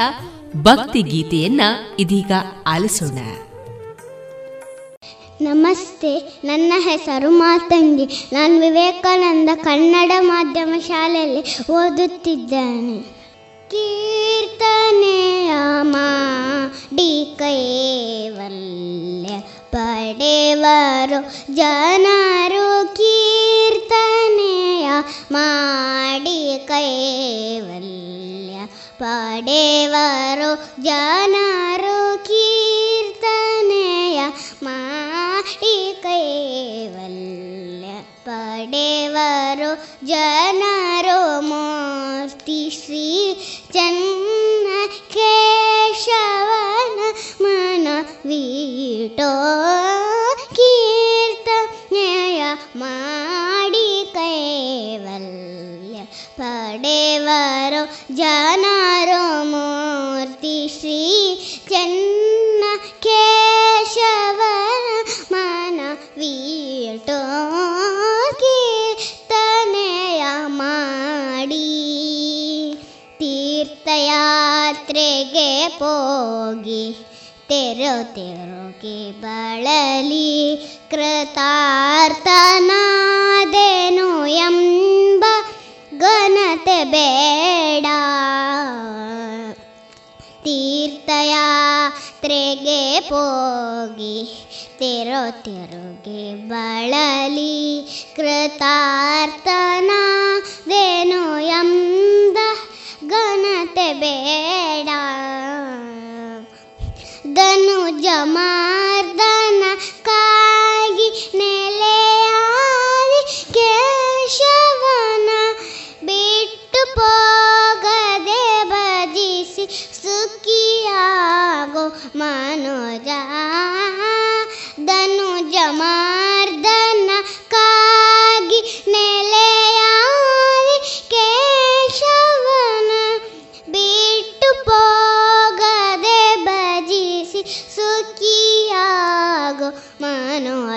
ಭಕ್ತಿ ಗೀತೆಯನ್ನ ಇದೀಗ ಆಲಿಸೋಣ. ನಮಸ್ತೆ ನನ್ನ ಹೆಸರು ಮಾತಂಗಿ. ನಾನು ವಿವೇಕಾನಂದ ಕನ್ನಡ ಮಾಧ್ಯಮ ಶಾಲೆಯಲ್ಲಿ ಓದುತ್ತಿದ್ದೇನೆ. ಕೈವಲ್ಯ ಪಡೆವರು ಜನರು ಕೀರ್ತನೆಯ ಮಾಡಿ ಕೈವಲ್ಯ ಪಡೆವರು ಜನರು ಕೀರ್ತನೆಯ ಮಾಡಿ ಕೈವಲ್ಯ ಪಡೆವರು ಜನರು ಮೂರ್ತಿ ಶ್ರೀ ಚನ್ನ ಕೇಶವನ ಮನ ವೀಟೋ ಕೀರ್ತನೆಯ ಮಾಡಿ ಕೈವಲ್ಯ ಪಡೆವರು ಜನರು ಮೂರ್ತಿ ಶ್ರೀ ಚನ್ನ ಕೇಶವನ ಮನ ತೀರ್ಥಯಾತ್ರೆಗೆ ಹೋಗಿ ತೆರು ತೆರುಗೆ ಬಳಲಿ ಕೃತಾರ್ಥನಾದೆನು ಎಂಬ ಘನತೆ ಬೇಡ. ತೀರ್ಥಯಾತ್ರೆಗೆ ಹೋಗಿ ತೆರೋ ತೆರೋಗೆ ಬಳಲಿ ಕೃತಾರ್ಥನಾದೆನು ಎಂಬ ಘನತೆ ಬೇಡ ಧನುಜ ಮಾರ್ದನ ಕಾಗಿ ನೆಲೆಯಾದಿ ಕೇಶವನ ಬಿಟ್ಟು ಹೋಗದೆ ಭಜಿಸಿ ಸುಖ ಸುಖಿಯಾಗೋ ಮನೋಜ ಧನುಜ ಮಾರ್ದನ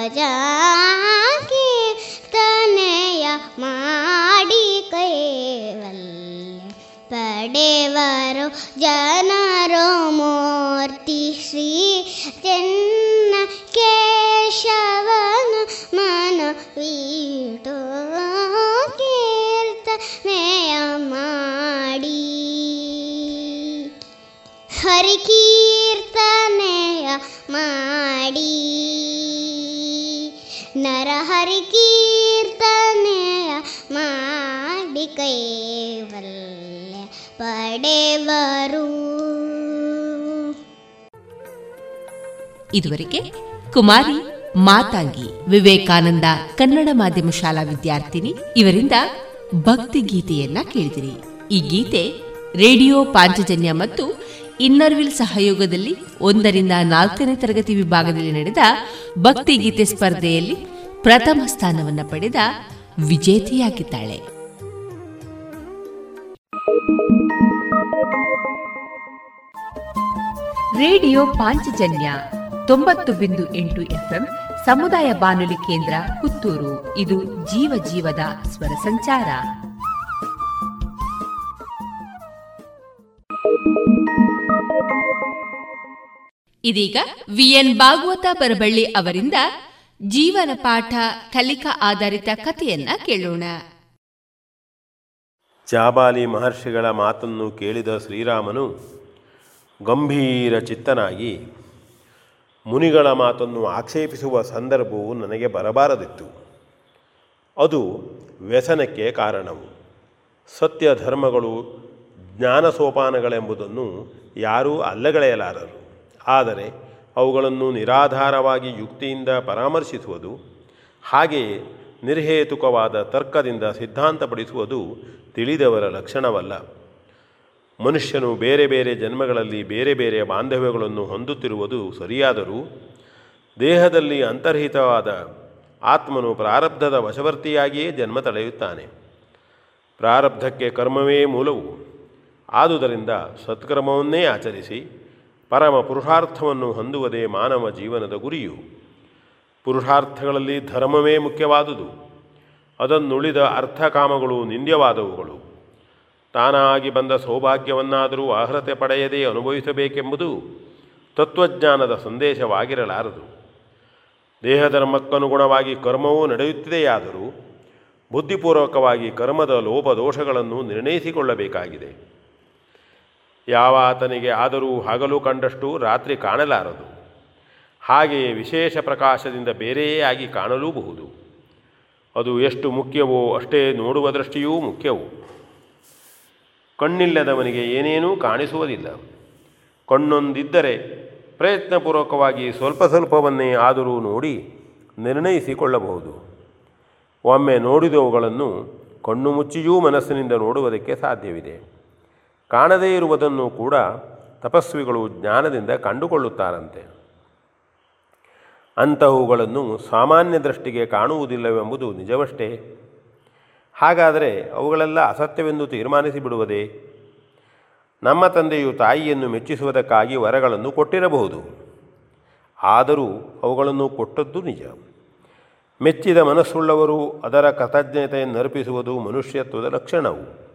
ಮನೋಜ ಕೀರ್ತನೆಯ ಮಾಡಿ ಕೈವಲ್ಯ ಪಡೆವರು ಜನರು ಮೂರ್ತಿ ಶ್ರೀ ಚೆನ್ನ ಕೇಶವನ ಮನ ವೀಟು ಕೀರ್ತನೆಯ ಮಾಡಿ. ಹರಿಕೀರ್ತನೆಯ ಮಾಡಿ. ನರ ಕೀರ್ತನೆಯ ಮಾಡಿ ಕೈವಲ್ಯ ಪಡೆವರು. ಇದುವರೆಗೆ ಕುಮಾರಿ, ಮಾತಾಂಗಿ, ವಿವೇಕಾನಂದ ಕನ್ನಡ ಮಾಧ್ಯಮ ಶಾಲಾ ವಿದ್ಯಾರ್ಥಿನಿ, ಇವರಿಂದ ಭಕ್ತಿ ಗೀತೆಯನ್ನ ಕೇಳಿದಿರಿ. ಈ ಗೀತೆ ರೇಡಿಯೋ ಪಾಂಚಜನ್ಯ ಮತ್ತು ಇನ್ನರ್ವಿಲ್ ಸಹಯೋಗದಲ್ಲಿ ಒಂದರಿಂದ ನಾಲ್ಕನೇ ತರಗತಿ ವಿಭಾಗದಲ್ಲಿ ನಡೆದ ಭಕ್ತಿ ಗೀತೆ ಸ್ಪರ್ಧೆಯಲ್ಲಿ ಪ್ರಥಮ ಸ್ಥಾನವನ್ನು ಪಡೆದ ವಿಜೇತೆಯಾಗಿದ್ದಾಳೆ. ರೇಡಿಯೋ ಪಾಂಚಜನ್ಯ ತೊಂಬತ್ತು ಬಿಂದು ಎಂಟು ಎಫ್ಎಂ ಸಮುದಾಯ ಬಾನುಲಿ ಕೇಂದ್ರ ಪುತ್ತೂರು. ಇದು ಜೀವ ಜೀವದ ಸ್ವರ ಸಂಚಾರ. ಇದೀಗ ವಿಎನ್ ಭಾಗವತ ಬರಬಳ್ಳಿ ಅವರಿಂದ ಜೀವನ ಪಾಠ ಕಲಿಕಾ ಆಧಾರಿತ ಕಥೆಯನ್ನ ಕೇಳೋಣ. ಜಾಬಾಲಿ ಮಹರ್ಷಿಗಳ ಮಾತನ್ನು ಕೇಳಿದ ಶ್ರೀರಾಮನು ಗಂಭೀರ ಚಿತ್ತನಾಗಿ, ಮುನಿಗಳ ಮಾತನ್ನು ಆಕ್ಷೇಪಿಸುವ ಸಂದರ್ಭವು ನನಗೆ ಬರಬಾರದಿತ್ತು. ಅದು ವ್ಯಸನಕ್ಕೆ ಕಾರಣವು. ಸತ್ಯ ಧರ್ಮಗಳು ಜ್ಞಾನ ಸೋಪಾನಗಳೆಂಬುದನ್ನು ಯಾರೂ ಅಲ್ಲಗಳೆಯಲಾರರು. ಆದರೆ ಅವುಗಳನ್ನು ನಿರಾಧಾರವಾಗಿ ಯುಕ್ತಿಯಿಂದ ಪರಾಮರ್ಶಿಸುವುದು, ಹಾಗೆಯೇ ನಿರ್ಹೇತುಕವಾದ ತರ್ಕದಿಂದ ಸಿದ್ಧಾಂತಪಡಿಸುವುದು ತಿಳಿದವರ ಲಕ್ಷಣವಲ್ಲ. ಮನುಷ್ಯನು ಬೇರೆ ಬೇರೆ ಜನ್ಮಗಳಲ್ಲಿ ಬೇರೆ ಬೇರೆ ಬಾಂಧವ್ಯಗಳನ್ನು ಹೊಂದುತ್ತಿರುವುದು ಸರಿಯಾದರೂ, ದೇಹದಲ್ಲಿ ಅಂತರ್ಹಿತವಾದ ಆತ್ಮನು ಪ್ರಾರಬ್ಧದ ವಶವರ್ತಿಯಾಗಿಯೇ ಜನ್ಮ ತಡೆಯುತ್ತಾನೆ. ಪ್ರಾರಬ್ಧಕ್ಕೆ ಕರ್ಮವೇ ಮೂಲವು. ಆದುದರಿಂದ ಸತ್ಕರ್ಮವನ್ನೇ ಆಚರಿಸಿ ಪರಮ ಪುರುಷಾರ್ಥವನ್ನು ಹೊಂದುವುದೇ ಮಾನವ ಜೀವನದ ಗುರಿಯು. ಪುರುಷಾರ್ಥಗಳಲ್ಲಿ ಧರ್ಮವೇ ಮುಖ್ಯವಾದುದು. ಅದನ್ನುಳಿದ ಅರ್ಥಕಾಮಗಳು ನಿಂದ್ಯವಾದವುಗಳು. ತಾನಾಗಿ ಬಂದ ಸೌಭಾಗ್ಯವನ್ನಾದರೂ ಅರ್ಹತೆ ಪಡೆಯದೇ ಅನುಭವಿಸಬೇಕೆಂಬುದು ತತ್ವಜ್ಞಾನದ ಸಂದೇಶವಾಗಿರಲಾರದು. ದೇಹಧರ್ಮಕ್ಕನುಗುಣವಾಗಿ ಕರ್ಮವೂ ನಡೆಯುತ್ತಿದೆಯಾದರೂ ಬುದ್ಧಿಪೂರ್ವಕವಾಗಿ ಕರ್ಮದ ಲೋಪದೋಷಗಳನ್ನು ನಿರ್ಣಯಿಸಿಕೊಳ್ಳಬೇಕಾಗಿದೆ. ಯಾವ ಆತನಿಗೆ ಆದರೂ ಹಗಲು ಕಂಡಷ್ಟು ರಾತ್ರಿ ಕಾಣಲಾರದು. ಹಾಗೆಯೇ ವಿಶೇಷ ಪ್ರಕಾಶದಿಂದ ಬೇರೆಯೇ ಆಗಿ ಕಾಣಲೂಬಹುದು. ಅದು ಎಷ್ಟು ಮುಖ್ಯವೋ ಅಷ್ಟೇ ನೋಡುವ ದೃಷ್ಟಿಯೂ ಮುಖ್ಯವು. ಕಣ್ಣಿಲ್ಲದವನಿಗೆ ಏನೇನೂ ಕಾಣಿಸುವುದಿಲ್ಲ. ಕಣ್ಣೊಂದಿದ್ದರೆ ಪ್ರಯತ್ನಪೂರ್ವಕವಾಗಿ ಸ್ವಲ್ಪ ಸ್ವಲ್ಪವನ್ನೇ ಆದರೂ ನೋಡಿ ನಿರ್ಣಯಿಸಿಕೊಳ್ಳಬಹುದು. ಒಮ್ಮೆ ನೋಡಿದವುಗಳನ್ನು ಕಣ್ಣು ಮುಚ್ಚಿಯೂ ಮನಸ್ಸಿನಿಂದ ನೋಡುವುದಕ್ಕೆ ಸಾಧ್ಯವಿದೆ. ಕಾಣದೇ ಇರುವುದನ್ನು ಕೂಡ ತಪಸ್ವಿಗಳು ಜ್ಞಾನದಿಂದ ಕಂಡುಕೊಳ್ಳುತ್ತಾರಂತೆ. ಅಂತಹವುಗಳನ್ನು ಸಾಮಾನ್ಯ ದೃಷ್ಟಿಗೆ ಕಾಣುವುದಿಲ್ಲವೆಂಬುದು ನಿಜವಷ್ಟೇ. ಹಾಗಾದರೆ ಅವುಗಳೆಲ್ಲ ಅಸತ್ಯವೆಂದು ತೀರ್ಮಾನಿಸಿ ಬಿಡುವುದೇ? ನಮ್ಮ ತಂದೆಯು ತಾಯಿಯನ್ನು ಮೆಚ್ಚಿಸುವುದಕ್ಕಾಗಿ ವರಗಳನ್ನು ಕೊಟ್ಟಿರಬಹುದು. ಆದರೂ ಅವುಗಳನ್ನು ಕೊಟ್ಟದ್ದು ನಿಜ. ಮೆಚ್ಚಿದ ಮನಸ್ಸುಳ್ಳವರು ಅದರ ಕೃತಜ್ಞತೆಯನ್ನರ್ಪಿಸುವುದು ಮನುಷ್ಯತ್ವದ ಲಕ್ಷಣವು.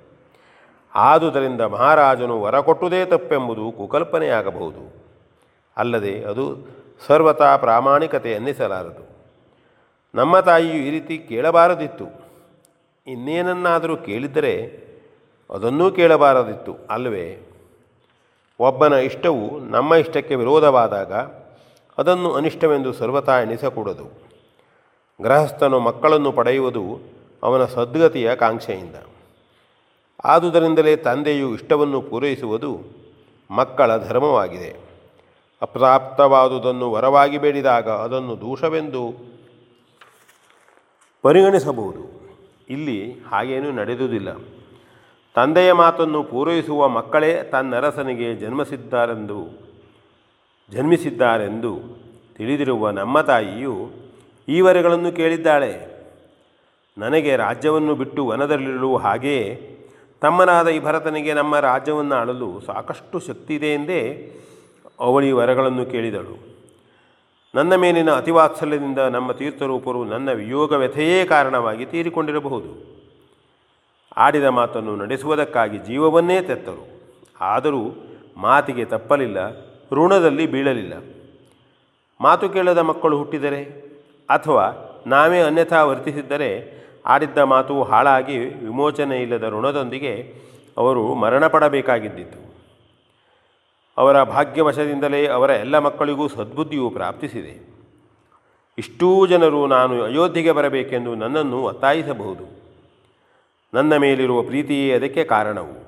ಆದುದರಿಂದ ಮಹಾರಾಜನು ವರ ಕೊಟ್ಟುದೇ ತಪ್ಪೆಂಬುದು ಕುಕಲ್ಪನೆಯಾಗಬಹುದು. ಅಲ್ಲದೆ ಅದು ಸರ್ವತಾ ಪ್ರಾಮಾಣಿಕತೆ ಎನ್ನಿಸಲಾರದು ನಮ್ಮ ತಾಯಿಯು ಈ ರೀತಿ ಕೇಳಬಾರದಿತ್ತು. ಇನ್ನೇನನ್ನಾದರೂ ಕೇಳಿದರೆ ಅದನ್ನೂ ಕೇಳಬಾರದಿತ್ತು, ಅಲ್ಲವೇ? ಒಬ್ಬನ ಇಷ್ಟವು ನಮ್ಮ ಇಷ್ಟಕ್ಕೆ ವಿರೋಧವಾದಾಗ ಅದನ್ನು ಅನಿಷ್ಟವೆಂದು ಸರ್ವತಾ ಎನಿಸಕೂಡದು ಗೃಹಸ್ಥನು ಮಕ್ಕಳನ್ನು ಪಡೆಯುವುದು ಅವನ ಸದ್ಗತಿಯ ಕಾಂಕ್ಷೆಯಿಂದ. ಆದುದರಿಂದಲೇ ತಂದೆಯು ಇಷ್ಟವನ್ನು ಪೂರೈಸುವುದು ಮಕ್ಕಳ ಧರ್ಮವಾಗಿದೆ. ಅಪ್ರಾಪ್ತವಾದುದನ್ನು ವರವಾಗಿ ಬೇಡಿದಾಗ ಅದನ್ನು ದೋಷವೆಂದು ಪರಿಗಣಿಸಬಹುದು. ಇಲ್ಲಿ ಹಾಗೇನೂ ನಡೆದುದಿಲ್ಲ. ತಂದೆಯ ಮಾತನ್ನು ಪೂರೈಸುವ ಮಕ್ಕಳೇ ತನ್ನರಸನಿಗೆ ಜನ್ಮಿಸಿದ್ದಾರೆಂದು ಜನ್ಮಿಸಿದ್ದಾರೆಂದು ತಿಳಿದಿರುವ ನಮ್ಮ ತಾಯಿಯು ಈವರೆಗಳನ್ನು ಕೇಳಿದ್ದಾಳೆ. ನನಗೆ ರಾಜ್ಯವನ್ನು ಬಿಟ್ಟು ವನದಲ್ಲಿರುವ ಹಾಗೆಯೇ ತಮ್ಮನಾದ ಈ ಭರತನಿಗೆ ನಮ್ಮ ರಾಜ್ಯವನ್ನು ಆಳಲು ಸಾಕಷ್ಟು ಶಕ್ತಿ ಇದೆ ಎಂದೇ ಅವಳಿ ವರಗಳನ್ನು ಕೇಳಿದಳು. ನನ್ನ ಮೇಲಿನ ಅತಿವಾತ್ಸಲ್ಯದಿಂದ ನಮ್ಮ ತೀರ್ಥರೂಪರು ನನ್ನ ವಿಯೋಗ ವ್ಯಥೆಯೇ ಕಾರಣವಾಗಿ ತೀರಿಕೊಂಡಿರಬಹುದು. ಆಡಿದ ಮಾತನ್ನು ನಡೆಸುವುದಕ್ಕಾಗಿ ಜೀವವನ್ನೇ ತೆತ್ತರು. ಆದರೂ ಮಾತಿಗೆ ತಪ್ಪಲಿಲ್ಲ, ಋಣದಲ್ಲಿ ಬೀಳಲಿಲ್ಲ. ಮಾತು ಕೇಳದ ಮಕ್ಕಳು ಹುಟ್ಟಿದರೆ ಅಥವಾ ನಾವೇ ಅನ್ಯಥಾ ವರ್ತಿಸಿದ್ದರೆ ಆಡಿದ್ದ ಮಾತು ಹಾಳಾಗಿ ವಿಮೋಚನೆ ಇಲ್ಲದ ಋಣದೊಂದಿಗೆ ಅವರು ಮರಣ ಪಡಬೇಕಾಗಿದ್ದಿತು ಅವರ ಭಾಗ್ಯವಶದಿಂದಲೇ ಅವರ ಎಲ್ಲ ಮಕ್ಕಳಿಗೂ ಸದ್ಬುದ್ಧಿಯು ಪ್ರಾಪ್ತಿಸಿದೆ. ಇಷ್ಟೂ ಜನರು ನಾನು ಅಯೋಧ್ಯೆಗೆ ಬರಬೇಕೆಂದು ನನ್ನನ್ನು ಒತ್ತಾಯಿಸಬಹುದು. ನನ್ನ ಮೇಲಿರುವ ಪ್ರೀತಿಯೇ ಅದಕ್ಕೆ ಕಾರಣವು.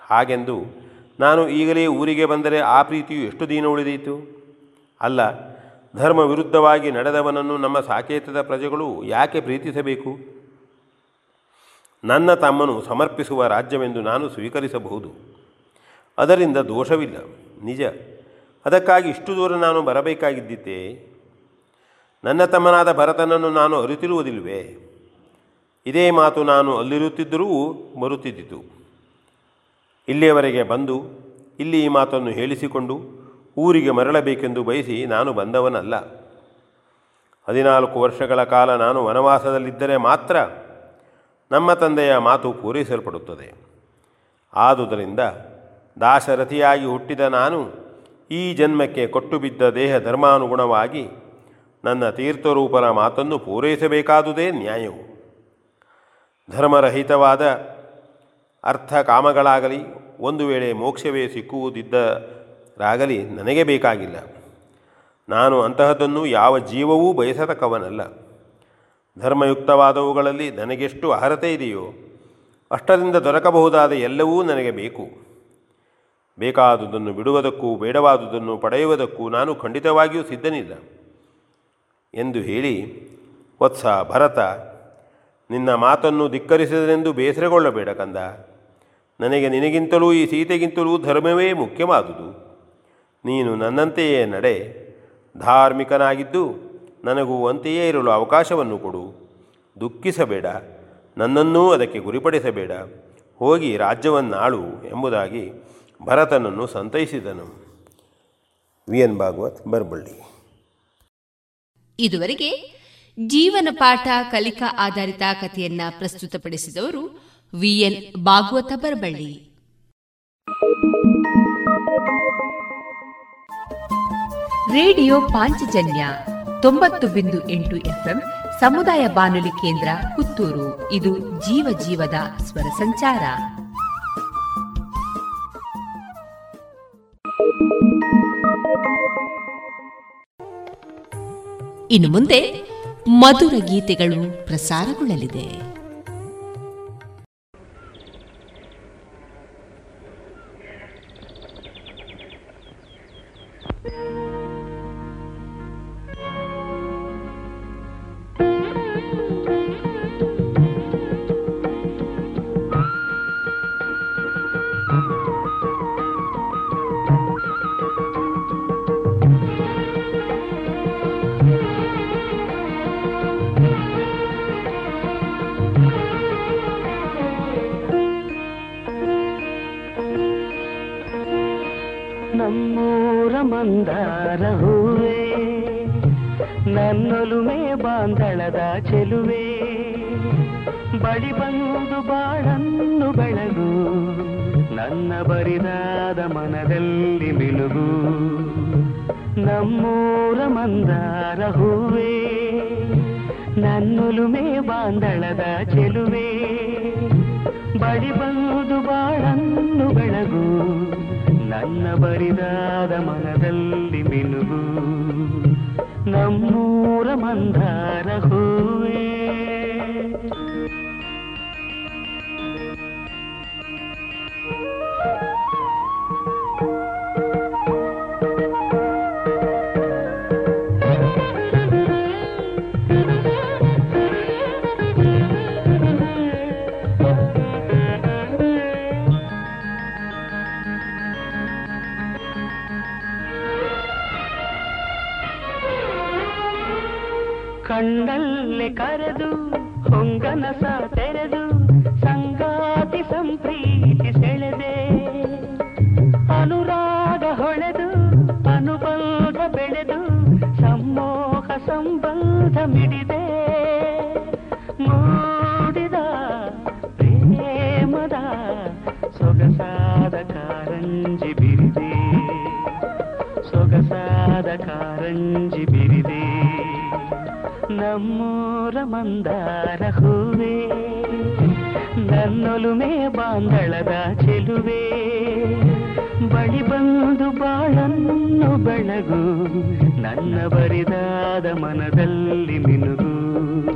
ಹಾಗೆಂದು ನಾನು ಈಗಲೇ ಊರಿಗೆ ಬಂದರೆ ಆ ಪ್ರೀತಿಯು ಎಷ್ಟು ದಿನ ಉಳಿದೀತು? ಅಲ್ಲ ಧರ್ಮ ವಿರುದ್ಧವಾಗಿ ನಡೆದವನನ್ನು ನಮ್ಮ ಸಾಕೇತದ ಪ್ರಜೆಗಳು ಯಾಕೆ ಪ್ರೀತಿಸಬೇಕು? ನನ್ನ ತಮ್ಮನು ಸಮರ್ಪಿಸುವ ರಾಜ್ಯವೆಂದು ನಾನು ಸ್ವೀಕರಿಸಬಹುದು. ಅದರಿಂದ ದೋಷವಿಲ್ಲ. ನಿಜ. ಅದಕ್ಕಾಗಿ ಇಷ್ಟು ದೂರ ನಾನು ಬರಬೇಕಾಗಿದ್ದಿದ್ದೆ ನನ್ನ ತಮ್ಮನಾದ ಭರತನನ್ನು ನಾನು ಅರಿತಿರುವುದಿಲ್ವೇ ಇದೇ ಮಾತು ನಾನು ಅಲ್ಲಿರುತ್ತಿದ್ದರೂ ಬರುತ್ತಿದ್ದಿತು ಇಲ್ಲಿಯವರೆಗೆ ಬಂದು, ಇಲ್ಲಿ ಈ ಮಾತನ್ನು ಹೇಳಿಸಿಕೊಂಡು ಊರಿಗೆ ಮರಳಬೇಕೆಂದು ಬಯಸಿ ನಾನು ಬಂದವನಲ್ಲ. ಹದಿನಾಲ್ಕು ವರ್ಷಗಳ ಕಾಲ ನಾನು ವನವಾಸದಲ್ಲಿದ್ದರೆ ಮಾತ್ರ ನಮ್ಮ ತಂದೆಯ ಮಾತು ಪೂರೈಸಲ್ಪಡುತ್ತದೆ ಆದುದರಿಂದ ದಾಶರಥಿಯಾಗಿ ಹುಟ್ಟಿದ ನಾನು ಈ ಜನ್ಮಕ್ಕೆ ಕೊಟ್ಟು ಬಿದ್ದ ದೇಹ ಧರ್ಮಾನುಗುಣವಾಗಿ ನನ್ನ ತೀರ್ಥರೂಪರ ಮಾತನ್ನು ಪೂರೈಸಬೇಕಾದುದೇ ನ್ಯಾಯವು. ಧರ್ಮರಹಿತವಾದ ಅರ್ಥ ಕಾಮಗಳಾಗಲಿ, ಒಂದು ವೇಳೆ ಮೋಕ್ಷವೇ ಸಿಕ್ಕುವುದಿದ್ದರಾಗಲಿ ನನಗೆ ಬೇಕಾಗಿಲ್ಲ. ನಾನು ಅಂತಹದ್ದನ್ನು ಯಾವ ಜೀವವೂ ಬಯಸತಕ್ಕವನಲ್ಲ. ಧರ್ಮಯುಕ್ತವಾದವುಗಳಲ್ಲಿ ನನಗೆಷ್ಟು ಅರ್ಹತೆ ಇದೆಯೋ ಅಷ್ಟರಿಂದ ದೊರಕಬಹುದಾದ ಎಲ್ಲವೂ ನನಗೆ ಬೇಕು. ಬೇಕಾದುದನ್ನು ಬಿಡುವುದಕ್ಕೂ ಬೇಡವಾದುದನ್ನು ಪಡೆಯುವುದಕ್ಕೂ ನಾನು ಖಂಡಿತವಾಗಿಯೂ ಸಿದ್ಧನಿಲ್ಲ. ಎಂದು ಹೇಳಿ, ವತ್ಸ ಭರತ, ನಿನ್ನ ಮಾತನ್ನು ಧಿಕ್ಕರಿಸಿದನೆಂದು ಬೇಸರಗೊಳ್ಳಬೇಡ ಕಂದ. ನನಗೆ ನಿನಗಿಂತಲೂ ಈ ಸೀತೆಗಿಂತಲೂ ಧರ್ಮವೇ ಮುಖ್ಯವಾದುದು. ನೀನು ನನ್ನಂತೆಯೇ ನಡೆ, ಧಾರ್ಮಿಕನಾಗಿದ್ದು ನನಗೂ ಅಂತೆಯೇ ಇರಲು ಅವಕಾಶವನ್ನು ಕೊಡು. ದುಃಖಿಸಬೇಡ. ನನ್ನನ್ನೂ ಅದಕ್ಕೆ ಗುರಿಪಡಿಸಬೇಡ. ಹೋಗಿ ರಾಜ್ಯವನ್ನಾಳು ಎಂಬುದಾಗಿ ಭರತನನ್ನು ಸಂತೈಸಿದನು. ವಿ. ಎನ್. ಭಾಗವತ್, ಬರ್ಬಳ್ಳಿ. ಇದುವರೆಗೆ ಜೀವನ ಪಾಠ ಕಲಿಕಾ ಆಧಾರಿತ ಕಥೆಯನ್ನ ಪ್ರಸ್ತುತಪಡಿಸಿದವರು V. N. Bhagwat Barballi. Radio Panchajanya ತೊಂಬತ್ತು ಬಿಂದು ಎಂಟು ಎಫ್ಎಂ ಸಮುದಾಯ ಬಾನುಲಿ ಕೇಂದ್ರ ಪುತ್ತೂರು. ಇದು ಜೀವ ಜೀವದ ಸ್ವರ ಸಂಚಾರ. ಇನ್ನು ಮುಂದೆ ಮಧುರ ಗೀತೆಗಳು ಪ್ರಸಾರಗೊಳ್ಳಲಿದೆ. ಬಾಂಧಳದ ಚೆಲುವೆ, ಬಳಿ ಬಂದು ಬಾಳನ್ನು ಬೆಳಗು, ನನ್ನ ಬರಿದಾದ ಮನದಲ್ಲಿ ಮಿಲುಗು ನಮ್ಮೂರ ಮಂದಾರ ಹೂವೆ, ನನ್ನೊಲುಮೆ ಬಾಂಧಳದ ಚೆಲುವೆ, ಬಳಿ ಬಂದು ಬಾಳನ್ನು ಬೆಳಗು. ನನ್ನ ಬರಿದಾದ ಮನದಲ್ಲಿ ಮಿನುಗು ನಮ್ಮೂರ ಮಂದಾರ ಹೂವೇ. ಕಣ್ಣಲ್ಲಿ ಕರೆದು ಹೊಂಗನಸ ತೆರೆದು ಸಂಗಾತಿ ಸಂಪ್ರೀತಿ ಸೆಳೆದೆ ಅನುರಾಗ ಹೊಳೆದು ಅನುಬಂಧ ಬೆಳೆದು ಸಮ್ಮೋಹ ಸಂಬಂಧ ಮಿಡಿದೆ ಮೂಡಿದ ಪ್ರೇಮದ ಸೊಗಸಾದ ಕಾರಂಜಿ ಬಿರಿದೆ ಸೊಗಸಾದ ಕಾರಂಜಿ ಬಿರಿ ನಮ್ಮೂರ ಮಂದಾರ ಹೂವೇ ನನ್ನೊಲುಮೆ ಬಾಂಗಳದ ಚೆಲುವೆ. ಬಳಿ ಬಂದು ಬಾಳನ್ನು ಬೆಳಗು ನನ್ನ ಬರಿದಾದ ಮನದಲ್ಲಿ ಮಿನುಗು.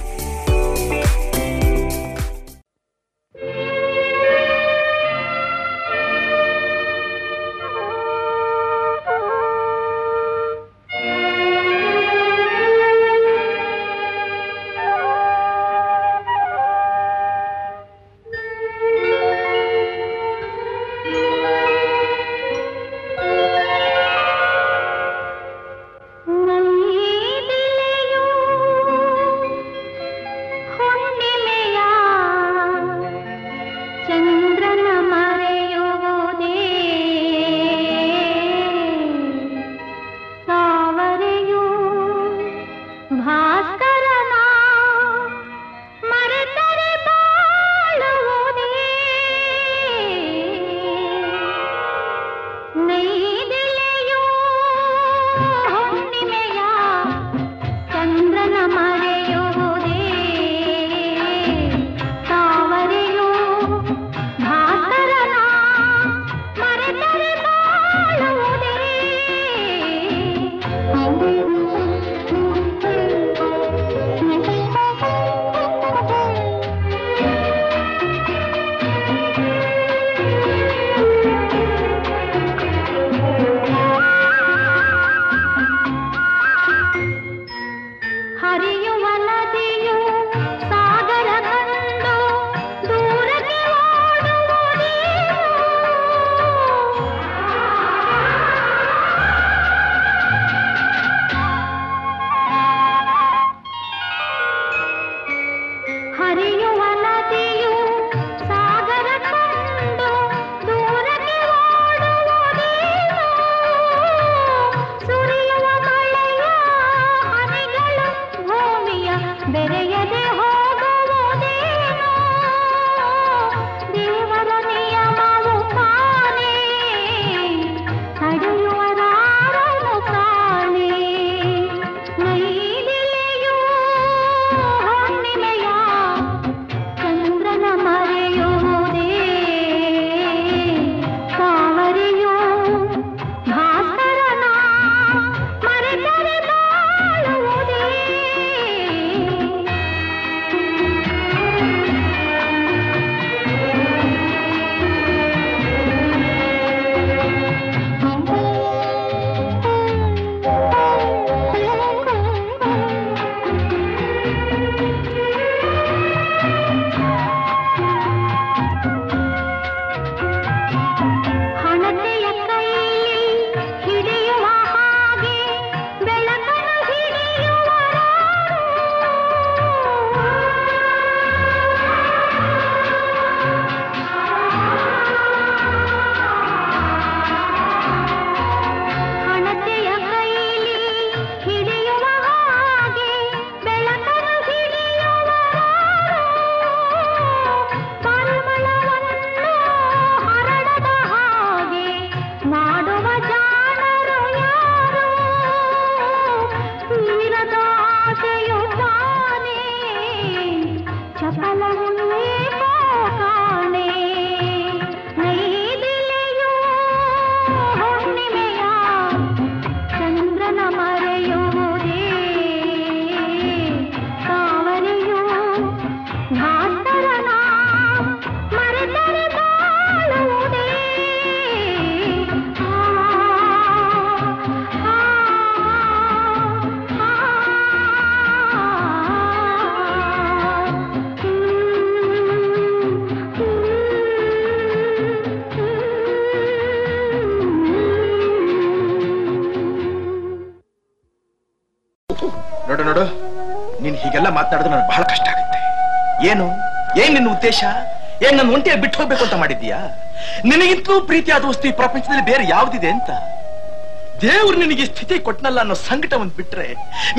ಬಹಳ ಕಷ್ಟ ಆಗುತ್ತೆ. ಏನು? ಏನ್ ನಿನ್ನ ಉದ್ದೇಶ? ಏನ್ ನನ್ನ ಒಂಟಿಯಾಗಿ ಬಿಟ್ಟು ಹೋಗ್ಬೇಕು ಅಂತ ಮಾಡಿದ್ಯಾ ನಿನಗಿಂತಲೂ ಪ್ರೀತಿಯಾದ ವಸ್ತು ಈ ಪ್ರಪಂಚದಲ್ಲಿ ಬೇರೆ ಯಾವ್ದಿದೆ ಅಂತ? ದೇವ್ರು ನಿನಗೆ ಸ್ಥಿತಿ ಕೊಟ್ಟನಲ್ಲ ಅನ್ನೋ ಸಂಕಟ ಒಂದು ಬಿಟ್ರೆ,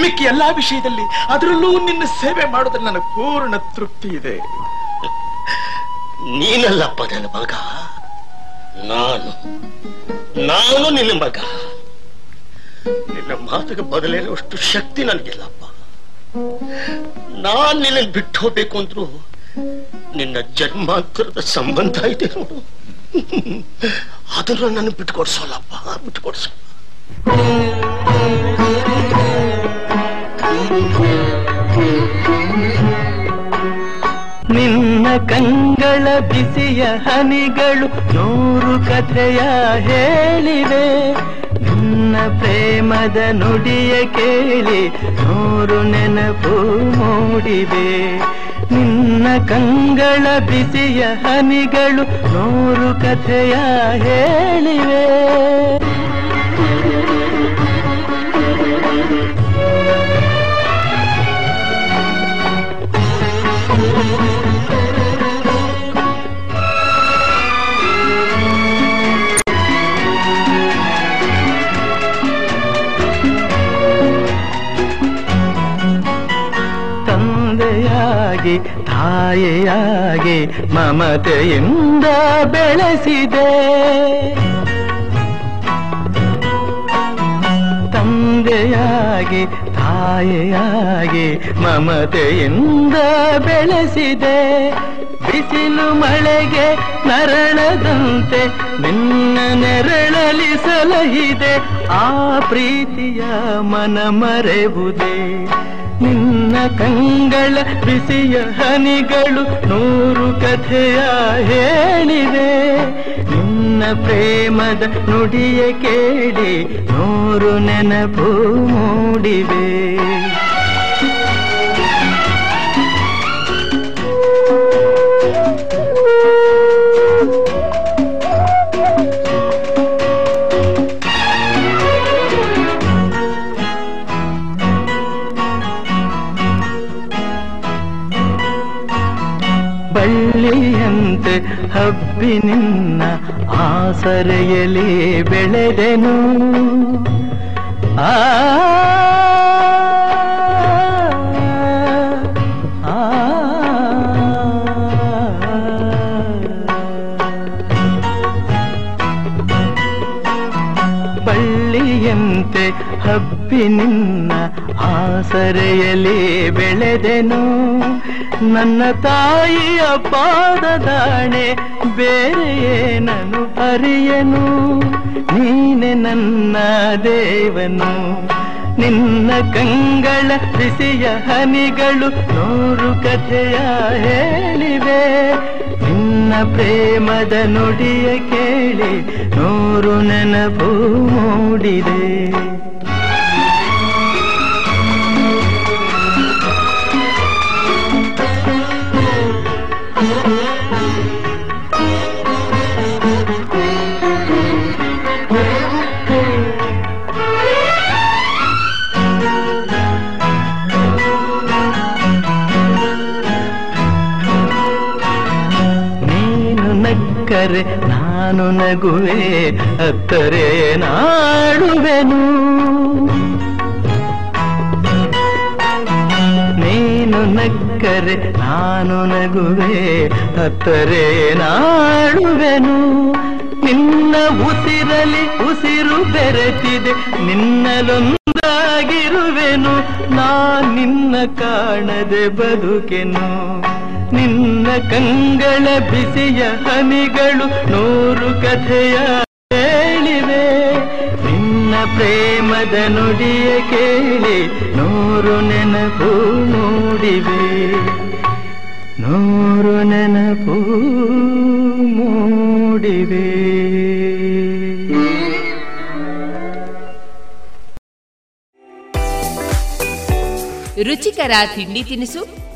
ಮಿಕ್ಕಿ ಎಲ್ಲಾ ವಿಷಯದಲ್ಲಿ ಅದರಲ್ಲೂ ನಿನ್ನ ಸೇವೆ ಮಾಡೋದ್ರಲ್ಲಿ ನನಗೆ ಪೂರ್ಣ ತೃಪ್ತಿ ಇದೆ. ನೀನಲ್ಲಪ್ಪ ನನ್ನ ಮಗ. ನಾನು ನಾನು ನಿನ್ನ ಮಗ. ನಿನ್ನ ಮಾತಿಗೆ ಬದಲೇನುವಷ್ಟು ಶಕ್ತಿ ನನಗಿಲ್ಲಪ್ಪ ನಾನ್ ನಿನ್ನ ಬಿಟ್ಟು ಹೋಗ್ಬೇಕು ಅಂದ್ರು ನಿನ್ನ ಜನ್ಮಾಂತರದ ಸಂಬಂಧ ಇದೆ ನೋಡು. ಅದನ್ನ ನನ್ನ ಬಿಟ್ಕೊಡ್ಸೋಲ್ಲಪ್ಪ, ಬಿಟ್ಕೊಡ್ಸೋ. ನಿನ್ನ ಕಂಗಳ ಬಿಸಿಯ ಹನಿಗಳು ನೂರು ಕಥೆಯ ಹೇಳಿವೆ. ನಿನ್ನ ಪ್ರೇಮದ ನುಡಿಯ ಕೇಳಿ ನೂರು ನೆನಪು ಮೂಡಿವೆ. ನಿನ್ನ ಕಂಗಳ ಬಿಸಿಯ ಹನಿಗಳು ನೂರು ಕಥೆಯ ಹೇಳಿವೆ. ತಾಯಿಯಾಗಿ ಮಮತೆಯಿಂದ ಬೆಳೆಸಿದೆ. ತಂದೆಯಾಗಿ, ತಾಯಿಯಾಗಿ ಮಮತೆಯಿಂದ ಬೆಳೆಸಿದೆ. ಬಿಸಿಲು ಮಳೆಗೆ ನರಳದಂತೆ ನಿನ್ನ ನೆರಳಲಿ ಸಲಹಿದೆ. ಆ ಪ್ರೀತಿಯ ಮನ ಮರೆವುದೇ? ನಿನ್ನ ಕಂಗಳ ಬಿಸಿಯ ಹನಿಗಳು ನೂರು ಕಥೆಯ ಹೇಳಿದೆ ನಿನ್ನ ಪ್ರೇಮದ ನುಡಿಯ ಕೇಳಿ ನೂರು ನೆನಪು ಮೂಡಿವೆ. ಹಬ್ಬಿ ನಿನ್ನ ಆಸರೆಯಲ್ಲಿ ಬೆಳೆದೆನು. ಆ ಆ, ಬಳ್ಳಿಯಂತೆ ಹಬ್ಬಿ ನಿನ್ನ ಆಸರೆಯಲ್ಲಿ ಬೆಳೆದೆನು. ನನ್ನ ತಾಯಿಯ ಪಾದದಾಣೆ ಬೇರೆ ಏನನು ಅರಿಯನು? ನೀನೆ ನನ್ನ ದೇವನು. ನಿನ್ನ ಕಂಗಳ ಬಿಸಿಯ ಹನಿಗಳು ನೂರು ಕಥೆಯ ಹೇಳಿವೆ. ನಿನ್ನ ಪ್ರೇಮದ ನುಡಿಯ ಕೇಳಿ ನೂರು ನೆನಪು ಮೂಡಿದೆ. ನಕ್ಕರೆ ನಾನು ನಗುವೆ, ಅತ್ತರೆ ನಾಡುವೆನು. ನೀನು ನಕ್ಕರೆ ನಾನು ನಗುವೆ, ಅತ್ತರೆ ನಾಡುವೆನು. ನಿನ್ನ ಉಸಿರಲಿ ಉಸಿರು ಬೆರೆತಿದೆ ನಿನ್ನಲೊಂದಾಗಿರುವೆನು ನಾ ನಿನ್ನ ಕಾಣದೆ ಬದುಕೆನು. ನಿನ್ನ ಕಂಗಳ ಬಿಸಿಯ ಹನಿಗಳು ನೂರು ಕಥೆಯ ಹೇಳಿವೆ. ನಿನ್ನ ಪ್ರೇಮದ ನುಡಿಯ ಕೇಳಿ ನೂರು ನೆನಪು ಮೂಡಿವೆ. ನೂರು ನೆನಪು ಮೂಡಿವೆ. ರುಚಿಕರ ತಿಂಡಿ ತಿನಿಸು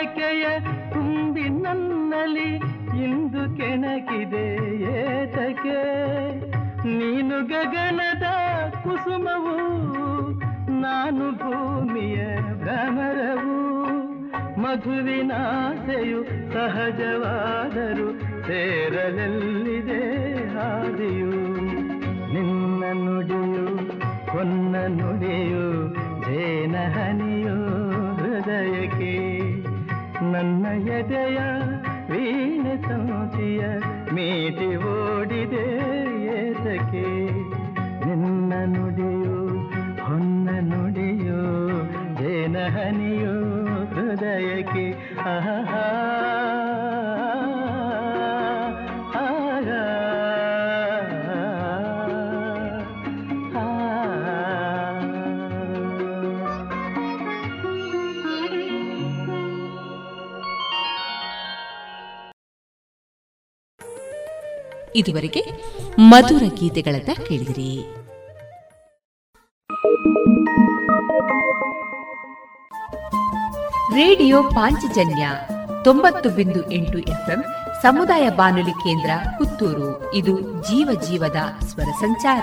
ಬಯಕೆಯ ತುಂಬಿ ನನ್ನಲ್ಲಿ ಇಂದು ಕೆಣಕಿದೆ ಏತಕ್ಕೆ? ನೀನು ಗಗನದ ಕುಸುಮವು, ನಾನು ಭೂಮಿಯ ಭ್ರಮರವು. ಮಧುವಿನಾಸೆಯು ಸಹಜವಾದರು ಸೇರಲೆಲ್ಲಿದೆ ಹಾದಿಯು? ನಿನ್ನ ನುಡಿಯು, ಕೊನ್ನ ನುಡಿಯು ನನ್ನ ಎದೆಯ ವೀಣೆ ಸಂಚಿಯ ಮೀಟಿ ಇದುವರೆಗೆ ಮಧುರ ಗೀತೆಗಳನ್ನ ಕೇಳಿದಿರಿ. ರೇಡಿಯೋ ಪಾಂಚಜನ್ಯ ತೊಂಬತ್ತು ಬಿಂದು ಎಂಟು ಎಫ್ಎಂ ಸಮುದಾಯ ಬಾನುಲಿ ಕೇಂದ್ರ ಪುತ್ತೂರು. ಇದು ಜೀವ ಜೀವದ ಸ್ವರ ಸಂಚಾರ.